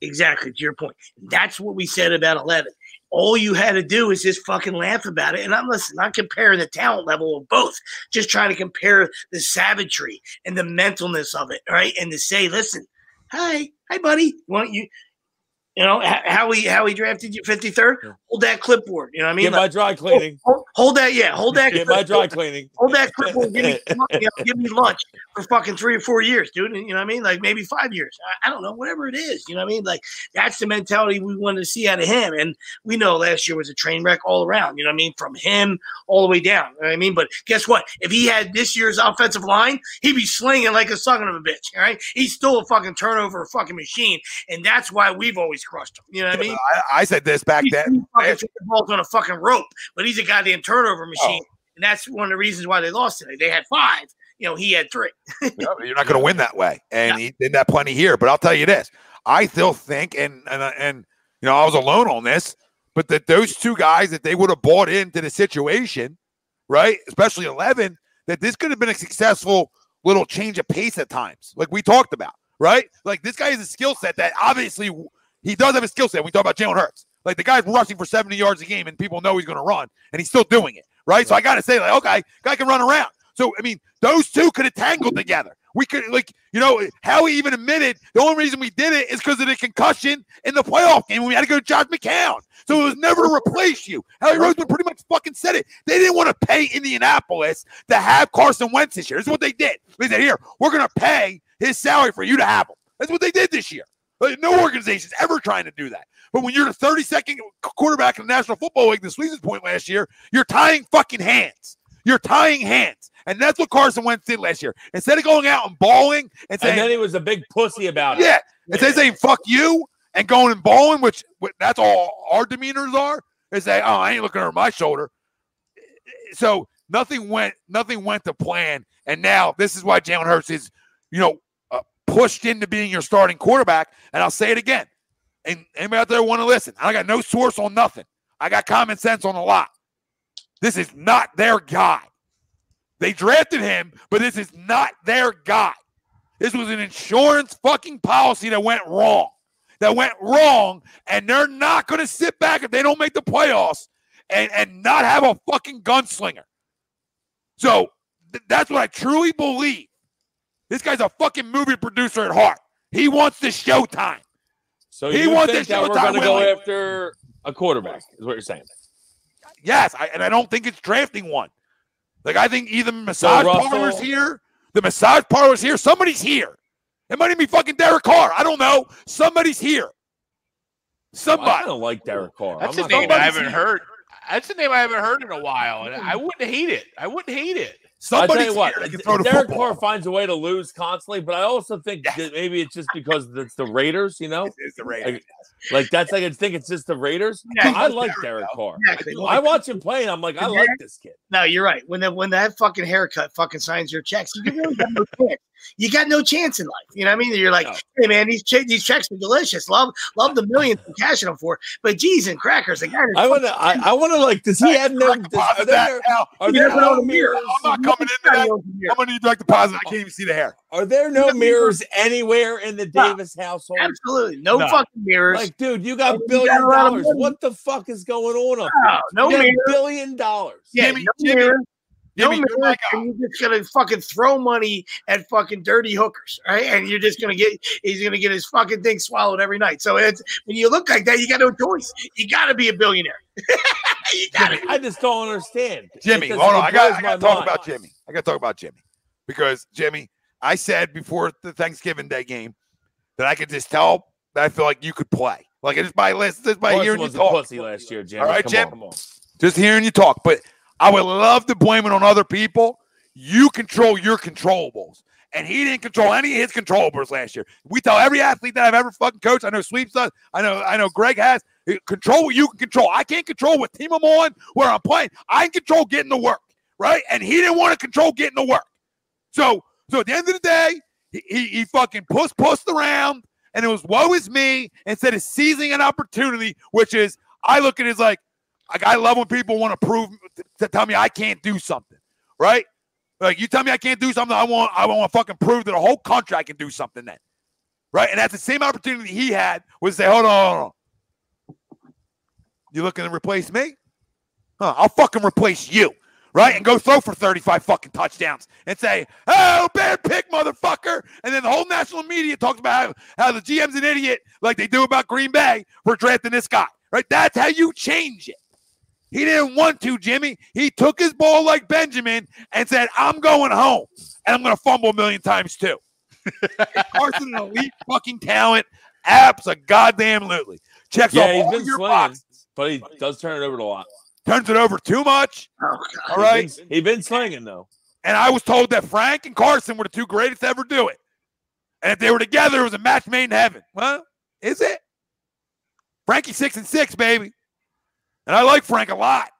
exactly to your point. That's what we said about eleven. All you had to do is just fucking laugh about it. And I'm listen, not comparing the talent level of both, just trying to compare the savagery and the mentalness of it, right? And to say, listen, hi, hi, buddy, why don't you, you know, how we how we drafted you 53rd? Yeah. Hold that clipboard. You know what I mean? Get my dry oh, cleaning. hold, hold that, yeah, hold that. Get my dry cleaning. Hold that clipboard. Give me, <laughs> you know, give me lunch for fucking three or four years, dude. You know what I mean? Like maybe five years. I, I don't know, whatever it is. You know what I mean? Like that's the mentality we wanted to see out of him. And we know last year was a train wreck all around. You know what I mean? From him all the way down. You know what I mean? But guess what? If he had this year's offensive line, he'd be slinging like a son of a bitch. All right. He's still a fucking turnover fucking machine. And that's why we've always crushed him. You know what I mean? I, I said this back He's then. Fucking throwing balls on a fucking rope, but he's a goddamn turnover oh. machine. Oh. And that's one of the reasons why they lost today. They had five. You know, he had three. <laughs> You're not going to win that way, and he did that plenty here. But I'll tell you this: I still think, and and uh, and you know, I was alone on this, but that those two guys that they would have bought into the situation, right? Especially eleven, that this could have been a successful little change of pace at times, like we talked about, right? Like this guy has a skill set that obviously he does have a skill set. We talk about Jalen Hurts. Like the guy's rushing for 70 yards a game, and people know he's going to run, and he's still doing it, right? So I got to say, like, okay, guy can run around. So I mean, those two could have tangled together. We could, like, you know, how he even admitted the only reason we did it is because of the concussion in the playoff game when we had to go to Josh McCown. So it was never to replace you. Howie Roseman pretty much fucking said it. They didn't want to pay Indianapolis to have Carson Wentz this year. This is what they did. They said, here, we're going to pay his salary for you to have him. That's what they did this year. Like, no organization's ever trying to do that. But when you're the 32nd quarterback in the National Football League, the Sweezen's point last year, you're tying fucking hands. You're tying hands. And that's what Carson Wentz did last year. Instead of going out and balling and And saying, then he was a big pussy about it. yeah, instead of saying fuck you and going and balling, which that's all our demeanors are, they say, oh, I ain't looking over my shoulder. So nothing went, nothing went to plan. And now this is why Jalen Hurts is, you know, uh, pushed into being your starting quarterback. And I'll say it again. And anybody out there want to listen? I got no source on nothing. I got common sense on a lot. This is not their guy. They drafted him, but this is not their guy. This was an insurance fucking policy that went wrong. That went wrong, and they're not going to sit back if they don't make the playoffs and, and not have a fucking gunslinger. So th- that's what I truly believe. This guy's a fucking movie producer at heart. He wants the showtime. So He you wants think to that we're going to go after a quarterback? Is what you're saying? Yes, I, and I don't think it's drafting one. Like I think either massage Russell- parlors here, the massage parlors here, somebody's here. It might even be fucking Derek Carr. I don't know. Somebody's here. Somebody. I Somebody. don't like Derek Carr. That's I'm a name I haven't heard. That's a name I haven't heard in a while, and I wouldn't hate it. I wouldn't hate it. I tell Somebody's you what, here that can throw the Derek football. Carr finds a way to lose constantly, but I also think Yes. that maybe it's just because it's the Raiders, you know? It's the Raiders. Like, like that's like I think it's just the Raiders. Yeah, I like Derek Carr. Exactly. I watch him play and I'm like, I like this kid. No, you're right. When that when that fucking haircut fucking signs your checks, you really got no <laughs> chance. You got no chance in life. You know what I mean? You're like, No. hey man, these che- these checks are delicious. Love love the millions I'm cashing them for. But geez and crackers, the guy. I wanna I, I wanna like does he have no does, are that there now. are You there never no the mirror. mirrors? I'm not coming into that. I'm gonna need direct deposit. I can't even see the hair. Are there no mirrors anywhere in the No. Davis household? Absolutely no, No. fucking mirrors. Like, dude, you got You billion got a lot of dollars. What the fuck is going on up no, here? no you mirrors. billion dollars. Yeah, Jimmy, no Jimmy, mirrors. No Jimmy, you're my mirrors, guy. and you're just gonna fucking throw money at fucking dirty hookers, right? And you're just gonna get he's gonna get his fucking thing swallowed every night. So it's when you look like that, you got no choice. You gotta be a billionaire. <laughs> you gotta. I just don't understand. Jimmy, hold on. I got blows I my got to talk mind. about Jimmy. I got to talk about Jimmy because Jimmy, I said before the Thanksgiving Day game that I could just tell that I feel like you could play. Like it's by list, just by Carson hearing you talk, pussy last year, Jimmy. All right, come Jim. On, come on. just hearing you talk. But I would love to blame it on other people. You control your controllables. And he didn't control any of his controllables last year. We tell every athlete that I've ever fucking coached. I know Sweeps does. I know. I know Greg has. Control what you can control. I can't control what team I'm on, where I'm playing. I can control getting to work, right? And he didn't want to control getting to work. So, so at the end of the day, he, he, he fucking puss pussed around, and it was woe is me instead of seizing an opportunity, which is I look at it as like, like I love when people want to prove to tell me I can't do something, right? Like you tell me I can't do something, I want I want to fucking prove to the whole country I can do something then, right? And that's the same opportunity he had was say, hold on, hold on. You looking to replace me? Huh, I'll fucking replace you, right? And go throw for 35 fucking touchdowns and say, oh, bad pick, motherfucker. And then the whole national media talks about how, how the GM's an idiot, like they do about Green Bay for drafting this guy, right? That's how you change it. He didn't want to, Jimmy. He took his ball like Benjamin and said, I'm going home. And I'm going to fumble a million times too. <laughs> Carson, an elite fucking talent. Abs a goddamn lutely. Checks Yeah, off he's all been your swinging. boxes. But he does turn it over a lot. Turns it over too much. Oh, All right. He's been, he been slinging though. And I was told that Frank and Carson were the two greatest to ever do it. And if they were together, it was a match made in heaven. Well, is it? Frankie six and six, baby. And I like Frank a lot.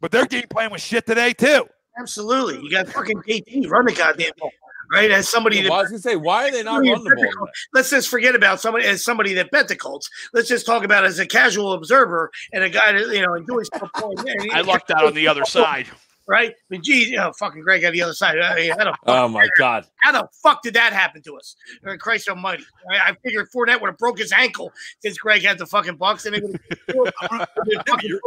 But their game plan was shit today, too. Absolutely. You got fucking KT run the goddamn ball, right? As somebody that Well, I was gonna say, why are they not Yeah, running the ball? let's just forget about somebody as somebody that bet the Colts. Let's just talk about as a casual observer and a guy that you know enjoys football. <laughs> I lucked out on the other side. Right? But geez, you know, fucking Greg on the other side. I mean, how, the fuck, Oh my god. how the fuck did that happen to us? Uh, Christ Almighty! I, I figured Fournette would have broke his ankle since Greg had the fucking Bucks, and it would have <laughs> Jimmy, now you're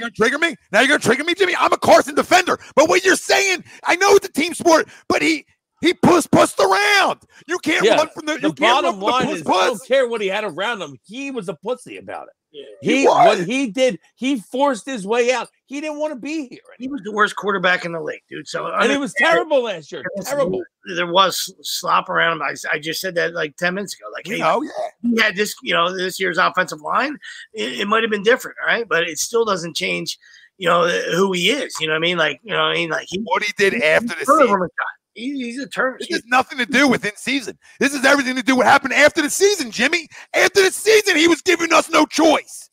going to trigger me? Now you're going to trigger me, Jimmy? I'm a Carson defender. But what you're saying, I know it's a team sport, but he he puss pussed around. You can't Yeah, run from the, The you can't bottom run from line the is, puss I don't care what he had around him. He was a pussy about it. He He, what he did, he forced his way out. He didn't want to be here, he was the worst quarterback in the league, dude. So and he was terrible last year. Terrible. There was slop around him. I, I just said that like ten minutes ago. Like, You hey, know, yeah. he had this, you know, this year's offensive line, it, it might have been different, all right? But it still doesn't change, you know, who he is. You know what I mean? Like, you know, what I mean, like he, What he did after the season. Guy. He, he's a turn. This has nothing to do with in season. This is everything to do with what happened after the season, Jimmy. After the season, he was giving us no choice.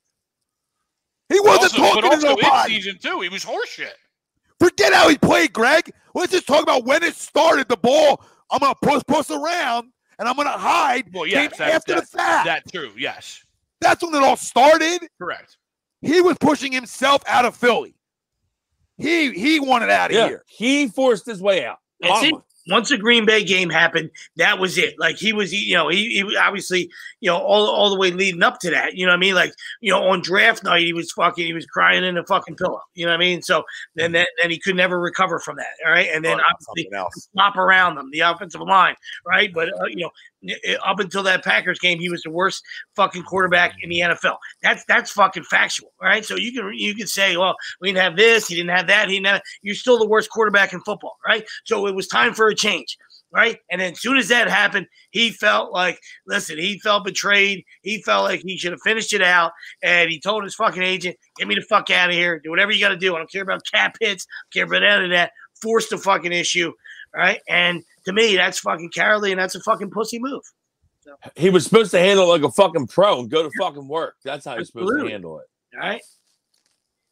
He wasn't Also, but talking to also in nobody. season two, he was horseshit. Forget how he played, Greg. Let's just talk about when it started. The ball, I'm gonna push push around and I'm gonna hide. Well, came yes, that's, after that, the fact. that true. Yes, That's when it all started. correct. He was pushing himself out of Philly. He he wanted out of Yeah, here. he forced his way out. That's it. Once the Green Bay game happened, that was it. Like he was, you know, he, he obviously, you know, all, all the way leading up to that. You know what I mean? Like, you know, on draft night, he was fucking, he was crying in a fucking pillow. You know what I mean? So then, then, then he could never recover from that. All right, and then obviously else. around them, the offensive line, right? But uh, you know, up until that Packers game, he was the worst fucking quarterback in the NFL. That's that's fucking factual, right? So you can you can say, well, we didn't have this, he didn't have that, he didn't. You're still the worst quarterback in football, right? So it was time for a change. right? And then as soon as that happened, he felt like, listen, he felt betrayed. He felt like he should have finished it out. And he told his fucking agent, get me the fuck out of here. Do whatever you got to do. I don't care about cap hits. I don't care about any of that. Force the fucking issue, right? And to me, that's fucking cowardly and that's a fucking pussy move. He was supposed to handle it like a fucking pro and go to fucking work. That's how you're supposed to handle it. All right.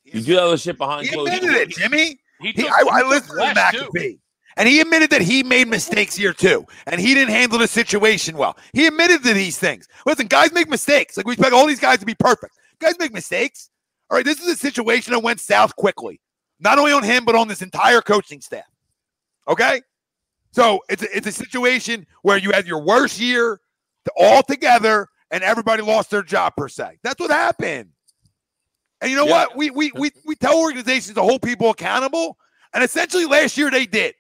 You do that other shit behind He closed admitted doors. it, Jimmy. He He, took- I, I listened to less, too. McAfee, and he admitted that he made mistakes here too, and he didn't handle the situation well. He admitted to these things. Listen, guys make mistakes. Like we expect all these guys to be perfect. Guys make mistakes. All right, this is a situation that went south quickly, not only on him but on this entire coaching staff. Okay, so it's a, it's a situation where you had your worst year all together, and everybody lost their job per se. That's what happened. And you know Yeah. what? We, we we we tell organizations to hold people accountable, and essentially last year they did.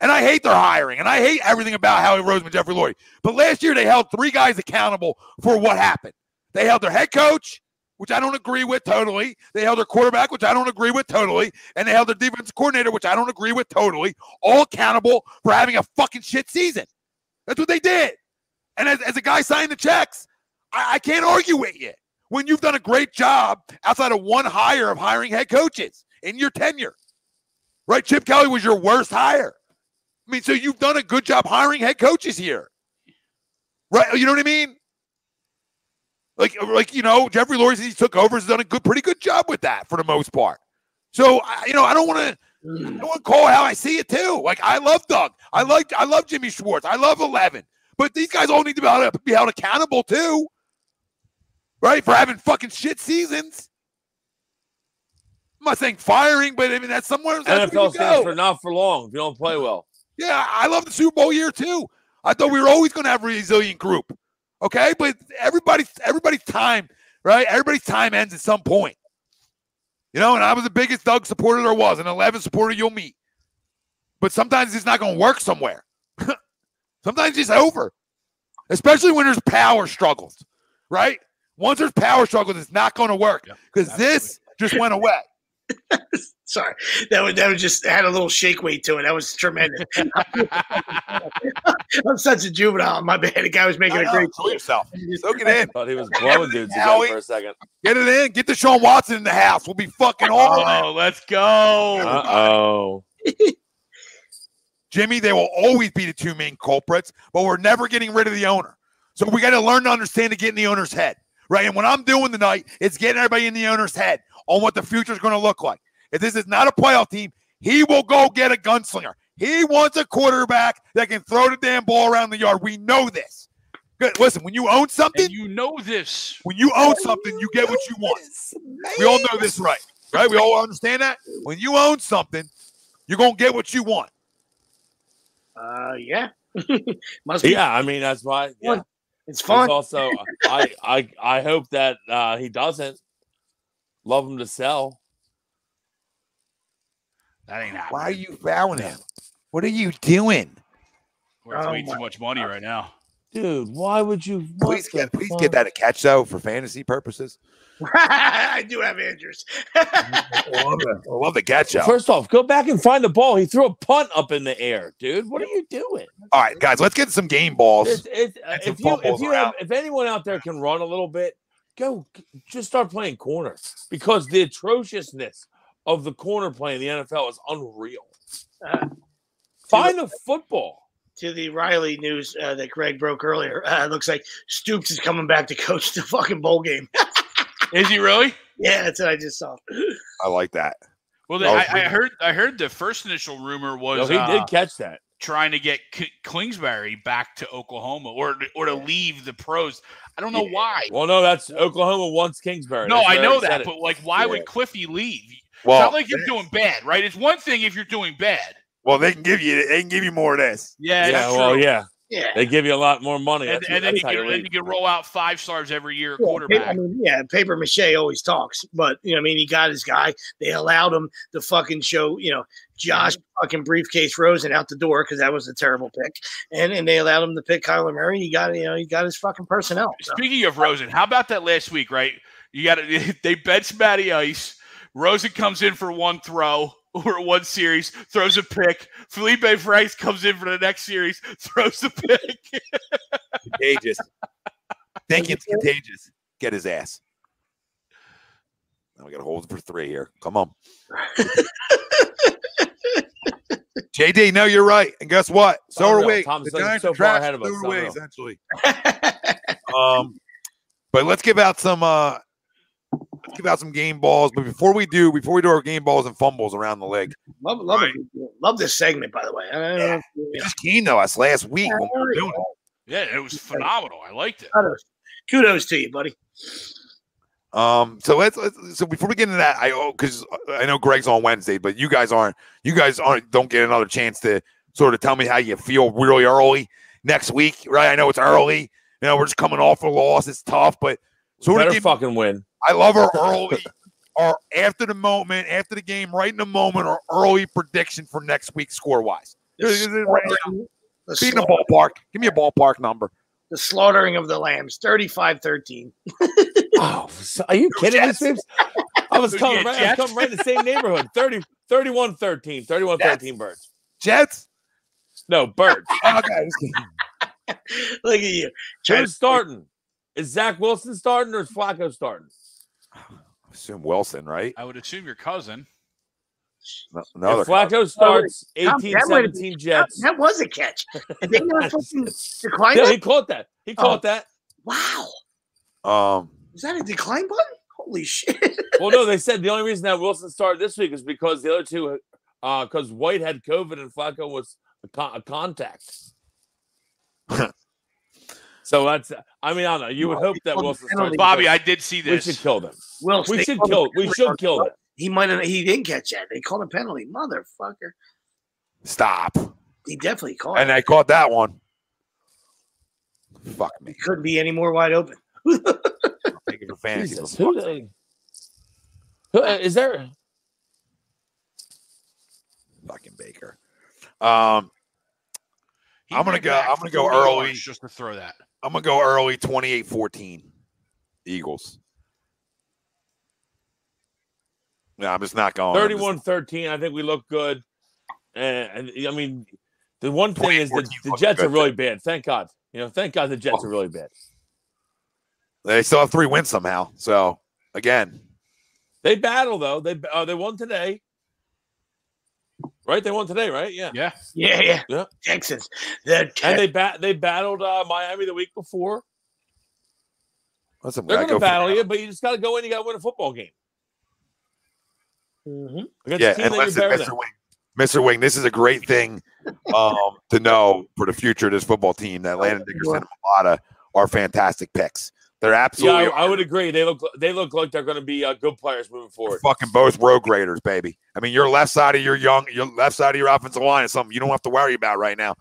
And I hate their hiring, and I hate everything about Howie Roseman, Jeffrey Lurie. But last year they held three guys accountable for what happened. They held their head coach, which I don't agree with totally. They held their quarterback, which I don't agree with totally, and they held their defensive coordinator, which I don't agree with totally, all accountable for having a fucking shit season. That's what they did. And as, as a guy signing the checks, I, I can't argue with you when you've done a great job outside of one hire of hiring head coaches in your tenure. Right? Chip Kelly was your worst hire. I mean, so you've done a good job hiring head coaches here. Right? You know what I mean? Like, like you know, Jeffrey Lurie he took over has done a good, pretty good job with that for the most part. So, I, you know, I don't want to. I don't want to call it how I see it too. Like I love Doug. I like I love Jimmy Schwartz. I love Eleven. But these guys all need to be held, be held accountable too. Right? For having fucking shit seasons. I'm not saying firing, but I mean that's somewhere that's NFL stands for not for long if you don't play well. Yeah, I love the Super Bowl year too. I thought we were always going to have a resilient group. Okay, but everybody's everybody's time, right? Everybody's time ends at some point. You know, and I was the biggest Doug supporter there was, an 11 supporter you'll meet. But sometimes it's not going to work somewhere. <laughs> sometimes it's over, especially when there's power struggles, right? Once there's power struggles, it's not going to work because this just went away. <laughs> Sorry, that was that was just had a little shake weight to it. That was tremendous. <laughs> I'm such a juvenile. My bad. The guy was making I a know, great. enjoy yourself. Soak it in. Thought he was blowing dudes again Howie. for a second. Get it in. Get Deshaun Watson in the house. We'll be fucking all in. Oh, let's go. Uh oh. <laughs> Jimmy, they will always be the two main culprits, but we're never getting rid of the owner. So we got to learn to understand to get in the owner's head, right? And what I'm doing tonight is getting everybody in the owner's head on what the future is going to look like. If this is not a playoff team, he will go get a gunslinger. He wants a quarterback that can throw the damn ball around the yard. We know this. Good. Listen, when you own something, And you know this. when you own something, you get what you want. We all know this, right? Right? We all understand that. When you own something, you're gonna get what you want. Uh, yeah, <laughs> must be. Yeah, I mean that's why. Yeah. It's It's fun. also I I I hope that uh he doesn't love him to sell. That ain't happening. Why are you fouling him? What are you doing? We're at Oh too much money right now. Dude, why would you Please get please fuck? get that a catch though for fantasy purposes. <laughs> I do have Andrews. I love it. I love the catch out. First off, go back and find the ball. He threw a punt up in the air, dude. What are you doing? All right, guys, let's get some game balls. It's, it's, uh, some if you if you have if anyone out there can run a little bit, go just start playing corner because the atrociousness of the corner play in the NFL is unreal. Uh, Find a football. to the Riley news uh, that Greg broke earlier, uh, it looks like Stoops is coming back to coach the fucking bowl game. <laughs> Is he really? yeah, that's what I just saw. I like that. Well, I, I heard. I heard the first initial rumor No, was he uh, did catch that. Trying to get K- Kingsbury back to Oklahoma or or to leave the pros. I don't know why. Well, no, that's Oklahoma wants Kingsbury. No, That's I know that, but like, why Yeah. would Cliffy leave? It's not like you're doing bad, right? It's one thing if you're doing bad. well, they can give you they can give you more of this. Yeah, yeah, well, true. yeah, Yeah. they give you a lot more money. And, and then you can then you can roll out five stars every year Yeah, quarterback. I mean, yeah, paper mache always talks, but you know, I mean, he got his guy. They allowed him to fucking show, you know, Josh mm-hmm. fucking briefcase Rosen out the door because that was a terrible pick, and and they allowed him to pick Kyler Murray. He got, you know, he got his fucking personnel. So. Speaking of Rosen, how about that last week? Right, you got to <laughs> they bench Matty Ice. Rosen comes in for one throw. Over one series, throws a pick. Felipe Franks comes in for the next series, throws a pick. Contagious. Think it's contagious. Get his ass. Now we got to hold it for three here. Come on. <laughs> JD, no, you're right. And guess what? So are Unreal. we. Tom's the so- Giants so are far trash, ahead of us. so are we, essentially. <laughs> Um, but let's give out some uh let's give out some game balls. But before we do, before we do our game balls and fumbles around the league, Love, love, it. love this segment, by the way. I don't know it just came to us last week when we were doing it. Yeah, it was phenomenal. I liked it. Kudos. Kudos to you, buddy. Um, so let's, let's so before we get into that, I oh, because I know Greg's on Wednesday, but you guys aren't. You guys aren't. Don't get another chance to sort of tell me how you feel really early next week, right? I know it's early. You know, we're just coming off a loss. It's tough, but sort Better of give, fucking win. I love our early or after the moment, after the game, right in the moment, or early prediction for next week score wise. The Be the, a ballpark. Give me a ballpark number. the slaughtering of the lambs, 35 13. <laughs> Oh, are you kidding me, Sweeps? I was coming right, I was coming right in the same neighborhood. <laughs> 30, 31 13. 31 13 birds. Jets. No, birds. <laughs> Okay. Look at you. Trying Who's starting? Is Zach Wilson starting or is Flacco starting? Assume Wilson, right? I would assume your cousin. No, no, if Flacco starts, Tom, 18 that 17 that, Jets. that was a catch. <laughs> And they not fucking decline Yeah, he caught that. He Oh. caught that. Wow. um, Is that a decline button? Holy shit. <laughs> Well, no, they said the only reason that Wilson started this week is because the other two, uh, because White had COVID and Flacco was a, con- a contact. <laughs> so that's, I mean, I don't know. You would hope that Wilson starts. Bobby, I did see this. we should kill them. Will We should kill. We should kill them. He might have he didn't catch that. They called a penalty. Motherfucker. stop. He definitely caught And it. I caught that one. Fuck me. Couldn't be any more wide open. Thank you for fantasy. Jesus, who, they- who uh, there? Fucking Baker. Um, He I'm gonna go- I'm gonna go early. just to throw that. I'm gonna go early 28-14. Eagles. No, I'm just not going. I'm just- 31 13. I think we look good. And, and I mean, the one thing is that the Jets are really bad. Thank God. You know, thank God the Jets are really bad. They still have three wins somehow. So again, They battle though. They uh, they won today. Right? They won today, right? Yeah. Yeah. Yeah, yeah. Yeah. Texans. The And they bat they battled uh, Miami the week before. listen, They're going to battle you, but you just got to go in. You got to win a football game Mhm. Yeah, and listen, Mr. Wing, Mr. Wing, this is a great thing um, to know for the future of this football team that Landon Dickerson and Mailata are fantastic picks. They're Yeah, absolutely I, I would agree. They look they look like they're going to be uh, good players moving forward. fucking both road graders, baby. I mean, your left side of your young, your left side of your offensive line is something you don't have to worry about right now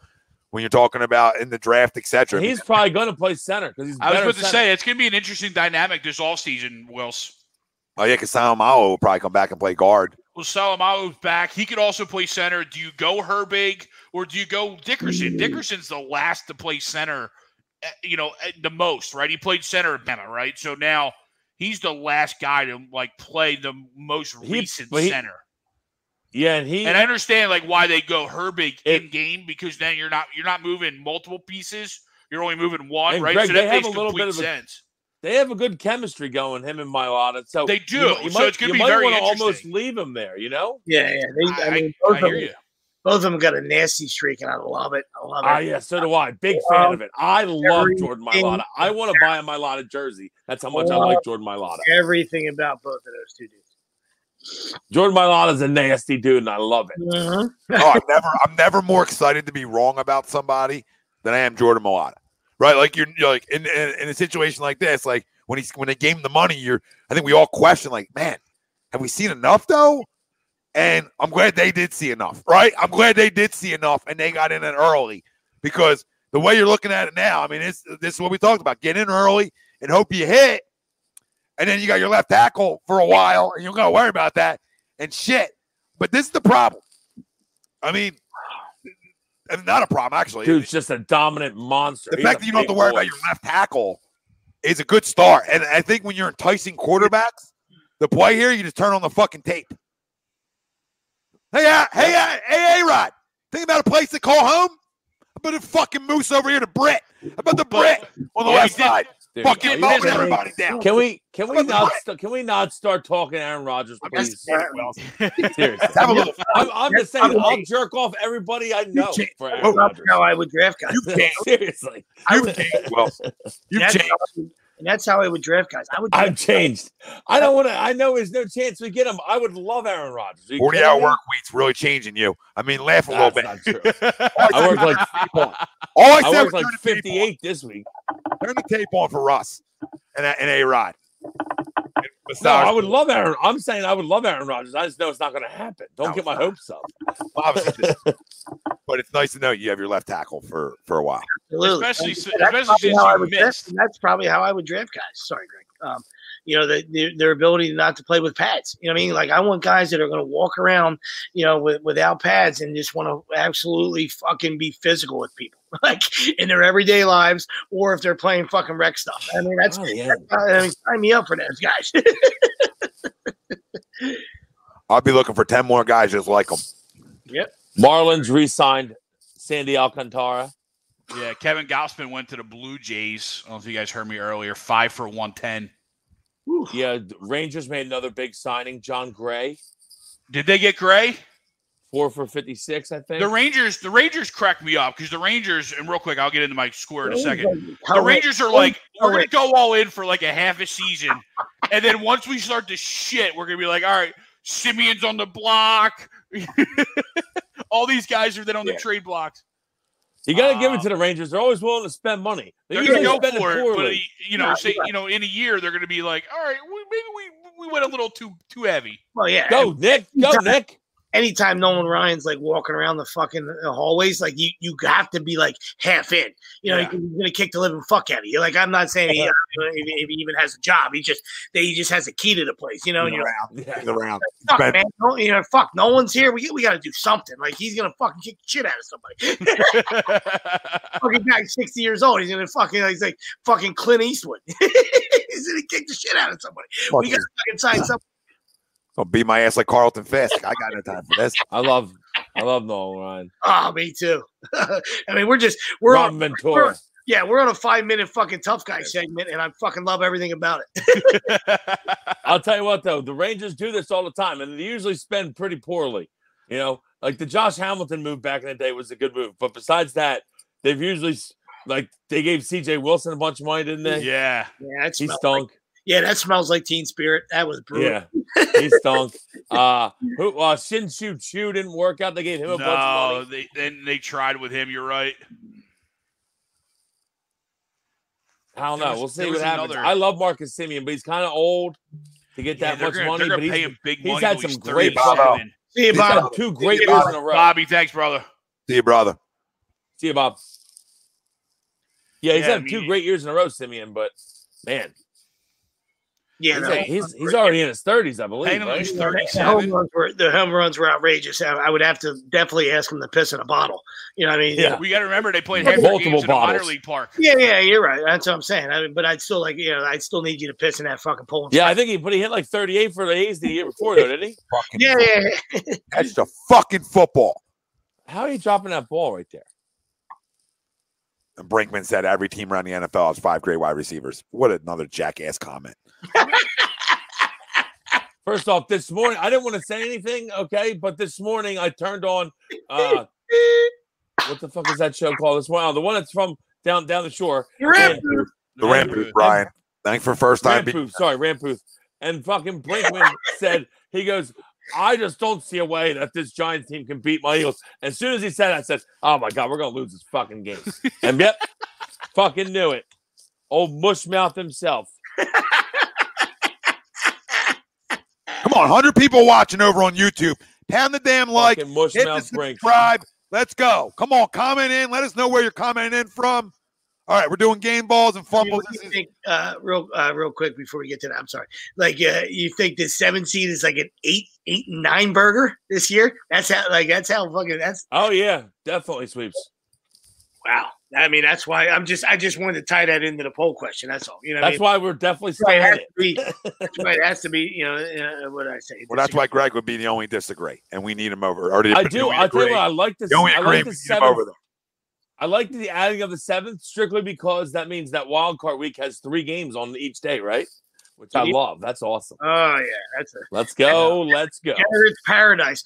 when you're talking about in the draft, etc. He's probably going to play center because he's. I was better about to center. say it's going to be an interesting dynamic this offseason, Wills. oh yeah, because Seumalo will probably come back and play guard. Well, Seumalo's back. He could also play center. Do you go Herbig or do you go Dickerson? Dickerson's the last to play center, you know, eh, the most, right? He played center at Bama, right? So now he's the last guy to like play the most recent but he- center. Yeah, and he. And I understand like why they go Herbig It- in game because then you're not you're not moving multiple pieces. You're only moving one, And right? Greg, so they that have makes a little complete bit of a- sense. they have a good chemistry going, him and Mailata. So They do. You, you So might, it's gonna be might very wanna almost leave him there. You know. Yeah, yeah. They, I, I, mean, I both, of hear them, you. Both of them got a nasty streak, and I love it. I love it. Ah, yeah, so do I. Big fan of it. I love Everything- Jordan Mailata. I want to buy a Mailata jersey. That's how much I like Jordan Mailata. Everything about both of those two dudes. Jordan Mailata's a nasty dude, and I love it. Oh, I'm never, I'm never more excited to be wrong about somebody than I am Jordan Mailata. Right? Like you're, you're like in, in in a situation like this, like when he's when they gave him the money, you're. I think we all question, like, man, have we seen enough though? And I'm glad they did see enough, right? I'm glad they did see enough, and they got in it early because the way you're looking at it now, I mean, it's this is what we talked about: get in early and hope you hit, and then you got your left tackle for a while, and you don't got to worry about that and shit. But this is the problem. I mean, not a problem actually. Dude's just a dominant monster. the He's fact that you don't have to worry about your left tackle is a good start. And I think when you're enticing quarterbacks, the play here, you just turn on the fucking tape. Rod, hey, uh, hey, A Rod, think about a place to call home? How about the fucking moose over here, the Brit? How about the Brit on the Yeah, left side? There you Fucking mowing everybody down. Can we can we How about the not st- can we not start talking Aaron Rodgers, please? <laughs> Seriously. Have a little. <laughs> I'm, I'm just saying, I'll jerk off everybody I know can't- for Oh, Aaron That's Rodgers. how I would draft guys. You can't. <laughs> Seriously, You changed, Wilson. You That's changed. how I would- and that's how I would draft guys. I would. I've draft- changed. I don't want to. I know there's no chance we get him. I would love Aaron Rodgers. Are you 40 kidding hour me? work week's really changing you. I mean, laugh a little bit. not true. <laughs> I worked like All I I said worked was like turn the tape on. 58 this week. Turn the tape on for Russ and, and A Rod. No, I would love Aaron. I'm saying I would love Aaron Rodgers. I just know it's not going to happen. Don't No, get my not. hopes up. Obviously, but it's nice to know you have your left tackle for for a while. Absolutely. Especially And that's especially probably since how I you would draft- missed. and that's probably how I would draft guys. Sorry, Greg. Um, you know, the, the, their ability not to play with pads. You know what I mean? Like I want guys that are going to walk around, you know, with, without pads and just want to absolutely fucking be physical with people <laughs> like in their everyday lives, or if they're playing fucking rec stuff. I mean, that's, oh, yeah. I mean, sign me up for those guys. <laughs> I'll be looking for 10 more guys just like them. Yep. Marlins re signed Sandy Alcantara. Yeah, Kevin Gausman went to the Blue Jays. I don't know if you guys heard me earlier. Five for 110. Whew. Yeah, Rangers made another big signing, Jon Gray. Did they get Gray? Four for fifty-six, I think. The Rangers, the Rangers cracked me up because the Rangers, and real quick, I'll get into my score in a second. The Rangers are like, we're gonna go all in for like a half a season, <laughs> and then once we start to shit, we're gonna be like, all right, Semien's on the block. <laughs> all these guys are then on yeah. the trade blocks you got to give it um, to the Rangers. They're always willing to spend money. They They're gonna go spend it for it, but poorly. you know, Yeah, say yeah. you know, in a year they're gonna be like, all right, we, maybe we we went a little too too heavy. Well, yeah. Go, Nick. Go, Nick. Anytime Nolan Ryan's like walking around the fucking uh, hallways, like you, you have to be like half in. You know, Yeah. he's gonna kick the living fuck out of you. Like I'm not saying he, uh, if, if he even has a job, he just that he just has a key to the place. You know, and you're like, Yeah. The round. fuck, Ben- man, no, you know, fuck, no one's here. We we got to do something. Like he's gonna fucking kick shit out of somebody. <laughs> fucking guy, sixty years old. He's gonna fucking he's like fucking Clint Eastwood. <laughs> he's gonna kick the shit out of somebody. Fuck we got to fucking sign something. Gonna beat my ass like Carlton Fisk. I got no time for this. <laughs> I love, I love Nolan Ryan. Oh, me too. <laughs> I mean, we're just we're Robin Ventura. Yeah, we're on a five minute fucking tough guy segment, and I fucking love everything about it. <laughs> I'll tell you what, though, the Rangers do this all the time, and they usually spend pretty poorly. You know, like the Josh Hamilton move back in the day was a good move, but besides that, they've usually like they gave C.J. Wilson a bunch of money, didn't they? yeah, Yeah, he smells like, stunk. Yeah, that smells like Teen Spirit. That was brutal. Yeah, he stunk. <laughs> Uh, who? Uh, Shin-Soo Choo didn't work out. They gave him a bunch of no, money. they then they tried with him. You're right. I don't know. was- we'll see what happens. another- I love Marcus Semien, but he's kind of old to get Yeah, that they're much gonna, money. they're but gonna he's, pay him big he's money. had till some great 37. See you, Bob. two great Yeah, years in a row. Bobby, thanks, brother. See you, brother. See you, Bob. Yeah, he's Yeah, had I two great years in a row, Semien. But man, Yeah, he's, the, like- he's, he's already in his thirties, I believe. him Right? those the home runs were the home runs were outrageous. I, I would have to definitely ask him to piss in a bottle. You know what I mean? Yeah. We got to remember they played Yeah, multiple games in a minor league park. Yeah, yeah, you're right. That's what I'm saying. I mean, but I'd still like, you know, I'd still need you to piss in that fucking pole. Yeah, I think he, but he hit like 38 for the A's the year before, though, didn't he? <laughs> Yeah, yeah, yeah. That's the fucking football. How are you dropping that ball right there? And Brinkman said every team around the NFL has five great wide receivers. What another jackass comment. <laughs> First off, this morning I didn't want to say anything, okay, but this morning I turned on uh what the fuck is that show called this morning? Oh, the one that's from down down the shore. You're The Rampoof, Brian. Thanks for first time. being- Ramputh, sorry, Ramputh. And fucking Brinkman <laughs> said, he goes, I just don't see a way that this Giants team can beat my Eagles. As soon as he said that, I said, Oh my God, we're gonna lose this fucking game. And yep, <laughs> fucking knew it. Old mushmouth himself. Come on, 100 people watching over on YouTube. Pound the damn like. Hit the subscribe. Let's go. Come on, comment in. Let us know where you're commenting in from. All right, we're doing game balls and You, fumbles. you This think uh, real uh, real quick before we get to that? I'm sorry. Like uh, you think this seven seed is like an eight eight and nine burger this year? That's how like that's how fucking that's Oh yeah, definitely sweeps. wow. I mean, that's why I'm just I just wanted to tie that into the poll question. That's all. You know, what I That's mean? why we're definitely That's why it has to it. be. <laughs> That's why it has to be. You know, uh, what I say? Well, that's why Greg would be the only disagree, and we need him over. Or the, I do. I tell you what, I like this. the only I agree like we the need him over seventh. I like the adding of the seventh strictly because that means that wild card week has three games on each day, right? Which I love. That's awesome. Oh yeah, that's a Let's go. Let's go. it's paradise.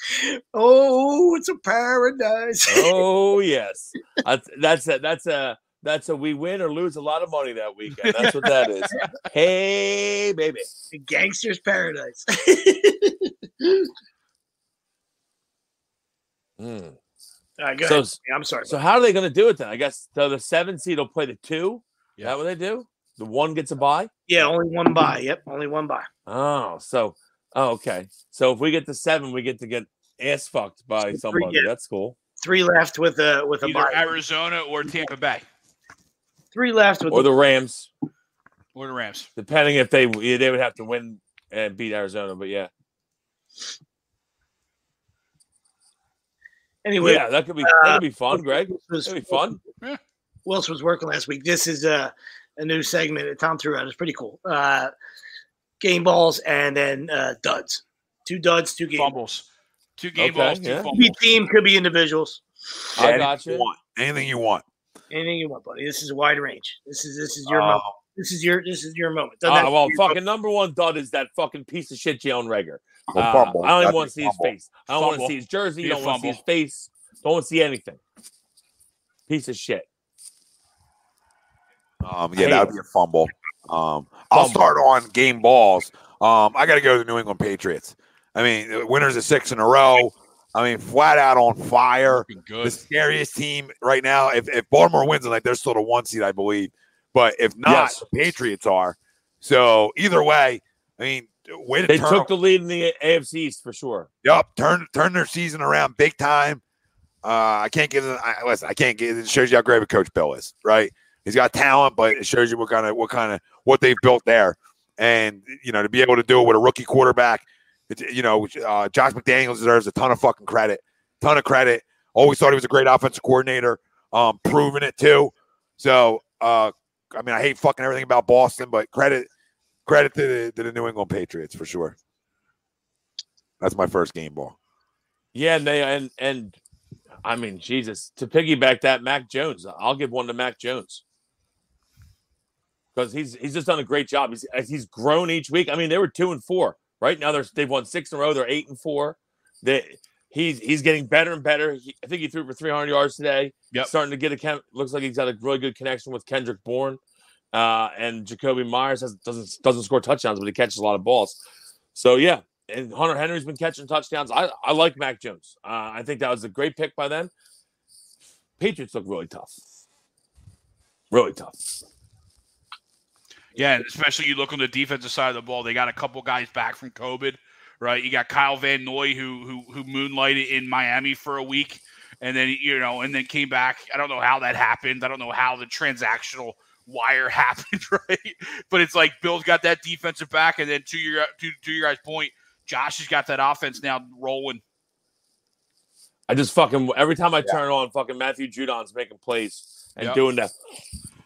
Oh, it's a paradise. <laughs> Oh yes, that's that's a that's a that's a we win or lose a lot of money that weekend. That's what that is. <laughs> Hey, baby. Gangster's paradise. <laughs> Hmm. All right, go So ahead. I'm sorry. so how are they going to do it then? I guess so. The seven seed will play the two. Is Yeah. that what they do? The one gets a buy. yeah, only one buy. Yep, only one buy. Oh, so oh, okay. So if we get to seven, we get to get ass fucked by somebody. yeah. That's cool. Three left with a with a Either buy. Arizona or Tampa Bay Three left with Or the, the Rams, or the Rams. depending if they they would have to win and beat Arizona. But yeah, anyway. yeah, that could be uh, that could be fun, Greg. This was, That'd be fun. Willis was working last week. This is a, a new segment that Tom threw out. It's pretty cool. Uh, game balls and then uh, duds. Two duds, two game. Fumbles. Two game Okay, balls, two yeah. Could be team, could be individuals. I got you you. want. Anything you want. Anything you want, buddy. This is a wide range. This is this is your Uh, moment. This is your this is your moment. Doesn't Ah, well, be your fucking number one dud is that fucking piece of shit, Jalen Reagor. A Uh, fumble. I don't even want to see his face. I don't want to see his jersey. Be a don't want to see his face. Don't want to see anything. Piece of shit. Um, yeah, that would be a fumble. Um, I'll start on game balls. Um, I got to go to the New England Patriots. I mean, the winners of six in a row. I mean, flat out on fire. Looking The scariest team right now. If, if Baltimore wins tonight, they're still the one seed, I believe. But if not, Yes. the Patriots are. So either way, I mean, way to They took the lead in the AFC East for sure. Yep, turn turn their season around big time. Uh, I can't give them. I, listen, I can't give. It shows you how great of a coach Bill is, right? He's got talent, but it shows you what kind of what kind of what they've built there, and you know to be able to do it with a rookie quarterback. It's, you know, uh, Josh McDaniels deserves a ton of fucking credit, ton of credit. Always thought he was a great offensive coordinator, um, proving it too. So, uh, I mean, I hate fucking everything about Boston, but credit credit to the, to the New England Patriots for sure. That's my first game ball. Yeah, and they and and I mean, Jesus, to piggyback that, Mac Jones. I'll give one to Mac Jones because he's he's just done a great job. He's he's grown each week. I mean, they were two and four. Right now, they're they've won six in a row. They're eight and four. They he's he's getting better and better. He, I think he threw for 300 yards today. Yep. Starting to get a chem- looks like he's got a really good connection with Kendrick Bourne. Uh, and Jakobi Meyers has, doesn't doesn't score touchdowns, but he catches a lot of balls. So yeah, and Hunter Henry's been catching touchdowns. I, I like Mac Jones. Uh, I think that was a great pick by them. Patriots look really tough. Really tough. Yeah, especially you look on the defensive side of the ball. They got a couple guys back from COVID, right? You got Kyle Van Noy who who who moonlighted in Miami for a week, and then you know, and then came back. I don't know how that happened. I don't know how the transactional wire <laughs> happened, right? But it's like Bill's got that defensive back, and then to your to, to your guys' point, Josh has got that offense now rolling. I just fucking every time I turn on, fucking Matthew Judon's making plays and Yep. doing that.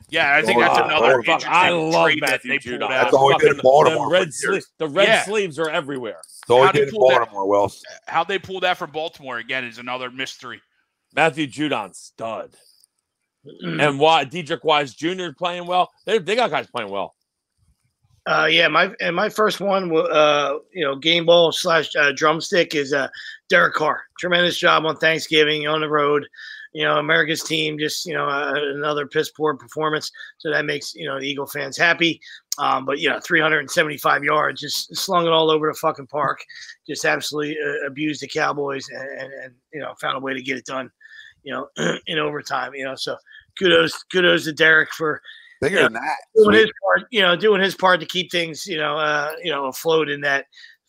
Yeah, I think that's Oh, another oh, Fuck, I love trade that Matthew they pulled Judon. out. That's all he did in Baltimore them for red years. sleeves, the red Yeah. sleeves are everywhere. So How he do you did in pull that- Baltimore, Wells. How they pulled that for Baltimore again is another mystery. Matthew Judon, stud. Mm. And why Deatrich Wise Jr. playing well. They they got guys playing well. Uh, yeah, my and my first one, uh, you know, game ball slash uh, drumstick is uh, Derek Carr. Tremendous job on Thanksgiving on the road. You know, America's team just you know uh, another piss poor performance, so that makes you know the Eagle fans happy. Um, but you know, 375 yards, just slung it all over the fucking park, just absolutely uh, abused the Cowboys, and, and and you know found a way to get it done, you know, <clears throat> in overtime. You know, so kudos kudos to Derek for Bigger Yeah. than that. doing Sweet. his part, you know, doing his part to keep things, you know, uh, you know, afloat in that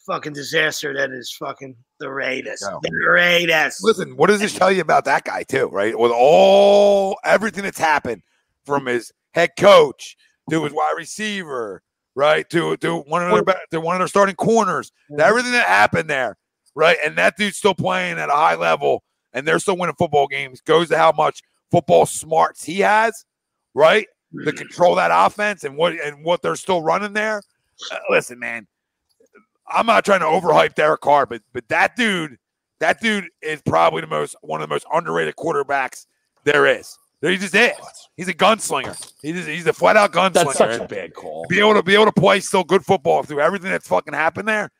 fucking disaster that is fucking the Raiders. Yeah. The Raiders. Listen, what does this tell you about that guy too? Right, with all everything that's happened from his head coach to his wide receiver, right to to one of their to one of their starting corners, everything that happened there, right, and that dude's still playing at a high level, and they're still winning football games. Goes to how much football smarts he has, right? To control that offense and what and what they're still running there. Uh, listen, man, I'm not trying to overhype Derek Carr, but but that dude, that dude is probably the most one of the most underrated quarterbacks there is. He just is. He's a gunslinger. He's he's a flat out gunslinger. That's such a bad call. be able to be able to play still good football through everything that's fucking happened there,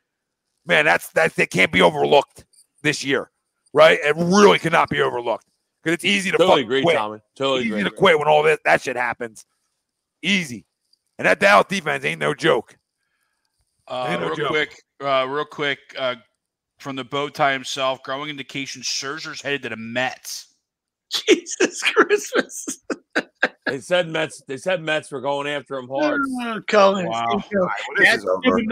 man, that's that's that can't be overlooked this year, right? It really cannot be overlooked because it's easy to Totally fucking agree, quit. Tommy. Totally easy agree. to quit when all that that shit happens. Easy, and that Dallas defense ain't no joke. Uh, Ain't no real joke. quick, uh, real quick, uh, from the bow tie himself, growing indication Scherzer's headed to the Mets. <laughs> Jesus Christmas. They said Mets. They said Mets were going after him hard. <laughs> Oh, Colin. Wow. Steve Coe. Well, this That's is over. I mean,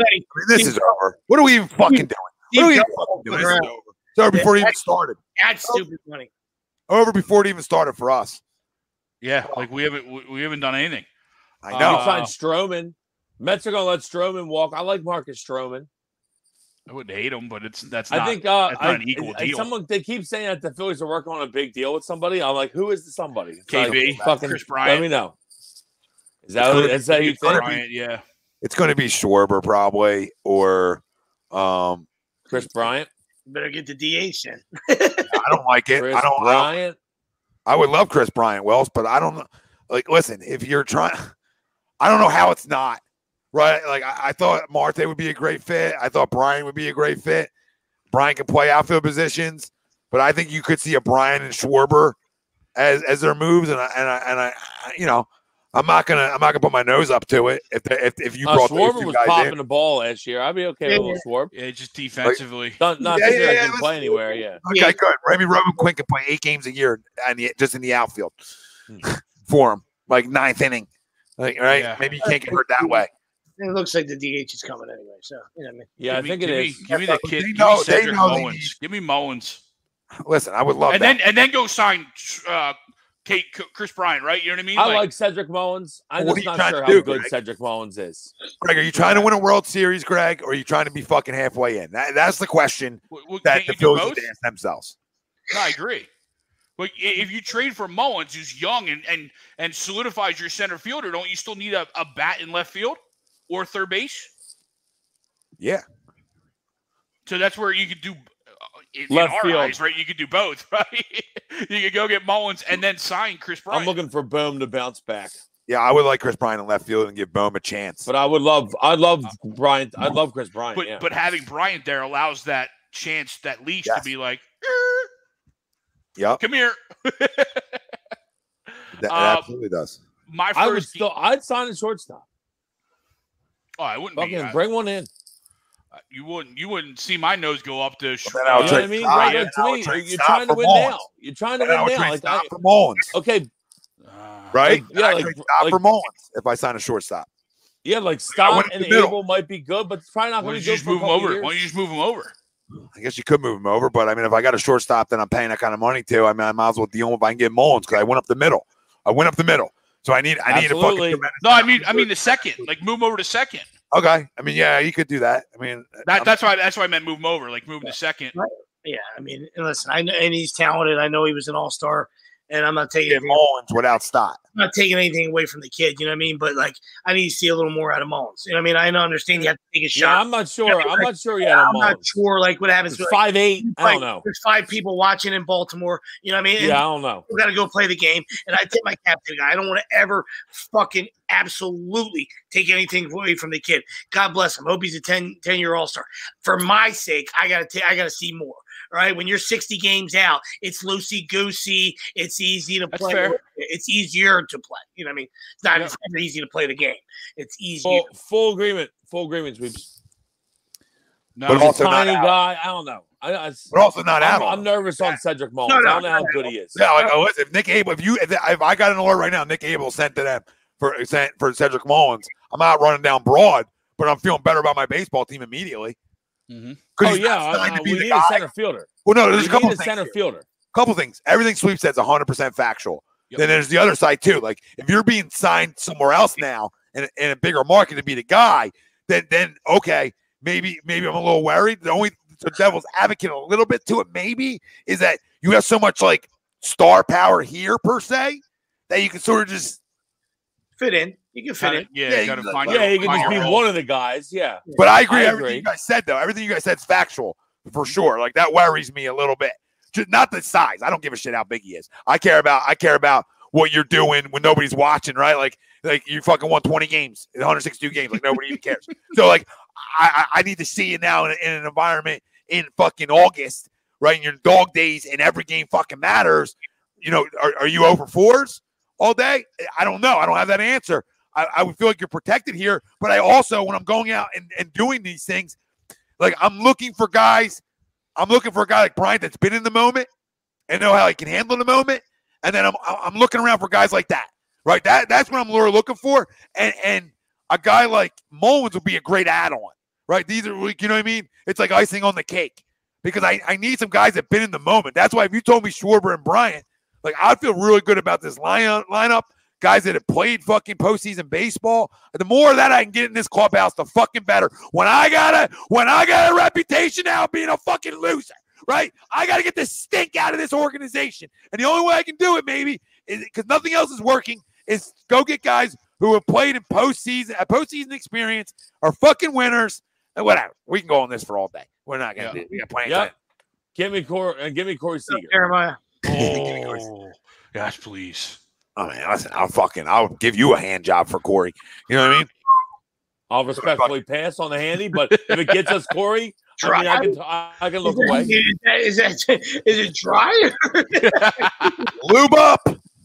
this is over. What are we even fucking doing? What are we even fucking doing? This is over. It's over before it even started. That's stupid money. Over before it even started for us. Yeah, like we haven't we, we haven't done anything. I Uh, know. You signed Stroman. Mets are going to let Stroman walk. I like Marcus Stroman. I wouldn't hate him, but it's that's I think uh, that's not I- an equal I- deal. Someone they keep saying that the Phillies are working on a big deal with somebody. I'm like, who is the somebody? It's like, KB, fucking Kris Let Bryant. me know. Is that gonna- is that who you think? Bryant, yeah. It's going to be Schwarber probably, or um, Kris Bryant, Better get the DH then. I don't like it. Kris I don't. I don't Bryant. I would love Kris Bryant Wells, but I don't know. Like, listen, if you're trying, <laughs> I don't know how it's not right. Like, I, I thought Marte would be a great fit. I thought Brian would be a great fit. Brian can play outfield positions, but I think you could see a Brian and Schwarber as as their moves. And I and I, and I you know, I'm not gonna I'm not gonna put my nose up to it if the, if if you Uh, brought those Schwarber two was guys popping in. the ball last year. I'd be okay with a little Schwarber. Yeah, just defensively. Not, not Yeah, yeah, I yeah, didn't play anywhere. Yeah. Okay, good. Maybe Roman Quinn can play eight games a year and the, just in the outfield <laughs> for him, like ninth inning. Like, right? Yeah. Maybe you can't get hurt that way. It looks like the DH is coming anyway. So, you know what I mean? Yeah, I Give me- think it give is. Me, give me the They kid. Give know- me Cedric know Mullins. Give me Mullins, Listen, I would love and that. then and then go sign uh, Kate Kris Bryant. Right? You know what I mean? I like Cedric Mullins. I'm just not sure to how do, good Greg? Cedric Mullins is. Greg, are you trying to win a World Series, Greg, or are you trying to be fucking halfway in? That, that's the question Well, well, that the you Phillies both? need to ask themselves. No, I agree. But if you trade for Mullins, who's young and and and solidifies your center fielder, don't you still need a, a bat in left field or third base? Yeah. So that's where you could do. Uh, In, in Left our field. eyes, right? You could do both, <laughs> right? you could go get Mullins and then sign Kris Bryant. I'm looking for Bohm to bounce back. Yeah, I would like Kris Bryant in left field and give Bohm a chance. But I would love, I'd love Bryant. I'd love Chris Bryant. but yeah. but having Bryant there allows that chance, that leash to be like, "Er, yep, come here. that, it <laughs> Uh, absolutely does. My I would first, still, I'd sign a shortstop. oh, I wouldn't be. Fucking I- bring one in. You wouldn't. You wouldn't see my nose go up to. sh- then I'll You know trade what I mean? Stop. Right, Yeah, like, to I'll me, trade you're trying to win Mullins. now. You're trying to And I win would now. trade Like, stop I, for Mullins, okay, Ah. right? like, yeah, I'd like- stop like- for Mullins if I sign a shortstop. yeah, like went Stott in and the middle. Abel might be good, but it's probably not going to be just good for a move him over? years. Why don't you just move him over? I guess you could move him over, but I mean, if I got a shortstop that I'm paying that kind of money to, I mean, I might as well deal with if I can get Mullins because I went up the middle. I went up the middle, so I need I need a fucking Absolutely. No, I mean, I mean the second. Like move him over to second. Okay, I mean, yeah, you could do that. I mean, That, that's why. That's why I meant move him over. Like move him to second. Yeah, I mean, listen, I know, and he's talented. I know he was an all star, and I'm not taking get Mullins without Stott. I'm not taking anything away from the kid. You know what I mean? But like, I need to see a little more out of Mullins. You know what I mean? I don't understand. You have to take a shot. Yeah, shot. I'm not sure. I'm not sure yet. I'm on not sure like what happens. It's five eight. I don't know. There's five people watching in Baltimore. You know what I mean? And Yeah, I don't know. We got to go play the game. And I take my cap to the guy. I don't want to ever fucking absolutely take anything away from the kid. God bless him. Hope he's a 10, 10 year all star. For my sake, I gotta take. I gotta see more. All right. When you're 60 games out, it's loosey goosey. It's easy to That's play. fair. It's easier to play. You know what I mean? It's not Yeah. it's never easy to play the game. It's easy. Full, full agreement. Full agreement. Sweeps. No, But He's a also not tiny out. guy. I don't know. I, I, But also not I'm, out. I'm nervous on Cedric Mullins. No, no, I don't know how no, good he is. Yeah, like oh, if Mick Abel, if you if, if I got an alert right now, Mick Abel sent to them for sent for Cedric Mullins. I'm not running down broad, but I'm feeling better about my baseball team immediately. Mhm. 'Cause Oh yeah, not I, to be we the need guy. a center fielder. Well, no, We there's a couple need of a things. center here. fielder. couple things. Everything Sweep says 100 percent factual. Yep. Then there's the other side too. Like if you're being signed somewhere else now in, in a bigger market to be the guy, then then okay, maybe maybe I'm a little worried. The only the devil's advocate a little bit to it maybe is that you have so much like star power here per se that you can sort of just. Fit in. You can fit Kinda- in. yeah, Yeah, you gotta you- find Yeah, your, you can just be role. one of the guys. Yeah. But I agree. I everything agree. you guys said though, everything you guys said is factual for sure. Like that worries me a little bit. Just not the size. I don't give a shit how big he is. I care about. I care about what you're doing when nobody's watching. Right? Like like you fucking won 20 games, 162 games. Like nobody even cares. <laughs> So like I I I need to see you now in, in an environment in fucking August, right? In your dog days, and every game fucking matters. You know, are, are you over fours all day? I don't know. I don't have that answer. I, I would feel like you're protected here, but I also, when I'm going out and, and doing these things, like I'm looking for guys. I'm looking for a guy like Bryant that's been in the moment and know how he can handle the moment. And then I'm I'm looking around for guys like that, right? That that's what I'm looking for. And and a guy like Mullins would be a great add-on, right? These are you know what I mean? It's like icing on the cake because I, I need some guys that've been in the moment. That's why if you told me Schwarber and Bryant, like I'd feel really good about this line lineup. Guys that have played fucking postseason baseball. The more of that I can get in this clubhouse, the fucking better. When I got a when I got a reputation now being a fucking loser, right? I got to get the stink out of this organization, and the only way I can do it, maybe, is because nothing else is working, is go get guys who have played in postseason, a postseason experience, are fucking winners, and whatever. We can go on this for all day. We're not gonna Yeah. do. It. We got plenty Yep. Uh, give me Corey and <laughs> give me Corey Seager. Jeremiah. Oh, gosh, please. I mean, listen, I'll fucking, I'll give you a hand job for Corey. You know what I mean? I'll respectfully pass on the handy, but if it gets us Corey, I mean, I can I, I can look is, away. that, is, that, is, that, is it dry? Or <laughs> Lube up.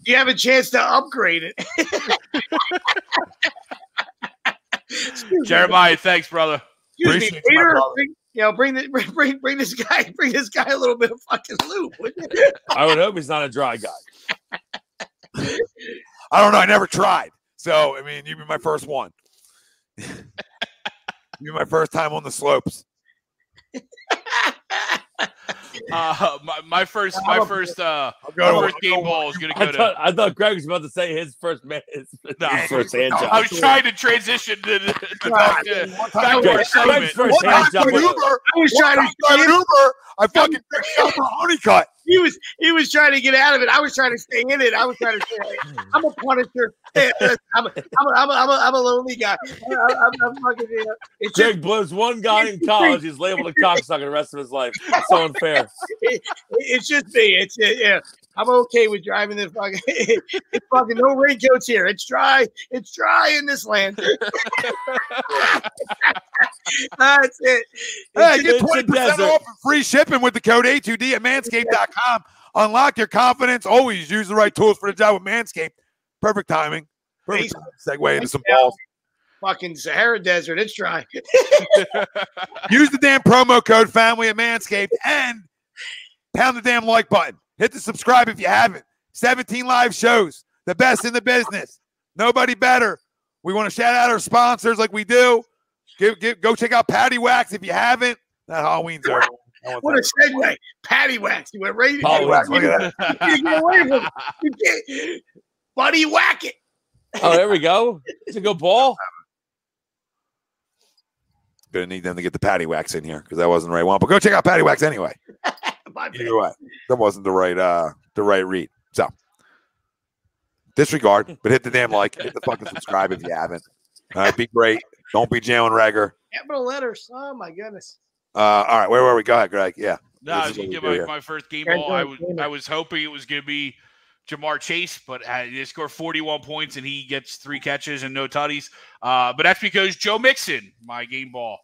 you have a chance to upgrade it? Excuse. Jeremiah, thanks, brother. Excuse me, Appreciate you, my bring, you know, bring, the, bring, bring, bring this guy, bring this guy a little bit of fucking lube. wouldn't? I would hope he's not a dry guy. <laughs> I don't know. I never tried. So, I mean, you'd be my first one. you'd be my first time on the slopes. <laughs> Uh, my, my first, my first, uh, I'll my first game ball is gonna I go to. thought I thought Greg was about to say his first man, his, No. his first hand job. I was trying to transition to, the- to back to, back to our Greg's segment. first hand job for Uber, I was trying to for an Uber, I fucking picked up a honeycut. He was he was trying to get out of it. I was trying to stay in it. I was trying to say, I'm a punisher. I'm, a, I'm, a, I'm, a, I'm, a, I'm a lonely guy. I, I, I'm, I'm fucking, you know, it's just, Greg blows one guy in college. He's labeled a cocksucker the rest of his life. It's so unfair. <laughs> it, it's just me. It's yeah. I'm okay with driving this fucking. <laughs> it's fucking no raincoats here. It's dry. It's dry in this land. <laughs> That's it. Hey, get 20% desert. off and free shipping with the code A2D at manscaped.com. Unlock your confidence. Always use the right tools for the job with Manscaped. Perfect timing. Perfect time segue into some balls. fucking Sahara Desert. It's dry. <laughs> Use the damn promo code family at Manscaped and pound the damn like button. Hit the subscribe if you haven't. 17 live shows, the best in the business. Nobody better. We want to shout out our sponsors like we do. Give, give, go check out Patty Wax if you haven't. That Halloween's over. No one's What a segue. Patty wax. You went right. Patty you, Wax, look at that. <laughs> you get away from it. You can't- Buddy, whack it. Oh, there we go. It's a good ball. Gonna need them to get the Patty Wax in here because that wasn't the right one. But go check out Patty Wax anyway. <laughs> <laughs> My bad. Either way, that wasn't the right uh the right read. So disregard, <laughs> but hit the damn like, hit the fucking subscribe if you haven't. All right, be great. Don't be Jalen Reagor. Capital letters. Oh my goodness. Uh, all right, where were we? Go ahead, Greg. Yeah. No, I This was gonna what give we my, my first game ball. I was. I was hoping it was gonna be Ja'Marr Chase, but uh, he scored 41 points and he gets three catches and no tutties. Uh, but that's because Joe Mixon, my game ball,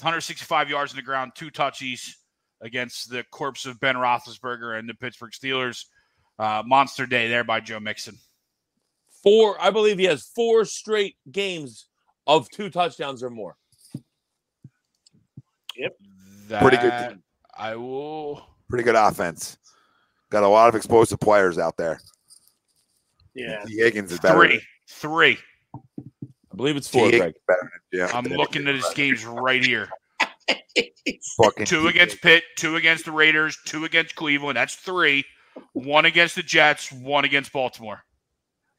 165 yards in the ground, two touchies against the corpse of Ben Roethlisberger and the Pittsburgh Steelers. Uh, monster day there by Joe Mixon. Four, I believe he has four straight games of two touchdowns or more. Yep. Pretty good I will. Pretty good offense. Got a lot of explosive players out there. Yeah. Tee Higgins is better. Three. Three. I believe it's four, Greg. is better than I'm looking at his games right here. Fucking Two against Pitt, two against the Raiders, two against Cleveland. That's three. One against the Jets, one against Baltimore.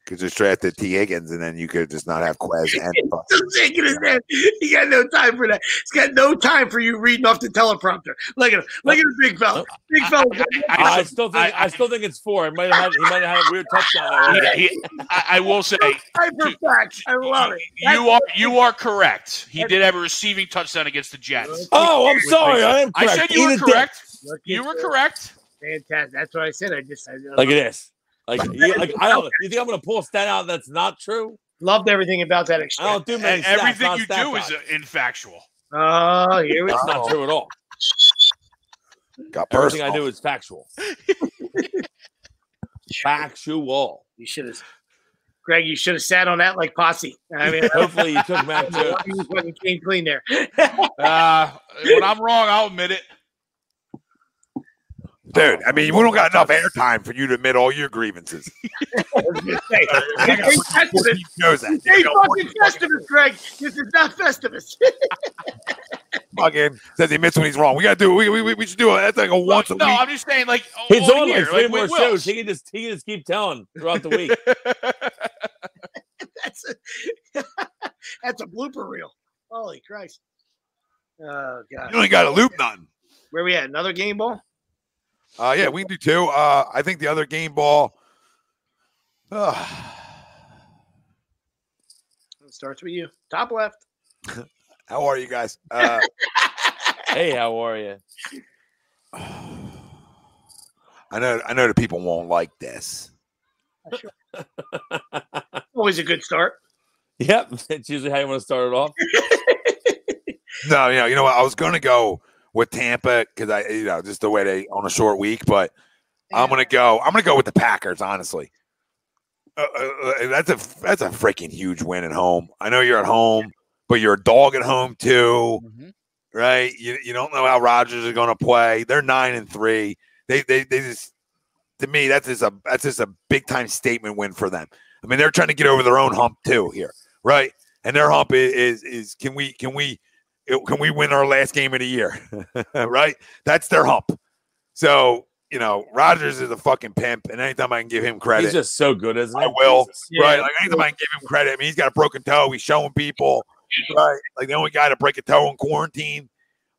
Could just draft the Tee Higgins, and then you could just not have Quez and. I'm shaking his head. He got no time for that. He's got no time for you reading off the teleprompter. Look at him. Look at the big fella. Big fella. I, still think I, I- still think it's four. It might have he might have had a weird touchdown. He- he- I, I will say Hyper facts. I love it. you are you are correct. He did have a receiving touchdown against the Jets. Oh, I'm sorry. I am I said you were Eat a dick. correct. You were correct. Fantastic. That's what I said. I just I Look at this. Like, you, like I don't. <laughs> You think I'm gonna pull a stat out that's not true? loved everything about that I don't do many stats. everything you do is guys. uh, infactual. Oh, here we That's go. not true at all. Got Everything personal. I do is factual. <laughs> factual. You should have, Greg. You should have sat on that like posse. I mean, <laughs> Hopefully, you took Mac Jones. you fucking came clean there. Uh, when I'm wrong, I'll admit it. Dude, I mean, we don't got enough airtime for you to admit all your grievances. <laughs> I was gonna say, <laughs> this Festivus. He knows that. This fucking Festivus, Greg. This is not Festivus. <laughs> Fucking says he admits when he's wrong. We gotta do. We we, we should do it. That's like a once a no, week. No, I'm just saying, like all- He's all on like three like more shows. He can just he can just keep telling throughout the week. that's a that's a blooper reel. Holy Christ! Oh God, You ain't got to loop nothing. where we at? Another game ball? Uh, yeah, we can do two. Uh, I think the other game ball. Uh, It starts with you, top left. <laughs> how are you guys? Uh, <laughs> hey, how are you? <sighs> I know. I know the people won't like this. <laughs> Always a good start. Yep, that's usually how you want to start it off. No, you know, you know what? I was gonna go with Tampa because I, you know, just the way they on a short week, but I'm gonna go. I'm gonna go with the Packers. Honestly, uh, uh, uh, that's a that's a freaking huge win at home. I know you're at home, but you're a dog at home too, right? You you don't know how Rodgers is gonna play. They're nine and three. They they they just to me that's just a that's just a big time statement win for them. I mean, they're trying to get over their own hump too here, right? And their hump is is, is can we can we can we win our last game of the year, <laughs> right? That's their hump. So you know, Rodgers is a fucking pimp, and anytime I can give him credit, He's just so good, isn't he? I will. Jesus. right? Like anytime I can give him credit, I mean, he's got a broken toe. He's showing people, right? Like the only guy to break a toe in quarantine.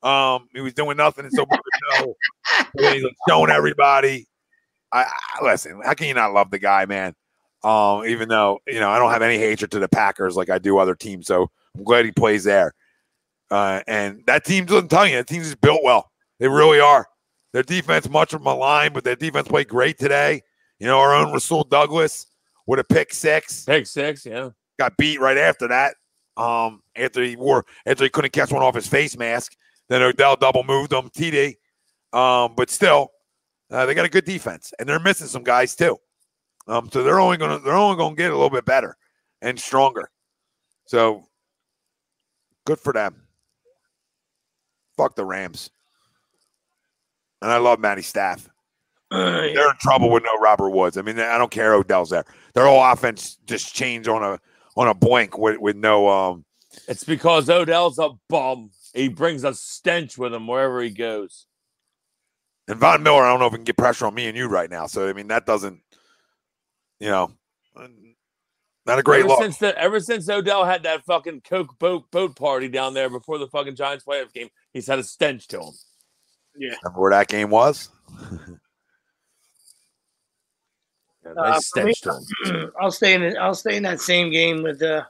Um, he was doing nothing and so broke a toe. He's like, showing everybody. I, I listen. How can you not love the guy, man? Um, even though you know I don't have any hatred to the Packers like I do other teams, so I'm glad he plays there. Uh, and that team doesn't tell you that team's just built well. They really are. Their defense much of maligned, but their defense played great today. You know, our own Rasul Douglas with a pick six Pick six, yeah. got beat right after that. Um, after he wore after he couldn't catch one off his face mask, then Odell double moved him TD. Um, but still, uh, they got a good defense, and they're missing some guys too. Um, so they're only gonna they're only gonna get a little bit better and stronger. So good for them. Fuck the Rams. And I love Matty Staff. Uh, They're in trouble with no Robert Woods. I mean, I don't care Odell's there. Their whole offense just changed on a on a blink with, with no um It's because Odell's a bum. He brings a stench with him wherever he goes. and Von Miller, I don't know if he can get pressure on me and you right now. So I mean that doesn't you know not a great ever look. since the ever since Odell had that fucking Coke boat boat party down there before the fucking Giants playoff game, he's had a stench to him. Yeah. Remember where that game was? <laughs> A Uh, nice for me- stench to him. <clears throat> I'll stay in. I'll stay in that same game with uh,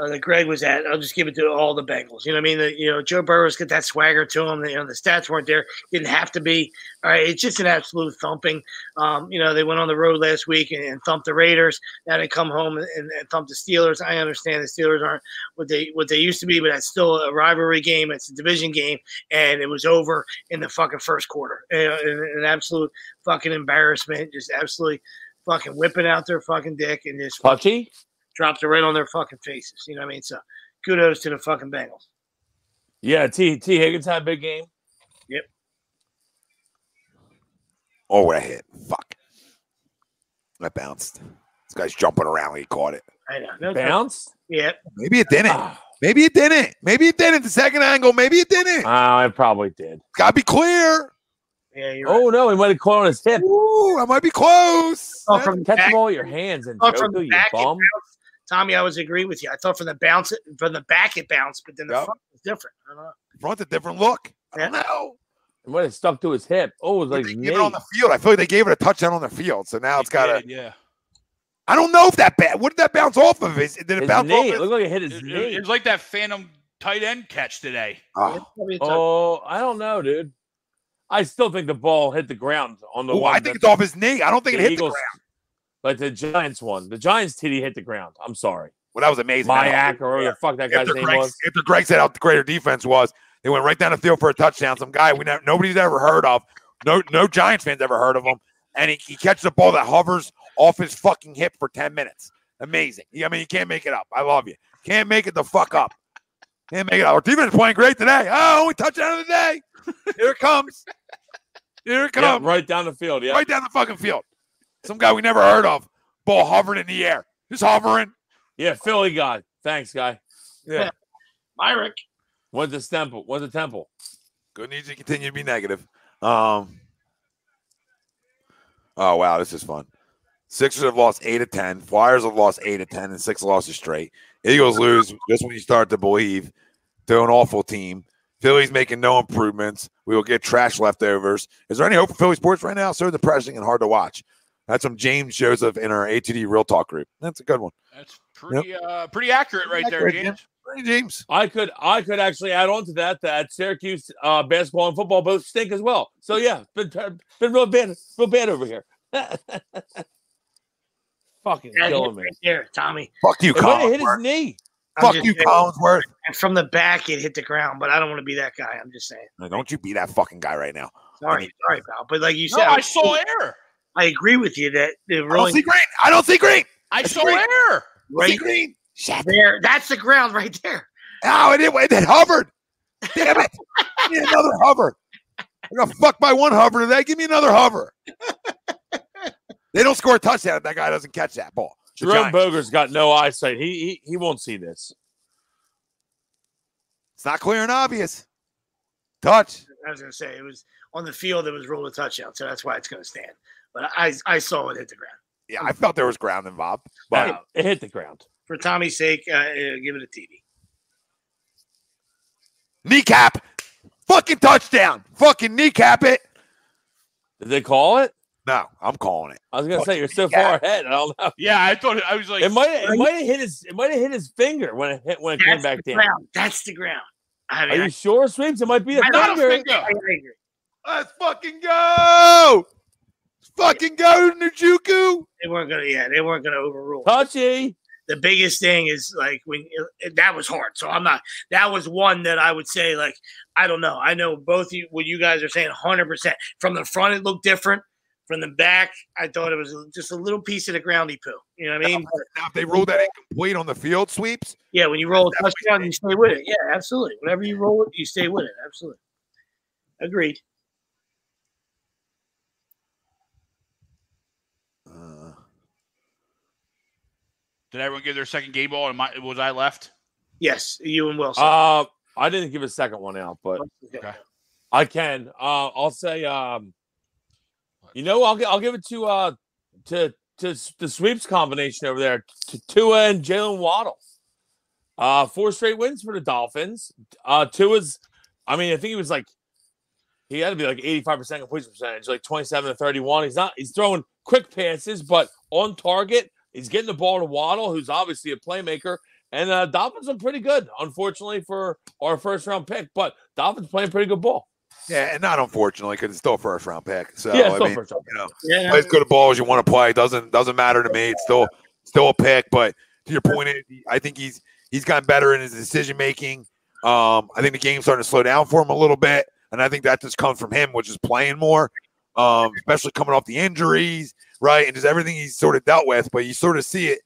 uh, that Greg was at. I'll just give it to all the Bengals. You know what I mean? The, you know, Joe Burrow's got that swagger to him. You know, the stats weren't there. Didn't have to be. All right, it's just an absolute thumping. Um, you know, they went on the road last week and, and thumped the Raiders. Now they come home and, and, thump the Steelers. I understand the Steelers aren't what they what they used to be, but that's still a rivalry game. It's a division game, and it was over in the fucking first quarter. An, absolute fucking embarrassment. Just absolutely fucking whipping out their fucking dick and just Puchy? Dropped it right on their fucking faces. You know what I mean? So kudos to the fucking Bengals. Yeah, T Tee Higgins had a big game. Yep. Oh, what a hit. Fuck. That bounced. This guy's jumping around. He caught it. I know. No Bounced? Yeah. Maybe it didn't. Oh, Maybe it didn't. Maybe it didn't. The second angle. Maybe it didn't. Oh, it probably did. Gotta be clear. Yeah, you're oh, right. Oh no, he might have caught on his hip. Ooh, I might be close. Oh, from the Catch back, them all your hands and oh, from you, the back it bum. Bounced. Tommy, I was agree with you. I thought from the bounce, from the back it bounced, but then the Yep. front was different. I don't know. Front a different look. I don't know. It might have stuck to his hip. Oh, it was But like they his gave it on the field. I feel like they gave it a touchdown on the field. So now it's got Yeah, a. yeah. I don't know if that bat. What did that bounce off of? Is did it His bounce off? knee. It His, looked like it hit his It, knee. it, it's like that phantom tight end catch today. oh, Probably a touch- Oh, I don't know, dude. I still think the ball hit the ground on the Ooh. I think it's off his knee. I don't think the it hit Eagles, the ground. Like the Giants one. The Giants titty hit the ground. I'm sorry. Well, that was amazing. Myarick or whatever the fuck that guy's after name Greg, was. after Greg said how great our defense was, they went right down the field for a touchdown. Some guy we never, nobody's ever heard of. No, no Giants fans ever heard of him. And he, he catches a ball that hovers off his fucking hip for 10 minutes. Amazing. I mean, you can't make it up. I love you. Can't make it the fuck up. Can't make it up. Our defense is playing great today. Oh, only touchdown of the day. Here it comes. Here it Yeah, comes. right down the field. Yeah. Right down the fucking field. Some guy we never heard of. Ball hovering in the air. Just hovering. Yeah, Philly guy. Thanks, guy. Yeah. Myarick. Went to Temple. Went to Temple. Good news to continue to be negative. Um. Oh wow, this is fun. Sixers have lost eight of ten. Flyers have lost eight of ten, and six losses straight. Eagles lose just when you start to believe they're an awful team. Philly's making no improvements. We will get trash leftovers. Is there any hope for Philly sports right now? So depressing and hard to watch. That's from James Joseph in our ATD Real Talk group. That's a good one. That's pretty uh pretty accurate right there, Accurate, James. Hey, James. I could I could actually add on to that that Syracuse uh, basketball and football both stink as well. So yeah, been been real bad real bad over here. <laughs> Fucking That hit killing me. right there, Tommy. Fuck you, It might hit his knee. I'm Fuck you, saying. Collinsworth. And from the back, it hit the ground, but I don't want to be that guy. I'm just saying. No, Don't you be that fucking guy right now. Sorry, sorry, pal. But like you No, said, I saw error. I agree with you that the I don't rolling see green. I don't see green. I That's saw great. error. See right green. Shit. there, that's the ground right there. Oh, it, it, it hovered. Damn it. Give me another hover. I got fucked by one hover today. Give me another hover. they don't score a touchdown if that guy doesn't catch that ball. The Jerome Giants. Boger's got no eyesight. He, he he won't see this. It's not clear and obvious. Touch. I was gonna say it was on the field. It was ruled a touchdown, so that's why it's gonna stand. But I I saw it hit the ground. Yeah, I felt there was ground involved. But Wow, it hit the ground. For Tommy's sake, uh, uh, give it a TD. kneecap. Fucking touchdown. Fucking kneecap it. Did they call it? No, I'm calling it. I was gonna say you're so yeah. far ahead. I don't know. Yeah, I thought I was like, It might it might have hit his it might have hit his finger when it hit when it came back the down. ground. That's the ground. I Are mean, you sure, Sweeps? It might be the I- not a finger. finger. I, I agree. Let's fucking go. Let's fucking go, Njoku. They weren't gonna. Yeah, they weren't gonna overrule. Touchy. the biggest thing is like when that was hard. So I'm not. That was one that I would say like I don't know. I know both you what you guys are saying 100 percent from the front it looked different. From the back, I thought it was just a little piece of the groundy poo. You know what I mean? But, Now, if they ruled that incomplete on the field sweeps, yeah, when you roll a touchdown, you stay with it. Yeah, absolutely. Whenever you roll it, you stay with it. Absolutely. Agreed. Did everyone give their second game ball? And my, was I left? Yes, you and Wilson. Uh I didn't give a second one out, but okay. I can. Uh I'll say um you know, I'll I'll give it to uh to to the sweeps combination over there to Tua and Jalen Waddle. Uh four straight wins for the Dolphins. Uh Tua's I mean, I think he was like he had to be like 85% completion percentage, like 27 to 31. He's not he's throwing quick passes, but on target. He's getting the ball to Waddle, who's obviously a playmaker. And uh, Dolphins are pretty good, unfortunately, for our first round pick. But Dolphins playing pretty good ball. yeah, and not unfortunately because it's still a first round pick. So yeah, I mean, first round. you know, yeah, play as good a ball as you want to play. Doesn't doesn't matter to me. It's still still a pick. But to your point, I think he's he's gotten better in his decision making. Um, I think the game's starting to slow down for him a little bit, and I think that just comes from him, which is playing more, um, especially coming off the injuries, right, and just everything he's sort of dealt with. But you sort of see it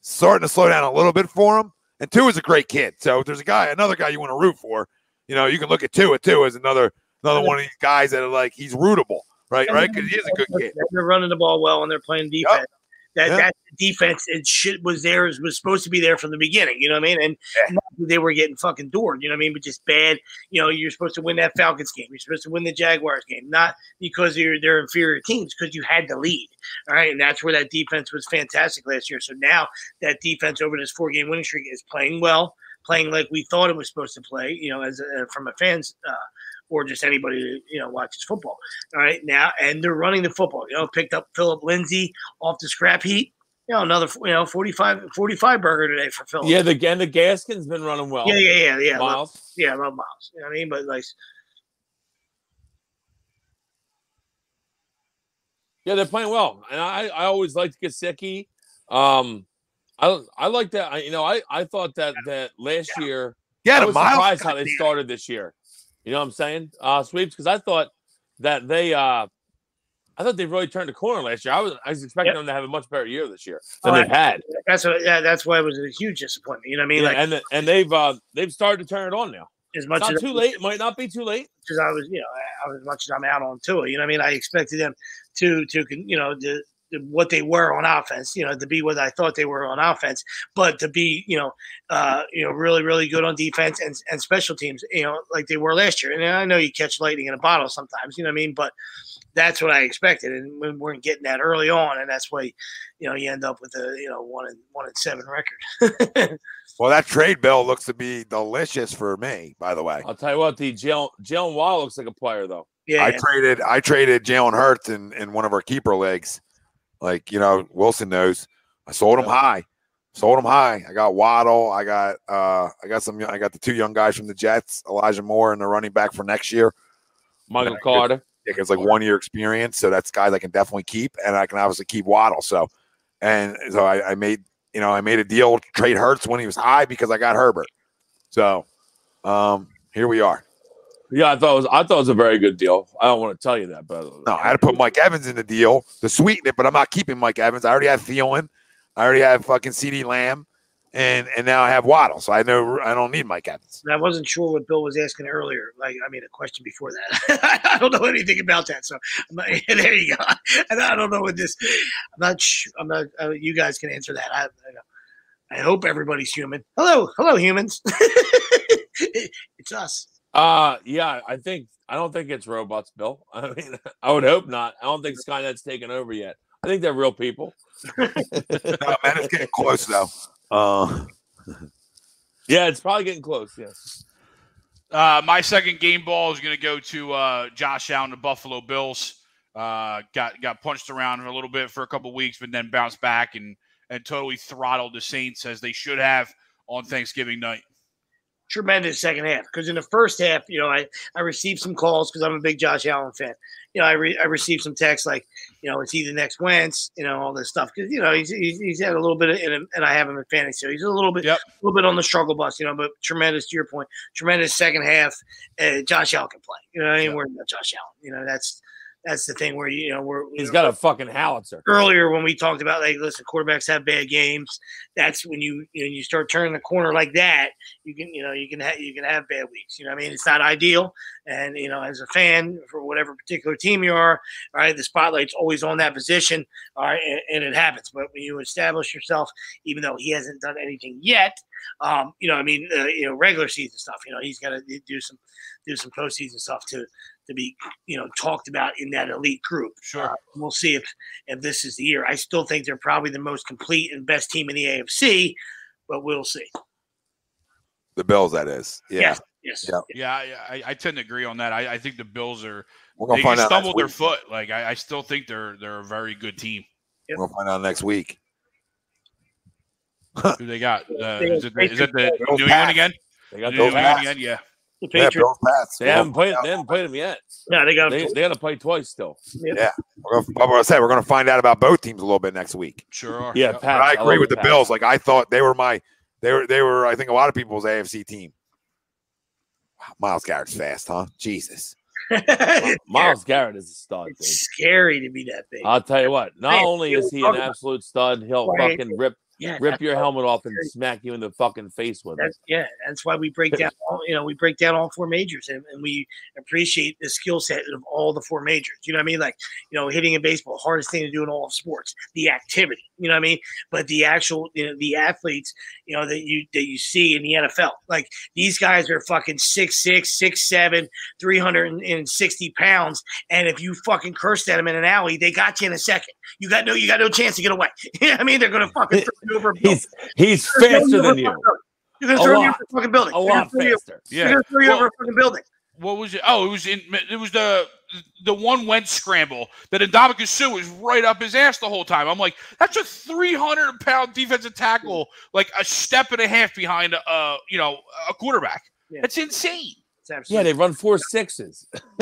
starting to slow down a little bit for him. And Tua is a great kid. So if there's a guy, another guy you want to root for, you know, you can look at Tua at Tua as another another one of these guys that are like he's rootable, right? Right? Because he is a good kid. They're running the ball well and they're playing defense. That Yeah. that defense and shit was there was supposed to be there from the beginning. You know what I mean? And that they were getting fucking doored. You know what I mean? But just bad. You know, you're supposed to win that Falcons game. You're supposed to win the Jaguars game, not because you're they're inferior teams, because you had the lead. All right, and that's where that defense was fantastic last year. So now that defense over this four game winning streak is playing well, playing like we thought it was supposed to play. You know, as a, from a fans. Uh, or just anybody who you know watches football. All right, now and they're running the football. You know, picked up Phillip Lindsay off the scrap heap. You know, another you know 45, 45 burger today for Philip. Yeah, the and the Gaskin's been running well. yeah, yeah, yeah, yeah. Love, Miles. yeah, I love Miles. You know what I mean? But like, Yeah, they're playing well, and I I always liked Gasicki. Um, I I like that. I, you know, I I thought that that last year Yeah, I the was miles. surprised how they started this year. You know what I'm saying? Uh sweeps because I thought that they uh I thought they really turned the corner last year. I was I was expecting Yep. them to have a much better year this year than Oh, they've had. that's what. Yeah, that's why it was a huge disappointment. You know what I mean? Yeah, like and and they've uh they've started to turn it on now. as much as too late. It might not be too late. because I was, you know, I, was as much as I'm out on tour. You know what I mean? I expected them to to you know the, the what they were on offense, you know, to be what I thought they were on offense, but to be, you know, uh, you know, really, really good on defense and, and special teams, you know, like they were last year. And I know you catch lightning in a bottle sometimes, you know what I mean? But that's what I expected, and we weren't getting that early on, and that's why, you know, you end up with a you know one and one and seven record. <laughs> Well, that trade bill looks to be delicious for me. By the way, I'll tell you what, the Jalen Jalen Waddle looks like a player though. yeah, I yeah. traded I traded Jalen Hurts in, in one of our keeper leagues. Like, you know, Wilson knows. I sold him high. Sold him high. I got Waddle. I got uh I got some I got the two young guys from the Jets, Elijah Moore and the running back for next year. Michael Carter. Yeah, it's like one year experience. So that's guys I can definitely keep and I can obviously keep Waddle. So and so I, I made you know, I made a deal trade Hurts when he was high because I got Herbert. So um here we are. Yeah, I thought it was I thought it was a very good deal. I don't want to tell you that, but No, I had to put Mike Evans in the deal to sweeten it, but I'm not keeping Mike Evans. I already have Thielen. I already have fucking CeeDee Lamb, and and now I have Waddle. So I know I don't need Mike Evans. And I wasn't sure what Bill was asking earlier. Like, I mean, a question before that. <laughs> I don't know anything about that. So I'm not, <laughs> there you go. And I don't know what this. I'm not. Sh- I'm not. Uh, you guys can answer that. I, I, I hope everybody's human. Hello, hello, humans. <laughs> it's us. Uh yeah, I think I don't think it's robots, Bill. <laughs> I mean, I would hope not. I don't think Skynet's taken over yet. I think they're real people. <laughs> No, man, it's getting close though. Uh, <laughs> Yeah, it's probably getting close. Yes. Uh, my second game ball is going to go to uh, Josh Allen, the Buffalo Bills. Uh, got got punched around a little bit for a couple weeks, but then bounced back and and totally throttled the Saints as they should have on Thanksgiving night. Tremendous second half because in the first half, you know, I, I received some calls because I'm a big Josh Allen fan. You know, I, re, I received some texts like, you know, is he the next Wentz? You know, all this stuff because you know he's, he's, he's had a little bit of, in him, and I have him in fantasy, so he's a little bit, Yep. a little bit on the struggle bus. You know, but tremendous to your point, tremendous second half. Uh, Josh Allen can play. You know, I ain't worried about Josh Allen. You know, that's that's the thing where you know we're you He's know, got a fucking howitzer. earlier when we talked about like listen quarterbacks have bad games that's when you you know you start turning the corner like that you can you know you can have you can have bad weeks you know i mean it's not ideal and you know as a fan for whatever particular team you are all right the spotlight's always on that position all right and, and it happens but when you establish yourself even though he hasn't done anything yet um you know i mean uh, you know regular season stuff you know he's got to do some do some postseason stuff to to be you know talked about in that elite group Sure. uh, we'll see if if this is the year. I still think they're probably the most complete and best team in the AFC, but we'll see. the Bills, that is. Yeah, Yes, yes. Yeah. Yeah, I, I, I tend to agree on that. I, I think the Bills are we're gonna they find just out. stumbled their foot. Like I, I still think they're they're a very good team. We're gonna find out next week. Who they got? <laughs> Uh, They is, it the, is it the Bills New England again? They got New England again? Yeah. The Yeah, Patriots. Bills Pats. They haven't played. They haven't played him yet. Yeah, they got. They, they got to play twice still. We're gonna, but I said, we're gonna find out about both teams a little bit next week. Sure are. Yeah, Yep. Pat. But I agree with the Bills. Like I thought they were my, they were, they were. I think a lot of people's AFC team. Wow, Myles Garrett's fast, huh? Jesus. <laughs> Myles Garrett is a stud. Dude. scary to be that big. I'll tell you what. Not Hey, only is he an absolute stud, he'll fucking rip Yeah, rip your helmet off and smack you in the fucking face with it. Yeah, that's why we break down. All, you know, we break down all four majors, and, and we appreciate the skill set of all the four majors. You know what I mean? Like, you know, hitting in baseball, hardest thing to do in all of sports, the activity. You know what I mean? But the actual, you know, the athletes, you know, that you that you see in the NFL, like these guys are fucking six six, six seven, three hundred and sixty pounds, and if you fucking cursed at them in an alley, they got you in a second. You got no, you got no chance to get away. <laughs> you know what I mean? They're gonna <laughs> fucking throw you over. He's he's faster throw than you over a you. fucking building. You're gonna A throw you lot. over a fucking building. A lot throw you- faster. They're gonna throw you Well- over a fucking building. What was it? Oh, it was in. It was the the one went scramble that Ndamukong Suh was right up his ass the whole time. I'm like, that's a 300 pound defensive tackle, like a step and a half behind a uh, you know a quarterback. Yeah. That's insane. It's Yeah, they run four sixes. <laughs>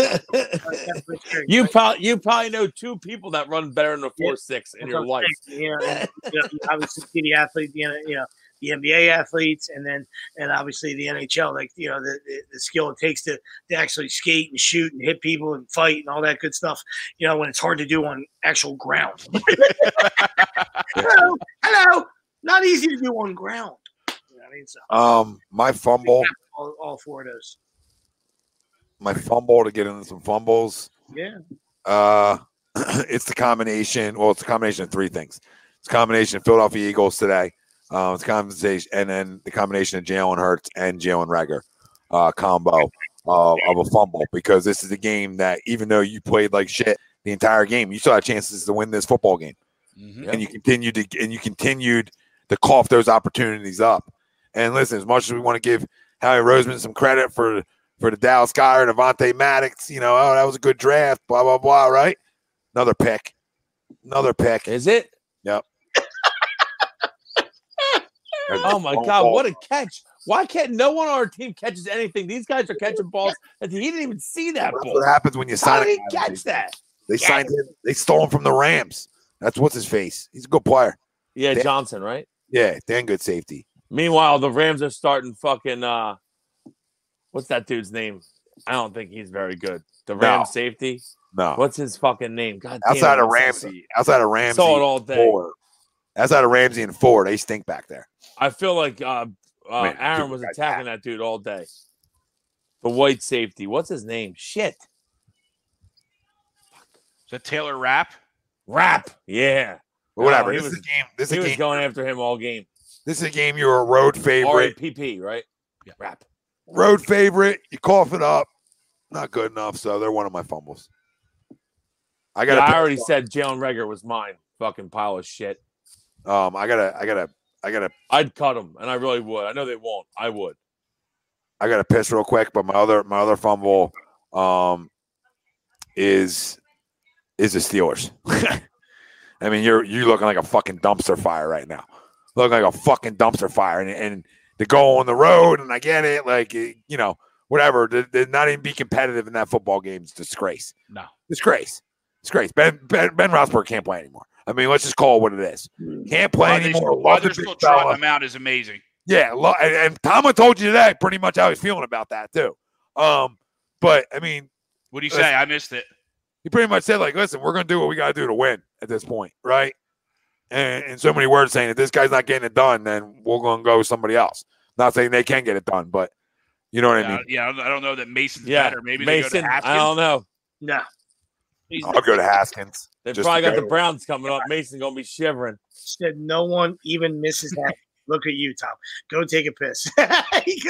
you probably you probably know two people that run better than a four six in your life. saying. You know, and, <laughs> you know, obviously see the athlete, you know, you know, the NBA athletes, and then and obviously the NHL, like you know, the, the, the skill it takes to, to actually skate and shoot and hit people and fight and all that good stuff. You know, when it's hard to do on actual ground. <laughs> hello, hello, not easy to do on ground. You know what I mean, so Um, my fumble, all, all four of those. My fumble to get into some fumbles. Yeah, Uh, <clears throat> it's the combination. Well, it's a combination of three things. It's a combination of Philadelphia Eagles today. Uh, it's a combination, and then the combination of Jalen Hurts and Jalen Reagor uh, combo uh, of a fumble because this is a game that even though you played like shit the entire game, you still had chances to win this football game, Mhm. and you continued to and you continued to cough those opportunities up. And listen, as much as we want to give Howie Roseman some credit for for the Dallas Goedert Avonte Maddox, you know, oh, that was a good draft, blah blah blah, right? Another pick, another pick. Is it? Yep. <laughs> oh my god, what a catch! Why can't no one on our team catches anything? These guys are catching balls that he didn't even see that That's ball. what happens when you sign How sign did a he guy. catch that? They signed him. They stole him from the Rams. That's what's his face. He's a good player. Yeah, Yeah. Johnson, right? Yeah, damn good safety. Meanwhile, the Rams are starting fucking uh what's that dude's name? I don't think he's very good. The Ram No. safety. No, What's his fucking name? God damn outside it, of I'm so- Ramsey, outside of Ramsey, Saw it all day. Ford. Outside of Ramsey and Ford, they stink back there. I feel like uh, uh Man, Aaron was attacking that dude all day. The white safety. What's his name? Shit. Is that Taylor Rapp? Rapp. Yeah. But whatever. he this was- is a game. This He is a was game. going after him all game. This is a game. You're a road favorite. RAPP, right? Yeah. Rapp. Road favorite. You cough it up. Not good enough. So they're one of my fumbles. I got. Yeah, I already said Jalen Reagor was mine. Fucking pile of shit. Um, I gotta. I gotta. I gotta. I'd cut him, and I really would. I know they won't. I would. I got to piss real quick, but my other my other fumble um is is the Steelers. <laughs> I mean, you're you're looking like a fucking dumpster fire right now. Looking like a fucking dumpster fire, and and to go on the road, and I get it, like eh, you know, whatever. To, to not even be competitive in that football game is disgrace. No. Disgrace. Disgrace. Ben Ben Ben Roethlisberger can't play anymore. I mean, let's just call it what it is. Can't play Why they anymore. still, why Love the they're still trotting him out is amazing. Yeah, lo- and, and Tomlin told you today pretty much how he's feeling about that too. Um, but I mean, What do you say? I missed it. he pretty much said like, "Listen, we're going to do what we got to do to win at this point, right?" And in so many words, saying if this guy's not getting it done, then we're going to go with somebody else. Not saying they can get it done, but you know what I mean. yeah, I don't know that Mason's Yeah. better. Maybe Mason. they go to Haskins. I don't know. no. He's I'll go to Haskins. They've probably to got the Browns coming up. Mason gonna be shivering. said no one even misses that. Look at you, Tom. Go take a piss. <laughs> Goes,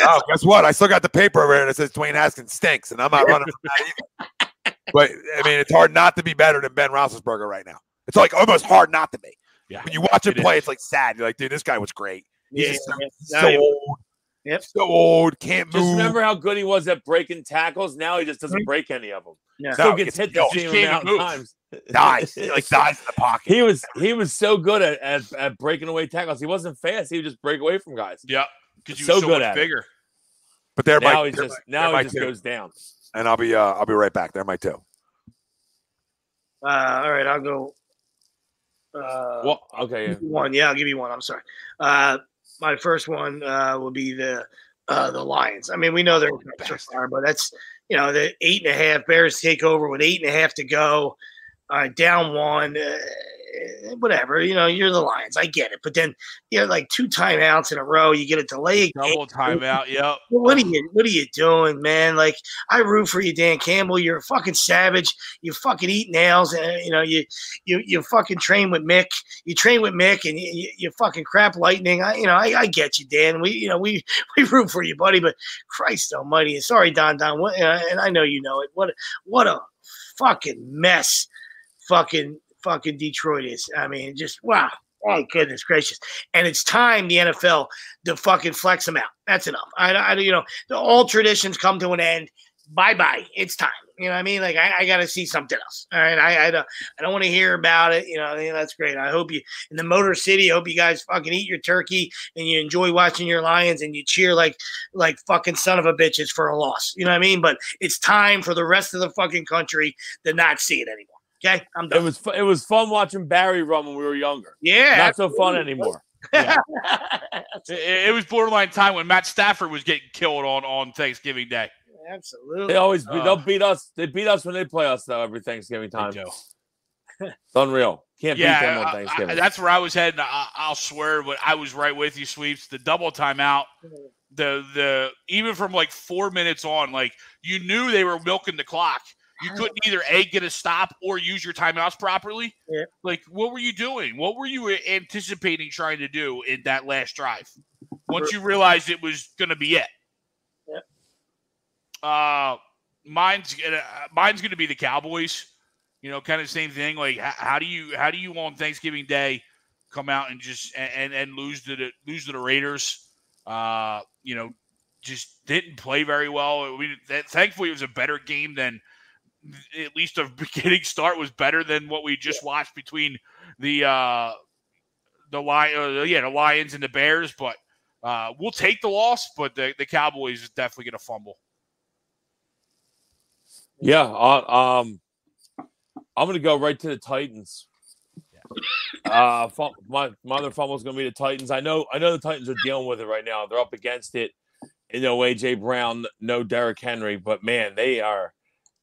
Oh, guess what? I still got the paper over here that says Dwayne Haskins stinks, and I'm not running from that either. <laughs> But I mean, it's hard not to be better than Ben Roethlisberger right now. It's like almost hard not to be. Yeah. When you watch him It play, is. it's like sad. You're like, dude, this guy was great. He's yeah, just so, yeah. so Now old. Yep. So old, can't Just move. remember how good he was at breaking tackles. Now he just doesn't break any of them. Yeah. Still No, gets it's hit the same amount of times. dies. He like <laughs> dies in the pocket. He was he was so good at, at, at breaking away tackles. He wasn't fast. He would just break away from guys. Yeah, because you So so good much at it. bigger. But they're Now my, he just my- now they're he just two. goes down. and I'll be uh, I'll be right back. They're my two. Uh, all right, I'll go. Uh, Well, okay. one. Yeah, I'll give you one. I'm sorry. Uh, my first one uh, will be the uh, the Lions. I mean, we know they're so far, but that's you know the eight and a half Bears take over with eight and a half to go, uh, down one. Uh, Eh, whatever. You know, you're the Lions. I get it. But then you're like two timeouts in a row. You get a delay. Double timeout. Yep. What are you What are you doing, man? Like I root for you, Dan Campbell. You're a fucking savage. You fucking eat nails. And you know you you you fucking train with Mick. You train with Mick, and you, you fucking crap lightning. I you know I, I get you, Dan. We you know we <laughs> we root for you, buddy. But Christ Almighty, sorry, Don Don. What, eh, and I know you know it. What what a fucking mess fucking fucking Detroit is. I mean, just wow. Oh goodness gracious! And it's time the NFL to fucking flex them out. That's enough. I, I you know, the, all traditions come to an end. Bye bye. It's time. You know what I mean? Like I, I got to see something else. All right. I I don't, I don't want to hear about it. You know, I mean, that's great. I hope you in the Motor City. I hope you guys fucking eat your turkey and you enjoy watching your Lions and you cheer like like fucking son of a bitches for a loss. You know what I mean? But it's time for the rest of the fucking country to not see it anymore. Okay, I'm done. It was it was fun watching Barry run when we were younger. yeah, Not so fun anymore. <laughs> It, it was borderline time when Matt Stafford was getting killed on on Thanksgiving Day. absolutely. They always beat, Uh. they'll beat us. They beat us when they play us though every Thanksgiving time. do. It's unreal. Can't beat them Yeah, on I- I- Thanksgiving. that's where I was heading. I, I'll swear, but I was right with you, sweeps. The double timeout, the the even from like four minutes on, like you knew they were milking the clock. You couldn't either a get a stop or use your timeouts properly. Yeah. Like, what were you doing? What were you anticipating trying to do in that last drive? Once you realized it was going to be it. Yeah. Uh, mine's gonna mine's gonna be the Cowboys. You know, kind of same thing. Like, how, how do you how do you on Thanksgiving Day come out and just and and lose to the lose to the Raiders? Uh, you know, just didn't play very well. We that, thankfully it was a better game than at least a <laughs> beginning start was better than what we just watched between the uh the lion uh, yeah the Lions and the Bears. But uh, we'll take the loss, but the the Cowboys is definitely gonna fumble. yeah. Uh, um, I'm gonna go right to the Titans. Uh, fu- my my other fumble is gonna be the Titans. I know I know the Titans are dealing with it right now. They're up against it. You know, AJ Brown, no Derrick Henry, but man, they are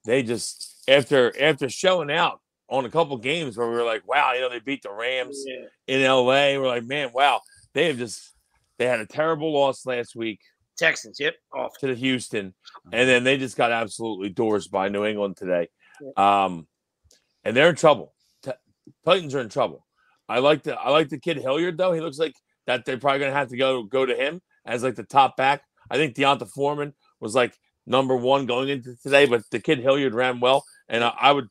they just after after showing out on a couple games where we were like, wow, you know, they beat the Rams Yeah. in LA. We're like, man, wow, they have just they had a terrible loss last week Texans. Yep, off. to the Houston, and then they just got absolutely doors by New England today. Um, and they're in trouble. T- Titans are in trouble. I like the I like the kid Hilliard though. He looks like that they're probably gonna have to go go to him as like the top back. I think D'Onta Foreman was like number one going into today, but the kid Hilliard ran well, and I, I would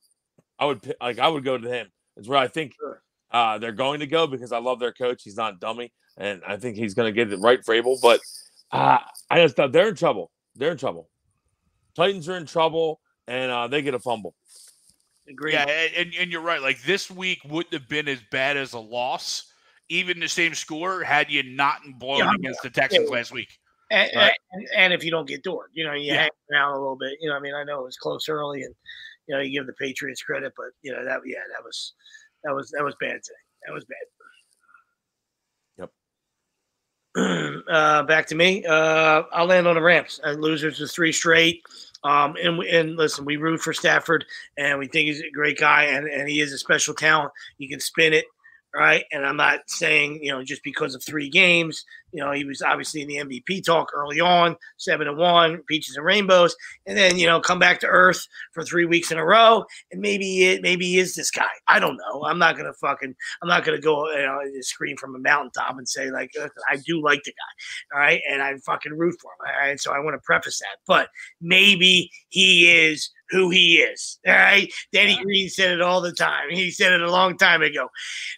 I would like I would go to him. It's where I think Sure. uh, they're going to go because I love their coach. He's not a dummy, and I think he's going to get it right for Abel. But uh, I just thought they're in trouble. They're in trouble. Titans are in trouble, and uh, they get a fumble. Agreed. Yeah, and, and- and you're right. Like this week wouldn't have been as bad as a loss, even the same score, had you not blown Yeah. against the Texans Yeah. last week. And, Right. and, and if you don't get Dort, you know, you Yeah. hang around a little bit. You know, I mean, I know it was close early, and you know, you give the Patriots credit, but you know that, yeah, that was that was that was bad today. That was bad. Yep. <clears throat> uh, back to me. Uh, I'll land on the Rams. And losers with three straight. Um, and and listen, we root for Stafford, and we think he's a great guy, and, and he is a special talent. He can spin it, right? And I'm not saying you know just because of three games. You know, he was obviously in the MVP talk early on, seven to one, peaches and rainbows, and then you know come back to earth for three weeks in a row, and maybe it maybe he is this guy. I don't know. I'm not gonna fucking I'm not gonna go you know scream from a mountaintop and say like I do like the guy, all right, and I fucking root for him, all right. So I want to preface that, but maybe he is who he is, all right. Danny Green said it all the time. He said it a long time ago.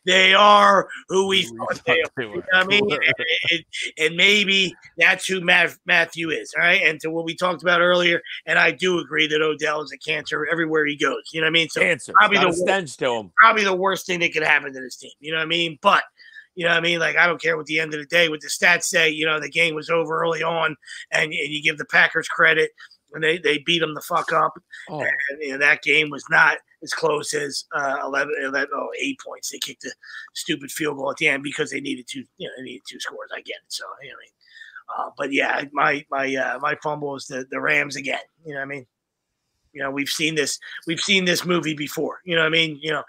They are who we thought they are. You know I mean? <laughs> and, and maybe that's who Matthew is, all right? And to what we talked about earlier, and I do agree that Odell is a cancer everywhere he goes. You know what I mean? So Cancer, probably the- stench to him. probably the worst thing that could happen to this team. You know what I mean? But you know what I mean? Like I don't care what the end of the day, what the stats say. You know, the game was over early on, and, and you give the Packers credit, and they they beat them the fuck up. Oh, And you know, that game was not as close as uh, 11, 11 oh, eight points. They kicked a stupid field goal at the end because they needed two. You know, they needed two scores. I get it. So you know, I mean? uh, but yeah, my my uh, my fumble is the the Rams again. You know what I mean? You know, we've seen this. We've seen this movie before. You know what I mean? You know,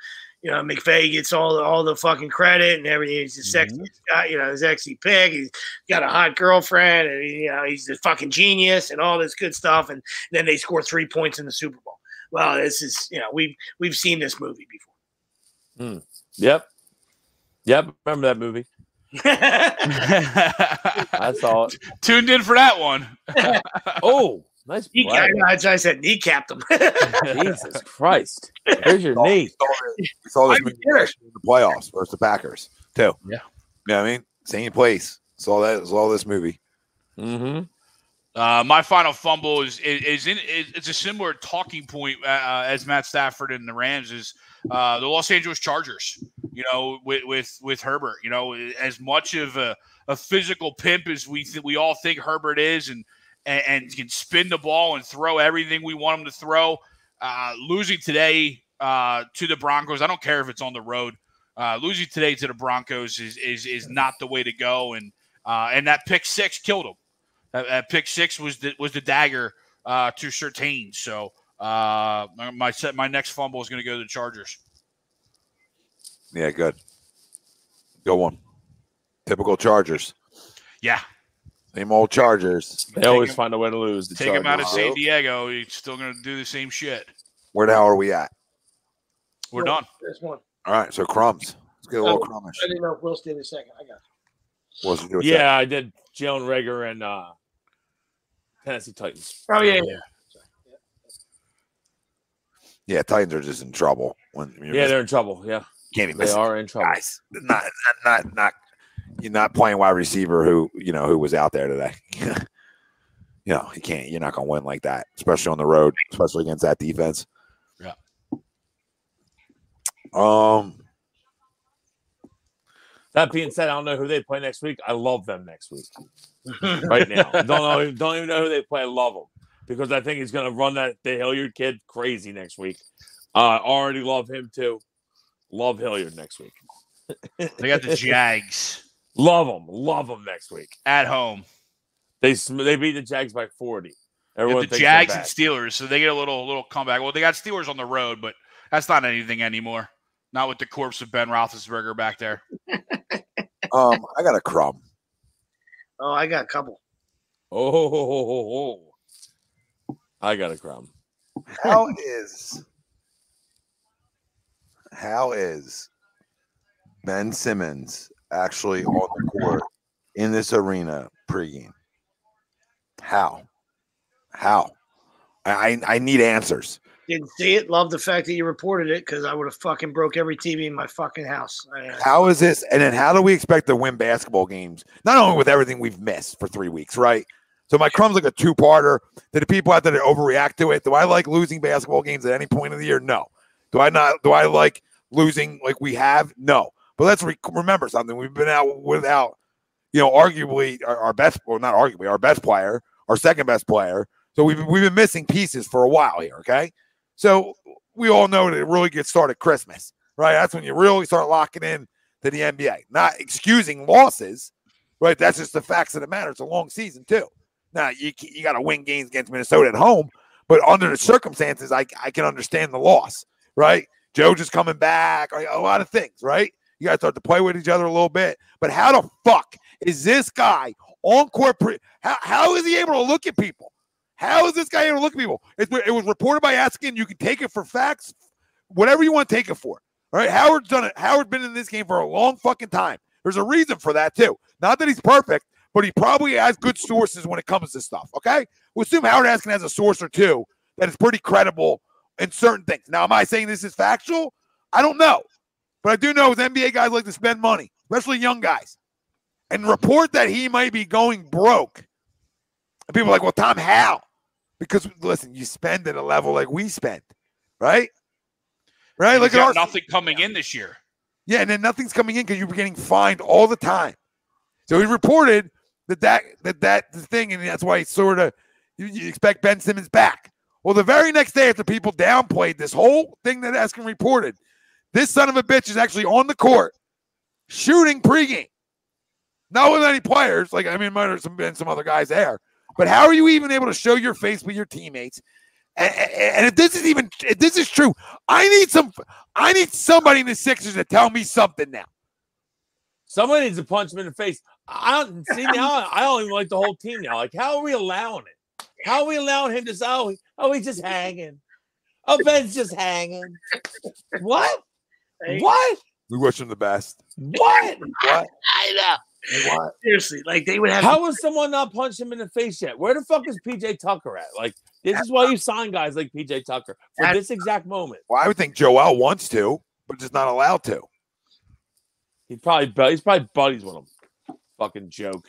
You know, McVay gets all the, all the fucking credit and everything. He's a sexy guy, you know, he's sexy pig. He's got a hot girlfriend, and you know, he's a fucking genius and all this good stuff. And then they score three points in the Super Bowl. Well, this is you know we've we've seen this movie before. Yep. Yep. Remember that movie? <laughs> I saw it. Tuned in for that one. <laughs> Oh, nice. He, play. I, I said kneecapped him. <laughs> Jesus Christ. There's your knee. We saw this, we saw this movie in the playoffs versus the Packers too. Yeah. You know what I mean? Same place. Saw that. Saw this movie. Mm-hmm. Uh, my final fumble is is, is in is, it's a similar talking point uh, as Matt Stafford and the Rams is uh, the Los Angeles Chargers. You know, with with with Herbert. You know, as much of a, a physical pimp as we th- we all think Herbert is, and, and and can spin the ball and throw everything we want him to throw. Uh, losing today uh, to the Broncos, I don't care if it's on the road. Uh, losing today to the Broncos is is is not the way to go, and uh, and that pick six killed him. That, that pick six was the was the dagger uh, to Sertain. So uh, my- my set my next fumble is going to go to the Chargers. Yeah, good. Go one. Typical Chargers. Yeah, Same old Chargers. They always him- find a way to lose. The take him out of San Diego. He's still going to do the same shit. Where the hell are we at? We're done. This one. All right, so crumbs. Let's get a little Oh, crummish. I didn't know if Will stayed a second. I got you. What's it do with Yeah, I did Jalen Reagor and uh, Tennessee Titans. Oh yeah, yeah. Yeah, Titans are just in trouble. When you're Yeah, just- they're in trouble. Yeah, can't even they miss are in trouble. guys. Not, not, not, not. You're not playing wide receiver. Who you know who was out there today? <laughs> you know you can't. You're not going to win like that, especially on the road, especially against that defense. Yeah. Um. That being said, I don't know who they play next week. I love them next week. right now, <laughs> don't know, don't even know who they play. I love them because I think he's going to run that the Hilliard kid crazy next week. Uh, already love him too. Love Hilliard next week. They got the <laughs> Jags Love them. Love them next week. at home. They they beat the Jags by forty. Everyone the Jags and. Steelers, so they get a little little comeback. Well, they got Steelers on the road, but that's not anything anymore. Not with the corpse of Ben Roethlisberger back there. <laughs> Um. I got a crumb. Oh, I got a couple. Oh, ho, ho, ho, ho, ho. I got a crumb. How is how is Ben Simmons actually on the court in this arena pregame? How? How? I I I need answers. Didn't see it. Love the fact that you reported it because I would have fucking broke every TV in my fucking house. How is this? And then how do we expect to win basketball games? Not only with everything we've missed for three weeks, right? So my crumb's like a two-parter. Do the people out there overreact to it? Do I like losing basketball games at any point of the year? No. Do I not? Do I like losing like we have? No. But let's re- remember something. We've been out without, you know, arguably our, our best, well, not arguably our best player, our second best player. So we've we've been missing pieces for a while here. Okay. So we all know that it really gets started Christmas, right? That's when you really start locking in to the NBA. Not excusing losses, right? That's just the facts of the matter. It's a long season too. Now you you got to win games against Minnesota at home, but under the circumstances, I I can understand the loss, right? Joe just coming back, a lot of things, right? You to start to play with each other a little bit. But how the fuck is this guy on court? Pre- how, how is he able to look at people? How is this guy able to look at people? It, it was reported by Eskin. You can take it for facts, whatever you want to take it for. All right, Howard's done it. Howard's been in this game for a long fucking time. There's a reason for that too. Not that he's perfect, but he probably has good sources when it comes to stuff. Okay, we assume Howard Eskin has a source or two that is pretty credible in certain things. Now, am I saying this is factual? I don't know, but I do know is NBA guys like to spend money, especially young guys, and report that he might be going broke. And people are like, well, Tom, how? Because listen, you spend at a level like we spend, right? Right? Look at our nothing coming in this year. yeah, and then nothing's coming in because you're getting fined all the time. So he reported that that that that's the thing, and that's why he sort of you, you expect Ben Simmons back. Well, the very next day, after people downplayed this whole thing that Eskin reported, this son of a bitch is actually on the court shooting pregame. Not with any players. Like I mean, might have some been some other guys there, but how are you even able to show your face with your teammates? And, and if this is even if this is true, I need some. I need somebody in the Sixers to tell me something now. Someone needs to punch him in the face. I don't see now. <laughs> I don't even like the whole team now. Like, how are we allowing it? How are we allowing him to say, "Oh, oh, he's just hanging"? Oh, Ben's just hanging. What? Hey, What? We wish him the best. What? What? <laughs> I know. What? Seriously, like they would have. How has someone not punched him in the face yet? Where the fuck is PJ Tucker at? Like, this is why you sign guys like PJ Tucker for That- this exact moment. Well, I would think Joel wants to, but just not allowed to. He probably bu- he's probably buddies with him. Fucking joke,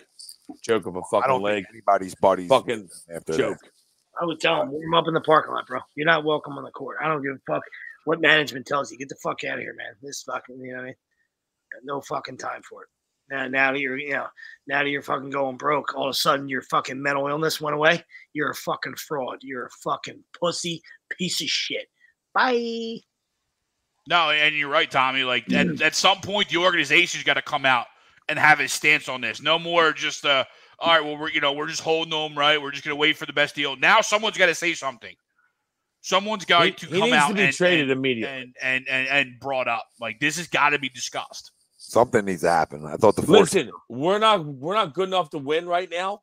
joke of a fucking I don't leg. think anybody's buddies. Fucking after joke. I would tell him warm up in the parking lot, bro. You're not welcome on the court. I don't give a fuck what management tells you. Get the fuck out of here, man. This fucking, you know what I mean? Got no fucking time for it. Now, now that you're, you know, now that you're fucking going broke, all of a sudden your fucking mental illness went away. You're a fucking fraud. You're a fucking pussy piece of shit. Bye. No, and you're right, Tommy. Like at, at some point, the organization's got to come out and have a stance on this. No more just uh, all right. Well, we're you know we're just holding them right. We're just gonna wait for the best deal. Now someone's got to say something. Someone's got He, to he come needs out to be and, traded and, immediately. and, and and and brought up. Like this has got to be discussed. Something needs to happen. I thought the force. Listen, we're not we're not good enough to win right now.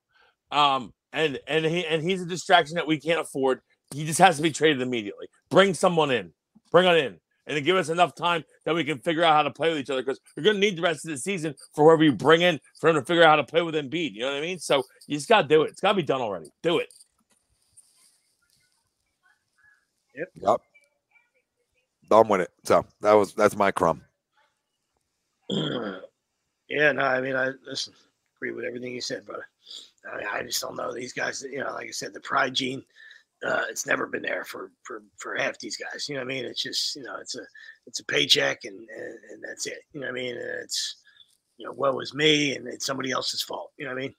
Um, and and he and he's a distraction that we can't afford. He just has to be traded immediately. Bring someone in. Bring it in. And then give us enough time that we can figure out how to play with each other because you're going to need the rest of the season for whoever you bring in for him to figure out how to play with Embiid. You know what I mean? So you just got to do it. It's got to be done already. Do it. Yep. Yep. Done with it. So that was that's my crumb. <clears throat> yeah, no, I mean, I listen, agree with everything you said, brother. I, mean, I just don't know these guys. You know, like I said, the pride gene, uh, it's never been there for for for half these guys. You know what I mean? It's just you know, it's a it's a paycheck and and, and that's it. You know what I mean? And it's you know, woe is me, and it's somebody else's fault. You know what I mean?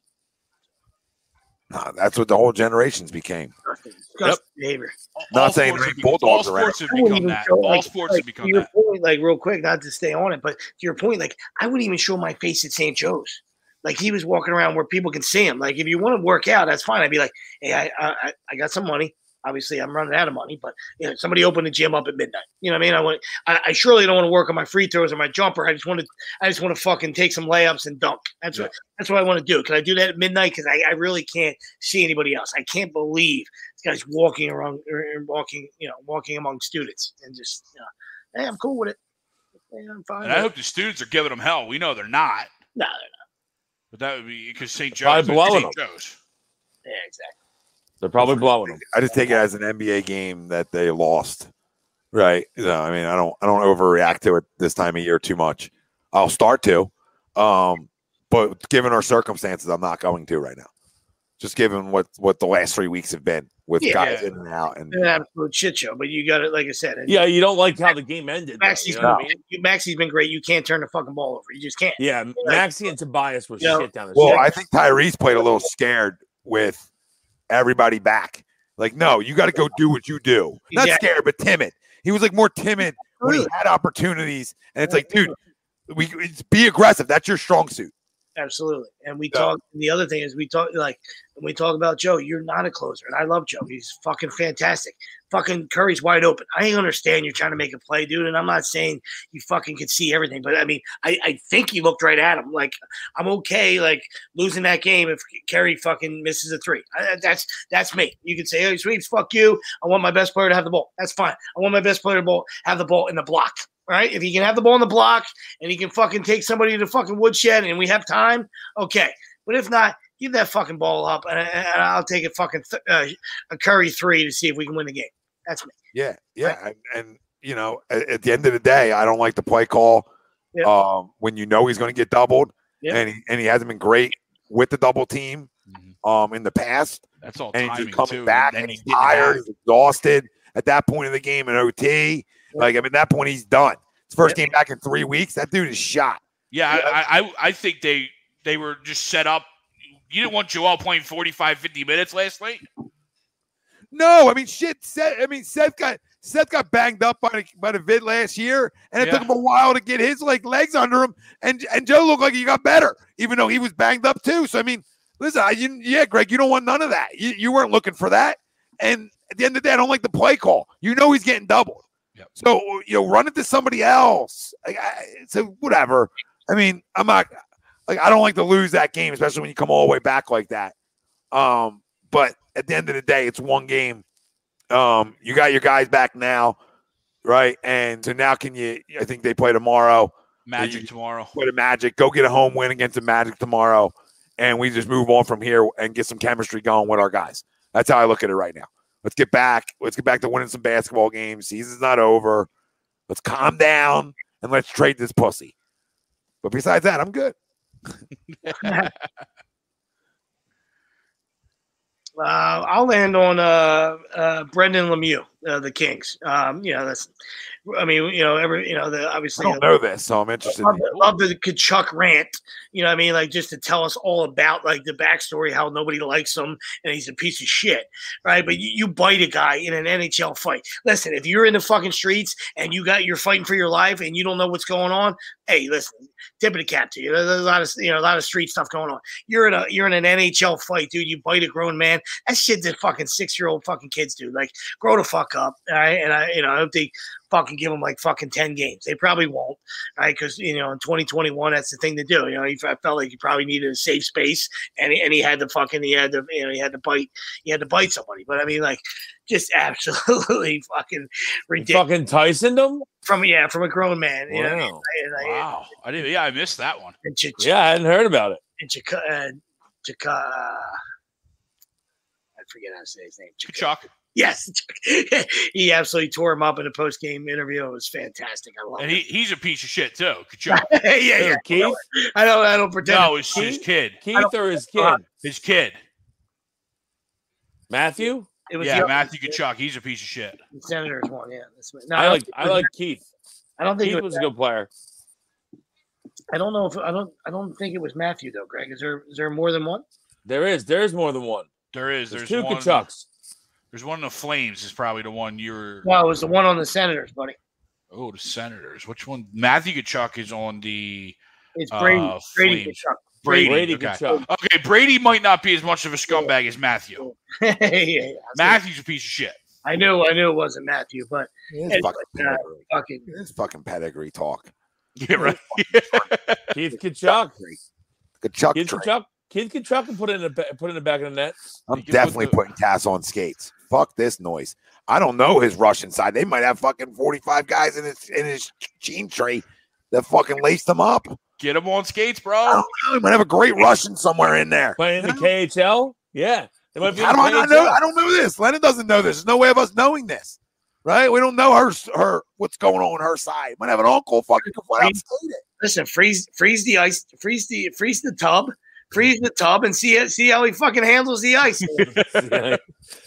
Nah, that's what the whole generations became. Disgusting, disgusting behavior. Not All saying sports there have ain't become- bulldogs all around. sports have become that. show, All like- sports like, have become to your that. point, like real quick, not to stay on it, but to your point, like I wouldn't even show my face at St. Joe's. Like he was walking around where people can see him. Like if you want to work out, that's fine. I'd be like, hey, I I, I got some money. Obviously, I'm running out of money, but you know, somebody opened the gym up at midnight. You know what I mean? I want. I, I surely don't want to work on my free throws or my jumper. I just want to. I just want to fucking take some layups and dunk. That's what. That's what I want to do. Can I do that at midnight? Because I, I really can't see anybody else. I can't believe this guy's walking around, or, or walking, you know, walking among students and just, you know, hey, I'm cool with it. Yeah, I'm fine. And with I it. hope the students are giving them hell. We know they're not, No, they're not. but that would be because St. Probably Joe's. blowing St. them. Joe's. yeah, exactly. They're probably blowing them. I just take it as an NBA game that they lost. Right. You know, I mean, I don't I don't overreact to it this time of year too much. I'll start to. Um, but given our circumstances, I'm not going to right now. Just given what what the last three weeks have been with Yeah. guys in and out and An absolute shit show, but you got it, like I said. and Yeah, you don't like how the game ended. though, Maxey's, you know what I mean? you, Maxey's been great. You can't turn the fucking ball over. You just can't. Yeah, Maxey and Tobias was You know, shit down the Well, stretch. I think Tyrese played a little scared with everybody back. Like, no, you got to go do what you do. Not Yeah. scared, but timid. He was like more timid when he had opportunities. And it's like, dude, we it's, be aggressive. That's your strong suit. Absolutely. And we Yeah. talk. And the other thing is, we talk like when we talk about Joe. You're not a closer, and I love Joe. He's fucking fantastic. Fucking Curry's wide open. I understand you're trying to make a play, dude. And I'm not saying you fucking could see everything, but I mean, I, I think he looked right at him. Like I'm okay, like losing that game if Curry fucking misses a three. I, that's that's me. You can say, hey, sweeps, fuck you. I want my best player to have the ball. That's fine. I want my best player to ball, have the ball in the block. Right? If he can have the ball in the block and he can fucking take somebody to the fucking woodshed and we have time, okay. But if not, give that fucking ball up and, and I'll take a fucking th- uh, a Curry three to see if we can win the game. That's me. Yeah. Yeah. And, and you know, at, at the end of the day, I don't like the play call Yeah. um, when you know he's going to get doubled. Yeah. And, he, and he hasn't been great with the double team Mhm. um, in the past. That's all and he's timing just coming too. back and and he's tired, he's exhausted at that point in the game in OT. Like, I mean, that point he's done. His first game back in three weeks. That dude is shot. Yeah, I, I I think they they were just set up. You didn't want Joel playing 45, 50 minutes last night. No, I mean, shit. Seth, I mean, Seth got Seth got banged up by the by the vid last year, and it Yeah. took him a while to get his like legs under him. And and Joe looked like he got better, even though he was banged up too. So I mean, listen, I, you, yeah, Greg, you don't want none of that. You, you weren't looking for that. And at the end of the day, I don't like the play call. You know he's getting doubled. Yep. So you know, run it to somebody else. Like, I, so whatever. I mean, I'm not like I don't like to lose that game, especially when you come all the way back like that. Um, but at the end of the day, it's one game. Um, you got your guys back now, right? And so now can you? I think they play tomorrow. Magic you- tomorrow. Play the Magic. Go get a home win against the Magic tomorrow, and we just move on from here and get some chemistry going with our guys. That's how I look at it right now. Let's get back. Let's get back to winning some basketball games. Season's not over. Let's calm down and let's trade this pussy. But besides that, I'm good. <laughs> Uh, I'll land on uh, uh, Brendan Lemieux, uh, the Kings. Um, you know, that's. I mean, you know, every you know, the I obviously don't know this, so I'm interested. love, In love the Tkachuk rant. You know what I mean? Like just to tell us all about like the backstory, how nobody likes him and he's a piece of shit, right? But you, you bite a guy in an NHL fight. Listen, if you're in the fucking streets and you got you're fighting for your life and you don't know what's going on, hey, listen, tip of the cap to you. There's a lot of you know a lot of street stuff going on. You're in a you're in an NHL fight, dude. You bite a grown man. That shit that fucking six year old fucking kids do. Like grow the fuck up, all right? And I you know I hope they fucking give them like fucking 10 games. They probably won't, right? Because, you know, in 2021, that's the thing to do. You know, he, I felt like he probably needed a safe space and, and he had to fucking, he had to, you know, he had to bite, he had to bite somebody. But I mean, like, just <laughs> absolutely fucking ridiculous. Fucking Tyson them? From, yeah, from a grown man. You know, Wow. and, I- Wow. I didn't. Yeah, I missed that one. and, Ch- Yeah, I hadn't heard about it. and Chika, uh, Chika, I forget how to say his name. Chika- Tkachuk. <laughs> Yes, <laughs> he absolutely tore him up in a post game interview. It was fantastic. I love And it. he, he's a piece of shit too. Tkachuk. <laughs> yeah, yeah. Keith? I don't. I don't pretend. no, it's his kid. Keith or his kid? His kid. Matthew? It was Yeah, the, Matthew Tkachuk. He's a piece of shit. the Senators one. Yeah, that's, no, I don't like I like Keith. I don't think Keith it was was. a good player. I don't know if I don't. I don't think it was Matthew though. Greg, is there? Is there more than one? There is. There's more than one. There is. There's, There's, two one. Tkachucks. There's one in the Flames. Is probably the one you're. No, it was the one on the Senators, buddy. Oh, the Senators. Which one? Matthew Tkachuk is on the It's Brady. Uh, Brady Flames. Tkachuk. Brady. Brady okay. Tkachuk. Okay, Brady might not be as much of a scumbag as Matthew. <laughs> yeah, yeah, yeah. I Matthew's a piece of shit. I knew. I knew it wasn't Matthew, but It's It's fucking uh, pedigree. fucking. It's fucking pedigree talk. Yeah, right. <laughs> Keith Tkachuk. Good Chuck Keith train. Tkachuk. Keith Tkachuk can put it in the put it in the back of the net. I'm You put definitely the- putting Cass on skates. Fuck this noise. I don't know his Russian side. They might have fucking 45 guys in his in his jean tray that fucking laced them up. Get him on skates, I bro. don't know. He might have a great Russian somewhere in there. Playing in the KHL. Yeah. They How do I not know? I don't know this. Lennon doesn't know this. There's no way of us knowing this. Right? We don't know her her what's going on on her side. Might have an uncle fucking come flat out skate it. Listen, freeze, freeze the ice, freeze the, freeze the tub, freeze the tub, and see it. See how he fucking handles the ice. <laughs> <laughs>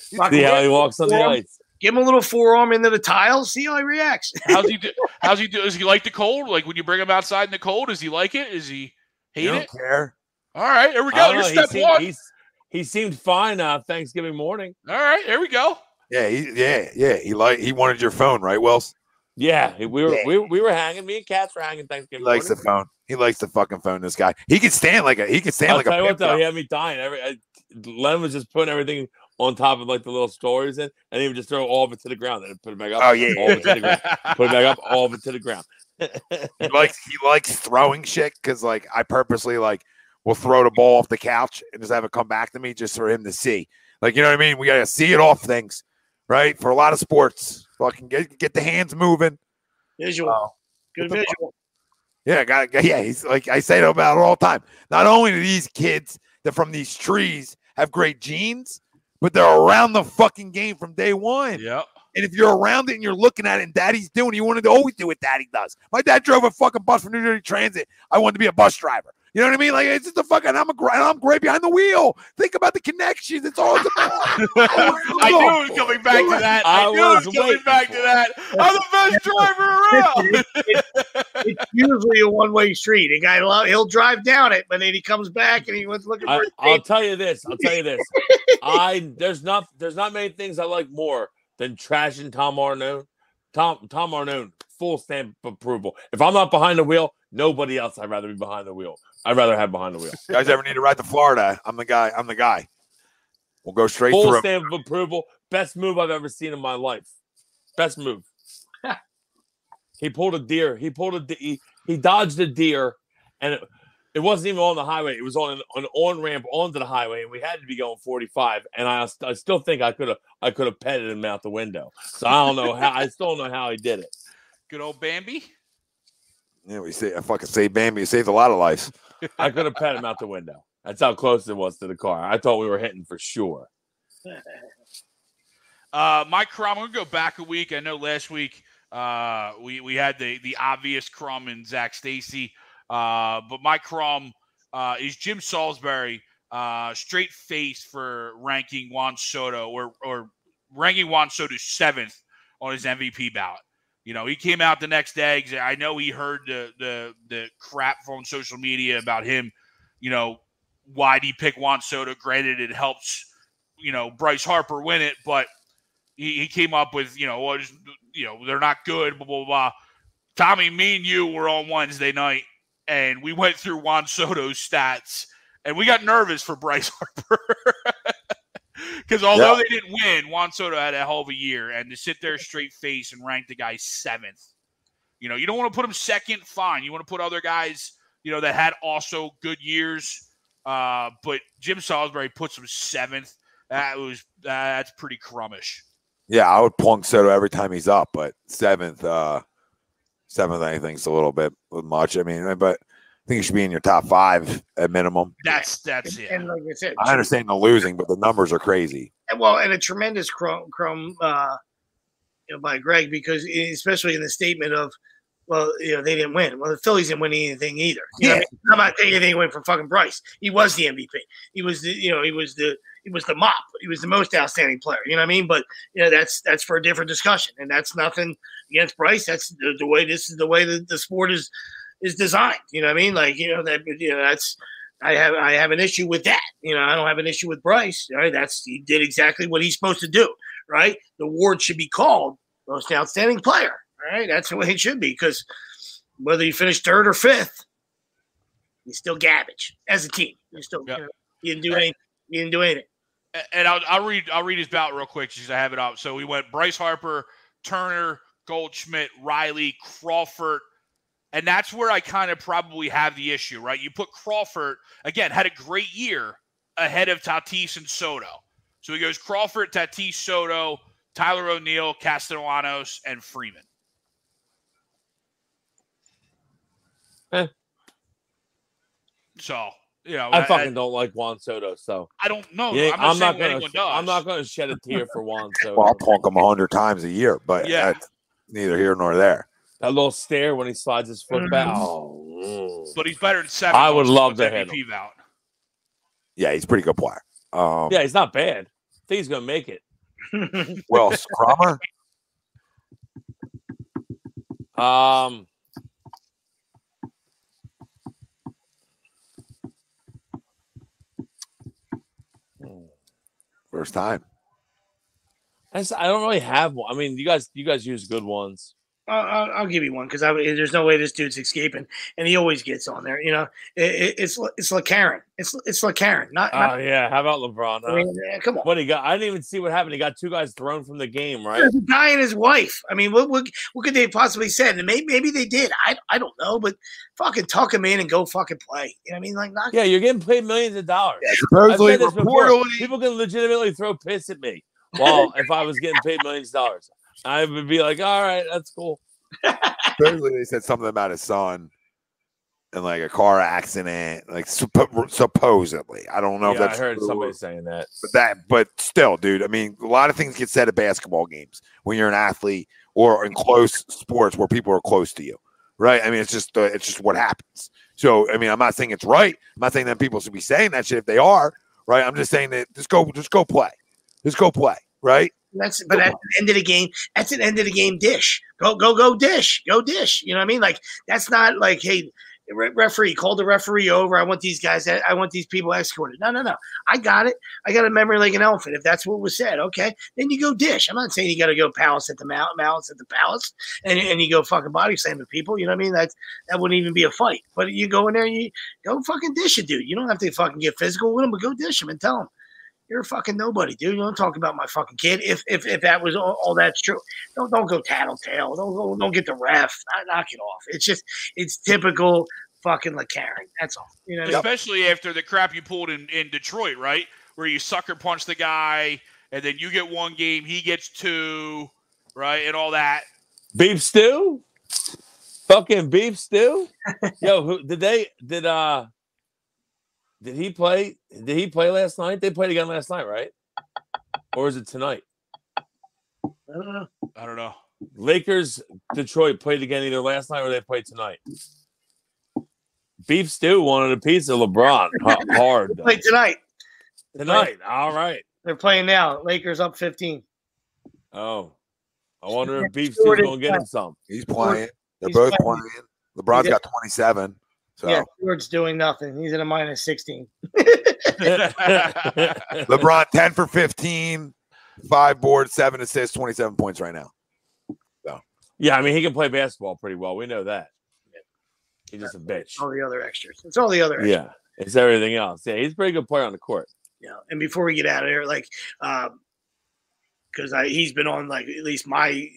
See how he walks on the ice. Give him a little forearm into the tiles. See how he reacts. <laughs> How's he do? <laughs> How's he do? Does he like the cold? Like when you bring him outside in the cold, does he like it? Is he hate don't it? care. All right, here we go. don't Here's he, step seemed, one. he's, he seemed fine uh, Thanksgiving morning. All right, here we go. Yeah, he, yeah, yeah. He like he wanted your phone, right, Wells? Yeah, we were Yeah. we, we were hanging. Me and Cats were hanging Thanksgiving. He Thanksgiving likes the phone. He likes the fucking phone. This guy. He could stand like a he could stand I'll like a tell you what though, though. he had me dying. Every I, Len was just putting everything on top of like the little stories in, and he would just throw all of it to the ground and put it back up. Oh, yeah, all of it to the ground. <laughs> Put it back up, all of it to the ground. he likes he likes throwing shit because like I purposely like will throw the ball off the couch and just have it come back to me just for him to see. Like you know what I mean? We gotta see it off things, right? For a lot of sports, fucking get get the hands moving. Visual. Oh. Good What the visual. Yeah, got yeah. He's like I say about it all the time. Not only do these kids that from these trees have great genes, but they're around the fucking game from day one. Yep. And if you're around it and you're looking at it and daddy's doing it, you want to always do what daddy does. My dad drove a fucking bus for New Jersey Transit. I wanted to be a bus driver. You know what I mean? Like it's just a fucking I'm a gr- I'm great behind the wheel. Think about the connections. It's all it's about. <laughs> I knew it was coming back to that. I, I knew it was was coming back to that. I'm the best driver around. It's usually a one way street. A guy lo- he'll drive down it, but then he comes back and he was looking for. I, a I'll tell you this. I'll tell you this. I there's not there's not many things I like more than trashing Tom Arnone. Tom Tom Arnone, full stamp approval. If I'm not behind the wheel, nobody else. I'd rather be behind the wheel. I'd rather have behind the wheel. You guys ever need to ride to Florida? I'm the guy. I'm the guy. We'll go straight Full through. stamp of approval. Best move I've ever seen in my life. Best move. <laughs> he pulled a deer. He pulled a de- he, he dodged a deer, and it, it wasn't even on the highway. It was on an, an on ramp onto the highway, and we had to be going 45. And I, I still think I could have I could have petted him out the window. So I don't know how I still don't know how he did it. Good old Bambi. Yeah, we say I fucking saved Bambi. You saved a lot of lives. <laughs> I could have pet him out the window. That's how close it was to the car. I thought we were hitting for sure. <laughs> Uh, Mike Crum, I'm gonna go back a week. I know last week uh, we we had the the obvious crumb and Zach Stacy, uh, but Mike Crum uh, is Jim Salisbury uh, straight face for ranking Juan Soto or or ranking Juan Soto seventh on his MVP ballot. You know, he came out the next day. I know he heard the the the crap on social media about him. You know, why'd he pick Juan Soto? Granted, it helps. You know, Bryce Harper win it, but he, he came up with, you know, what is, you know, they're not good, blah, blah, blah. Tommy, me and you were on Wednesday night and we went through Juan Soto's stats and we got nervous for Bryce <laughs> Harper. Because although Yeah. they didn't win, Juan Soto had a hell of a year. And to sit there straight face and rank the guy seventh, you know, you don't want to put him second, fine. You want to put other guys, you know, that had also good years. Uh, but Jim Salisbury puts him seventh. That was that's pretty crummish. Yeah, I would plunk Soto every time he's up, but seventh, uh seventh, I think's a little bit much. I mean, but think he should be in your top five at minimum. That's that's it. And like I said, I understand the losing, but the numbers are crazy. And, well, and a tremendous chrome, chrome uh, you know, by Greg because especially in the statement of, well, you know, they didn't win. Well, the Phillies didn't win anything either. You know what I mean? I'm not taking anything away from fucking Bryce. He was the MVP. He was the, you know, he was the, he was the mop. He was the most outstanding player. You know what I mean? But you know, that's that's for a different discussion, and that's nothing against Bryce. That's the, the way this is the way that the sport is is designed. You know what I mean? Like you know that you know that's I have I have an issue with that. You know, I don't have an issue with Bryce. Right? That's he did exactly what he's supposed to do. Right? The award should be called most outstanding player. Right? That's the way it should be because whether you finish third or fifth, you're still garbage as a team. You're still Yeah. you, know, you didn't do anything. You didn't do anything. And I'll, I'll read I'll read his ballot real quick because I have it up. So we went Bryce Harper, Turner, Goldschmidt, Riley, Crawford, and that's where I kind of probably have the issue, right? You put Crawford again had a great year ahead of Tatis and Soto. So he goes Crawford, Tatis, Soto, Tyler O'Neill, Castellanos, and Freeman. Eh. So you know, I I, fucking don't like Juan Soto, so I don't know. yeah, I'm not, I'm not gonna does. I'm not gonna shed a tear for Juan Soto. <laughs> Well, I'll plunk him a hundred times a year, but Yeah. neither here nor there. That little stare when he slides his foot back. Mhm. Oh, mm. but he's better than seven. I would love with to hit MVP vote. Yeah, he's a pretty good player. Um, yeah, he's not bad. I think he's gonna make it. <laughs> Well, Scrummer, Um, first time. I, just- I don't really have one. I mean, you guys, you guys use good ones. I'll, I'll, I'll give you one because there's no way this dude's escaping, and he always gets on there. You know, it, it, it's it's LeCarron. It's it's LeCarron. Not, Oh not yeah, how about LeBron? I mean, eh, come on. What he got? I didn't even see what happened. He got two guys thrown from the game, right? There's a guy and his wife. I mean, what what, what could they possibly said? And maybe maybe they did. I I don't know, but fucking tuck him in and go fucking play. You know what I mean? Like not. Yeah, you're getting paid millions of dollars. I've Supposedly, said this before. reportedly, People can legitimately throw piss at me. Well, if I was getting paid millions of dollars, I would be like, all right, that's cool. <laughs> supposedly they said something about his son and like a car accident, like suppo- supposedly. I don't know if yeah, I heard true somebody saying that. but that, but still, dude. I mean, a lot of things get said at basketball games when you're an athlete or in close sports where people are close to you, right? I mean, it's just uh, it's just what happens. So, I mean, I'm not saying it's right. I'm not saying that people should be saying that shit if they are, right? I'm just saying that just go, just go play, just go play, right? That's but at the end of the game, that's an end of the game dish. Go go go dish, go dish. You know what I mean? Like that's not like hey. re- Referee, call the referee over. I want these guys. I want these people escorted. No, no, no. I got it. I got a memory like an elephant. If that's what was said, okay, then you go dish. I'm not saying you got to go palace at the mount, malice at the palace, and, and you go fucking body slam the people. You know what I mean? That that wouldn't even be a fight. But you go in there and you go fucking dish it, dude. You don't have to fucking get physical with them, but go dish them and tell them you're a fucking nobody, dude. You don't talk about my fucking kid. If if, if that was all, all that's true, don't don't go tattletale. Don't go, don't get the ref. Knock, knock it off. It's just it's typical fucking like Karen. That's all. You know. Especially after the crap you pulled in, in Detroit, right? Where you sucker punch the guy and then you get one game, he gets two, right? And all that. Beef stew? Fucking beef stew? <laughs> Yo, who did they did uh did he play did he play last night? They played again last night, right? Or is it tonight? I don't know. I don't know. Lakers Detroit played again either last night or they played tonight. Beef stew wanted a piece of LeBron. <laughs> Hard. Play tonight. Tonight. All right. They're playing now. Lakers up 15. Oh. I wonder if Beef Stew's gonna get him some. He's playing. They're He's both playing. playing. LeBron's Yeah. got 27. So Yeah, Stewart's doing nothing. He's at a minus 16. <laughs> <laughs> LeBron 10 for 15, five boards, seven assists, 27 points right now. So yeah, I mean he can play basketball pretty well. We know that. He's just a bitch. All the other extras. It's all the other extras. Yeah. It's everything else. Yeah, he's a pretty good player on the court. Yeah. and before we get out of here, like, because I he's been on like at least my,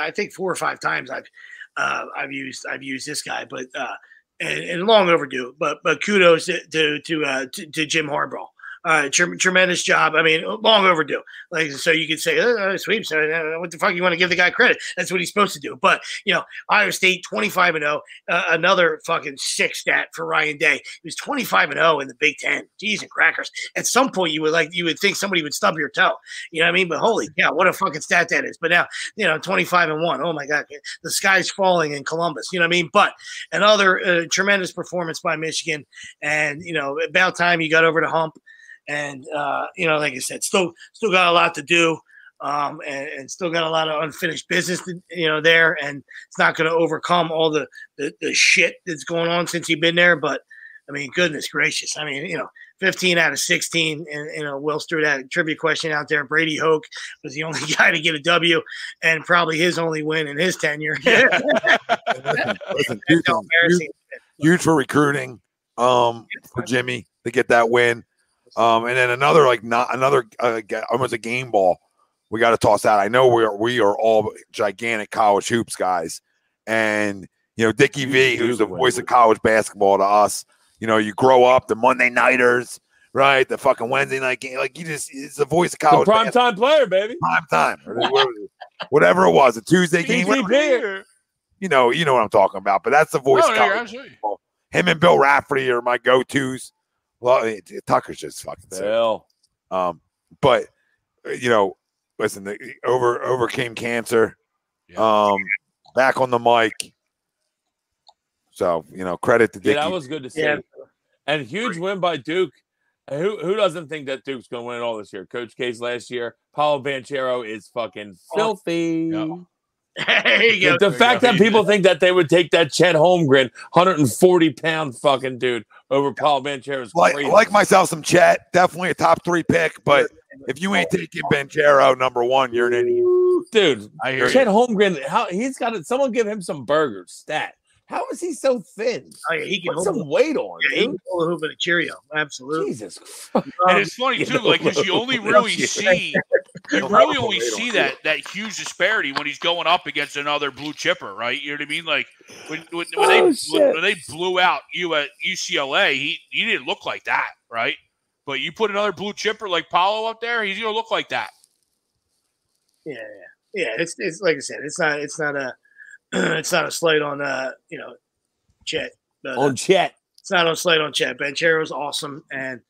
I think four or five times I've uh, I've used I've used this guy, but uh, and, and long overdue. But but kudos to to to, uh, to, to Jim Harbaugh. Uh, tre- tremendous job. I mean, long overdue. Like, so you could say, oh, sweeps. Uh, what the fuck? You want to give the guy credit? That's what he's supposed to do. But you know, Ohio State twenty five and zero. Uh, another fucking sick stat for Ryan Day. He was twenty five and zero in the Big Ten. Jeez and crackers. At some point, you would like you would think somebody would stub your toe. You know what I mean? But holy cow, what a fucking stat that is. But now, you know, twenty five and one. Oh my god, the sky's falling in Columbus. You know what I mean? But another uh, tremendous performance by Michigan, and you know, about time you got over the hump. And uh, you know, like I said, still still got a lot to do. Um, and, and still got a lot of unfinished business, to- you know, there, and it's not going to overcome all the, the the shit that's going on since he's been there. But I mean, goodness gracious, I mean, you know, 15 out of 16, and you know, Will threw that trivia question out there. Brady Hoke was the <laughs> only guy to get a W, and probably his only win in his tenure. <laughs> Listen, listen, That's two how things. embarrassing. Huge, huge for recruiting um, for Jimmy to get that win. Um, and then another like not another uh, almost a game ball. We got to toss out. I know we are we are all gigantic college hoops guys, and you know Dickie V, who's the voice of college basketball to us. You know, you grow up the Monday nighters, right? The fucking Wednesday night game, like you just it's the voice of The college prime basketball. time player, baby. prime time, whatever, it was, a Tuesday game. whatever- You know, you know what I'm talking about. But that's the voice. No, of college him and Bill Raftery are my go-tos. Well, it- it- Tucker's just fucking sick. Bill. Um, but uh, you know, listen, they over overcame cancer. Um, back on the mic. So you know, credit to Yeah, that was good to see. Yeah. And huge win by Duke. Who who doesn't think that Duke's gonna win it all this year? Coach K's last year. Paolo Banchero is fucking filthy. Yeah. There you go. The, the fact that people think that they would take that Chet Holmgren, 140 pound fucking dude, over Paul Banchero is like crazy. like myself some Chet, definitely a top three pick. But if you ain't taking Banchero number one, you're an idiot. dude. I hear you. Chet Holmgren, how he's got it. Someone give him some burgers. Stat. How is he so thin? Oh, yeah, he can Put hold some weight on, Yeah, he can hold a hoop and a Cheerio. Absolutely. Jesus. <laughs> Christ. And it's funny too, like because you only <laughs> really see you really only see that that huge disparity when he's going up against another blue chipper, right? You know what I mean? Like when when, when Oh, they when, shit. when they blew out you at UCLA, he he didn't look like that, right? But you put another blue chipper like Paolo up there, he's gonna look like that. Yeah, yeah, yeah. It's it's like I said, it's not it's not a <clears throat> it's not a slate on uh you know Chet. But, uh, On Chet. it's not a slate on Chet. Banchero's awesome, and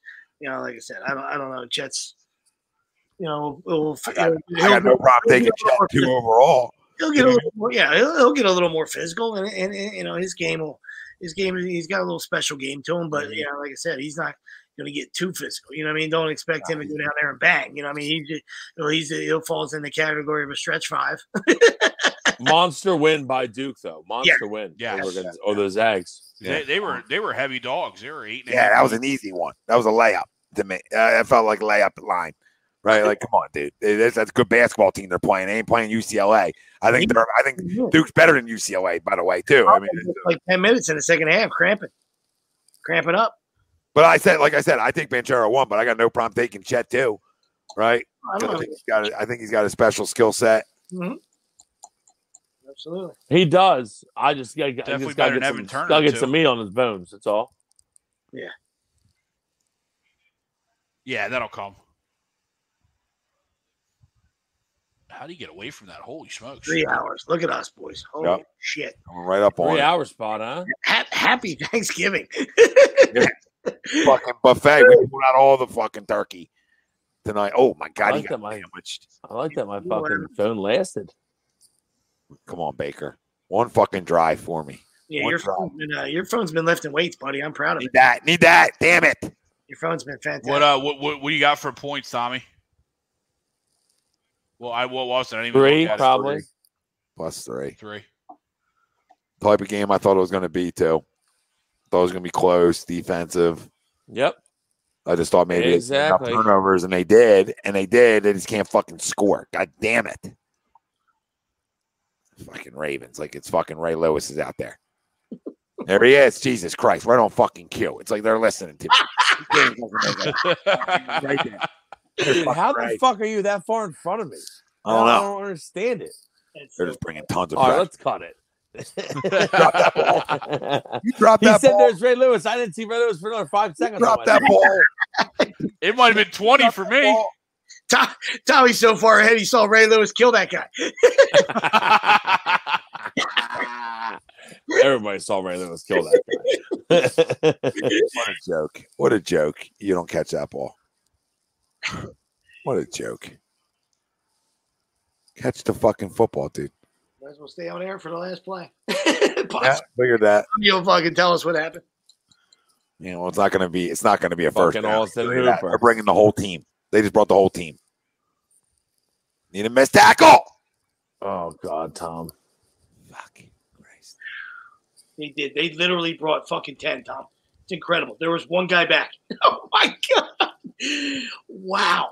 you know, like I said, I don't I don't know Chet's. You know, will I got, I got no problem taking Chet two overall. He'll get a little more, yeah, he'll, he'll get a little more physical, and, and, and you know his game will his game he's got a little special game to him, but you know, like I said, he's not going to get too physical. You know what I mean? Don't expect him to go down there and bang. You know what I mean? He just, you know, he's he'll falls in the category of a stretch five. Monster <laughs> win by Duke, though. Monster win. Yeah. Over, against, over the Zags. They, they were they were heavy dogs. They were eight. and a Yeah, that was an easy one. That was a layup to me. Uh, that felt like layup line, right? Like, come on, dude. That's, that's a good basketball team they're playing. They ain't playing UCLA. I think they're. I think Duke's better than UCLA, by the way, too. I mean, like ten minutes in the second half, cramping, cramping up. But I said, like I said, I think Banchero won, but I got no problem taking Chet too, right? I I don't know. think he's got. A, I think he's got a special skill set. Mm-hmm. Absolutely. He does. I just got Definitely just gotta get Evan some, Turner, gotta get too. some meat on his bones. That's all. Yeah. Yeah, that'll come. How do you get away from that? Holy smokes! Three hours. Look at us, boys. Holy Yep. shit. Coming right up on Three it. hour spot, huh? Ha- happy Thanksgiving. fucking buffet. We pulled out all the fucking turkey tonight. Oh my god, I like that got my- sandwiched. I like that my fucking phone lasted. Come on, Baker. One fucking drive for me. yeah, One your drop. phone's been uh, your phone's been lifting weights, buddy. I'm proud of Need it. that. Need that. Damn it. Your phone's been fantastic. What uh, what what, what do you got for points, Tommy? Well, I what was it? I didn't even Three, look at it. probably. Plus three. Three. Type of game I thought it was going to be too. Thought it was going to be close, defensive. Yep. I just thought maybe they'd get enough turnovers, and they did, and they did. They just can't fucking score. God damn it! Fucking Ravens, like it's fucking Ray Lewis is out there. There he is. Jesus Christ, right on fucking cue. It's like they're listening to me. <laughs> right there. Dude, how the right. fuck are you that far in front of me? I don't I don't understand it. They're just bringing tons of All right, let's cut it. <laughs> You dropped he that said ball. there's Ray Lewis. I didn't see Ray Lewis for another five seconds. dropped I that ball. It might have been <laughs> twenty for me. Tom, Tommy's so far ahead, he saw Ray Lewis kill that guy. <laughs> Everybody saw Ray Lewis kill that guy. What a joke. What a joke. You don't catch that ball. <laughs> What a joke. Catch the fucking football, dude. Might as well stay on air for the last play. <laughs> Yeah, figured that. You'll fucking tell us what happened. You know, it's not going to be. It's not going to be a first. Fucking down. Austin Figured that. Hooper. They're bringing the whole team. They just brought the whole team. Need a missed tackle. oh God, Tom. Fucking Christ. They did. They literally brought fucking 10, Tom. It's incredible. There was one guy back. <laughs> Oh my God. Wow.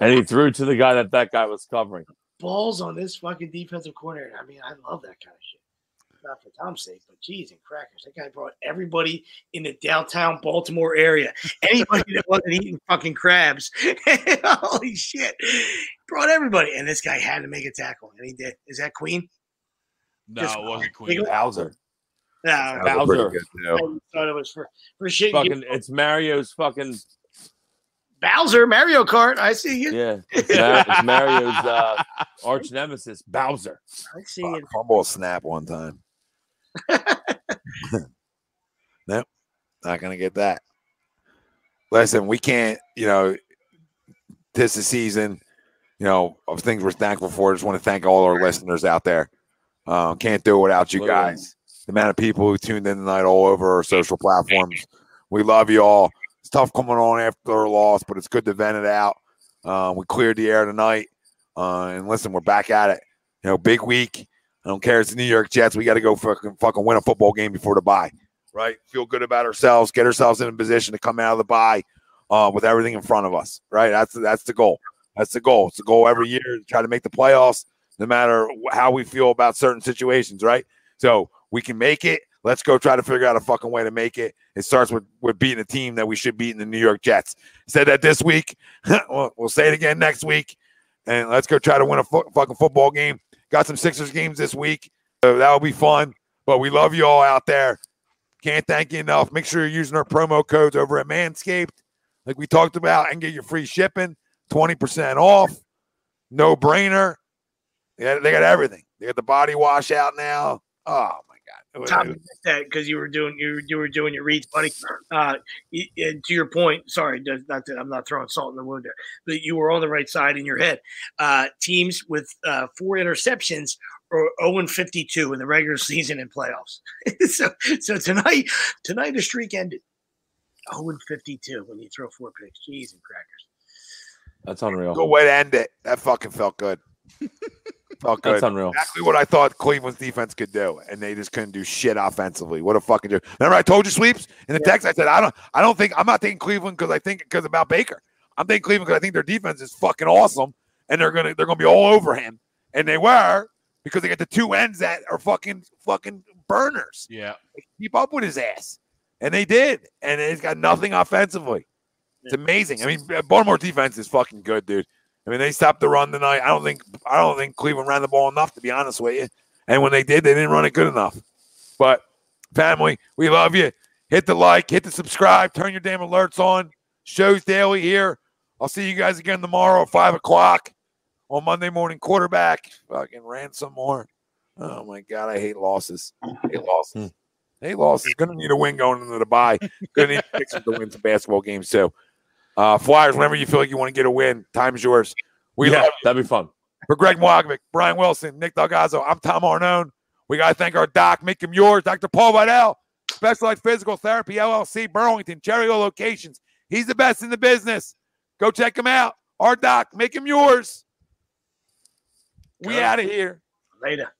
And he threw to the guy that that guy was covering. Balls on this fucking defensive coordinator. I mean, I love that kind of shit. Not for Tom's sake, but geez and crackers. That guy brought everybody in the downtown Baltimore area. Anybody that wasn't eating fucking crabs. <laughs> Holy shit. Brought everybody. And this guy had to make a tackle. And he did. Is that Queen? No, Just- it wasn't Queen. Bowser. No, That was pretty Bowser. I thought it was for, for shit. Fucking, it's Mario's fucking Bowser, Mario Kart. I see you. yeah. <laughs> It's, Mar- it's Mario's uh, arch nemesis, Bowser. I see Fuck, you. Fumble snap one time. <laughs> nope. Not going to get that. Listen, we can't, you know, this is season, you know, of things we're thankful for. just want to thank all our listeners out there. Um, can't do it without you Absolutely. guys. The amount of people who tuned in tonight all over our social platforms. We love you all. It's tough coming on after a loss, but it's good to vent it out. Um, we cleared the air tonight. Uh, and listen, we're back at it. You know, big week. I don't care. It's the New York Jets. We got to go fucking fucking win a football game before the bye, right? Feel good about ourselves. Get ourselves in a position to come out of the bye uh, with everything in front of us, right? That's that's the goal. That's the goal. It's the goal every year to try to make the playoffs, no matter how we feel about certain situations, right? So we can make it. Let's go try to figure out a fucking way to make it. It starts with with beating a team that we should beat in the New York Jets. Said that this week. <laughs> we'll, we'll say it again next week, and let's go try to win a fu- fucking football game. Got some Sixers games this week. So that'll be fun. But we love you all out there. Can't thank you enough. Make sure you're using our promo codes over at Manscaped, like we talked about, and get your free shipping, 20% off. No brainer. They got, they got everything. They got the body wash out now. Oh. Tom, missed that because you were doing you you were doing your reads, buddy. Uh, and to your point, sorry, not that I'm not throwing salt in the wound there, but you were on the right side in your head. Uh, teams with uh, four interceptions are 0 and 52 in the regular season and playoffs. <laughs> so so tonight tonight the streak ended 0 and 52 when you throw four picks. Jeez and crackers. That's unreal. Good way to end it. That fucking felt good. <laughs> Oh, felt good. That's unreal. exactly what I thought Cleveland's defense could do, and they just couldn't do shit offensively. What a fucking joke! Remember, I told you sweeps in the text. I said I don't, I don't think I'm not thinking Cleveland because I think because about Baker. I'm thinking Cleveland because I think their defense is fucking awesome, and they're gonna they're gonna be all over him, and they were because they got the two ends that are fucking fucking burners. Yeah. Keep up with his ass. and they did, and it's got nothing offensively. It's amazing. I mean, Baltimore defense is fucking good, dude. I mean, they stopped the run tonight. I don't think I don't think Cleveland ran the ball enough, to be honest with you. And when they did, they didn't run it good enough. But family, we love you. Hit the like, hit the subscribe, turn your damn alerts on. Shows daily here. I'll see you guys again tomorrow at five o'clock on Monday morning quarterback. Fucking ran some more. Oh my god, I hate losses. I hate losses. Hmm. Hate losses. Gonna need a win going into the bye. Gonna need to win some basketball games too. Uh, Flyers, whenever you feel like you want to get a win, time's yours. We yeah, love that'd be fun. for Greg Mogovic, Brian Wilson, Nick Delgazzo, I'm Tom Arnone. We got to thank our doc, make him yours, Dr. Paul Vidal, Specialized Physical Therapy, LLC, Burlington, Cherry Hill locations. He's the best in the business. Go check him out. Our doc, make him yours. We out of here. Later.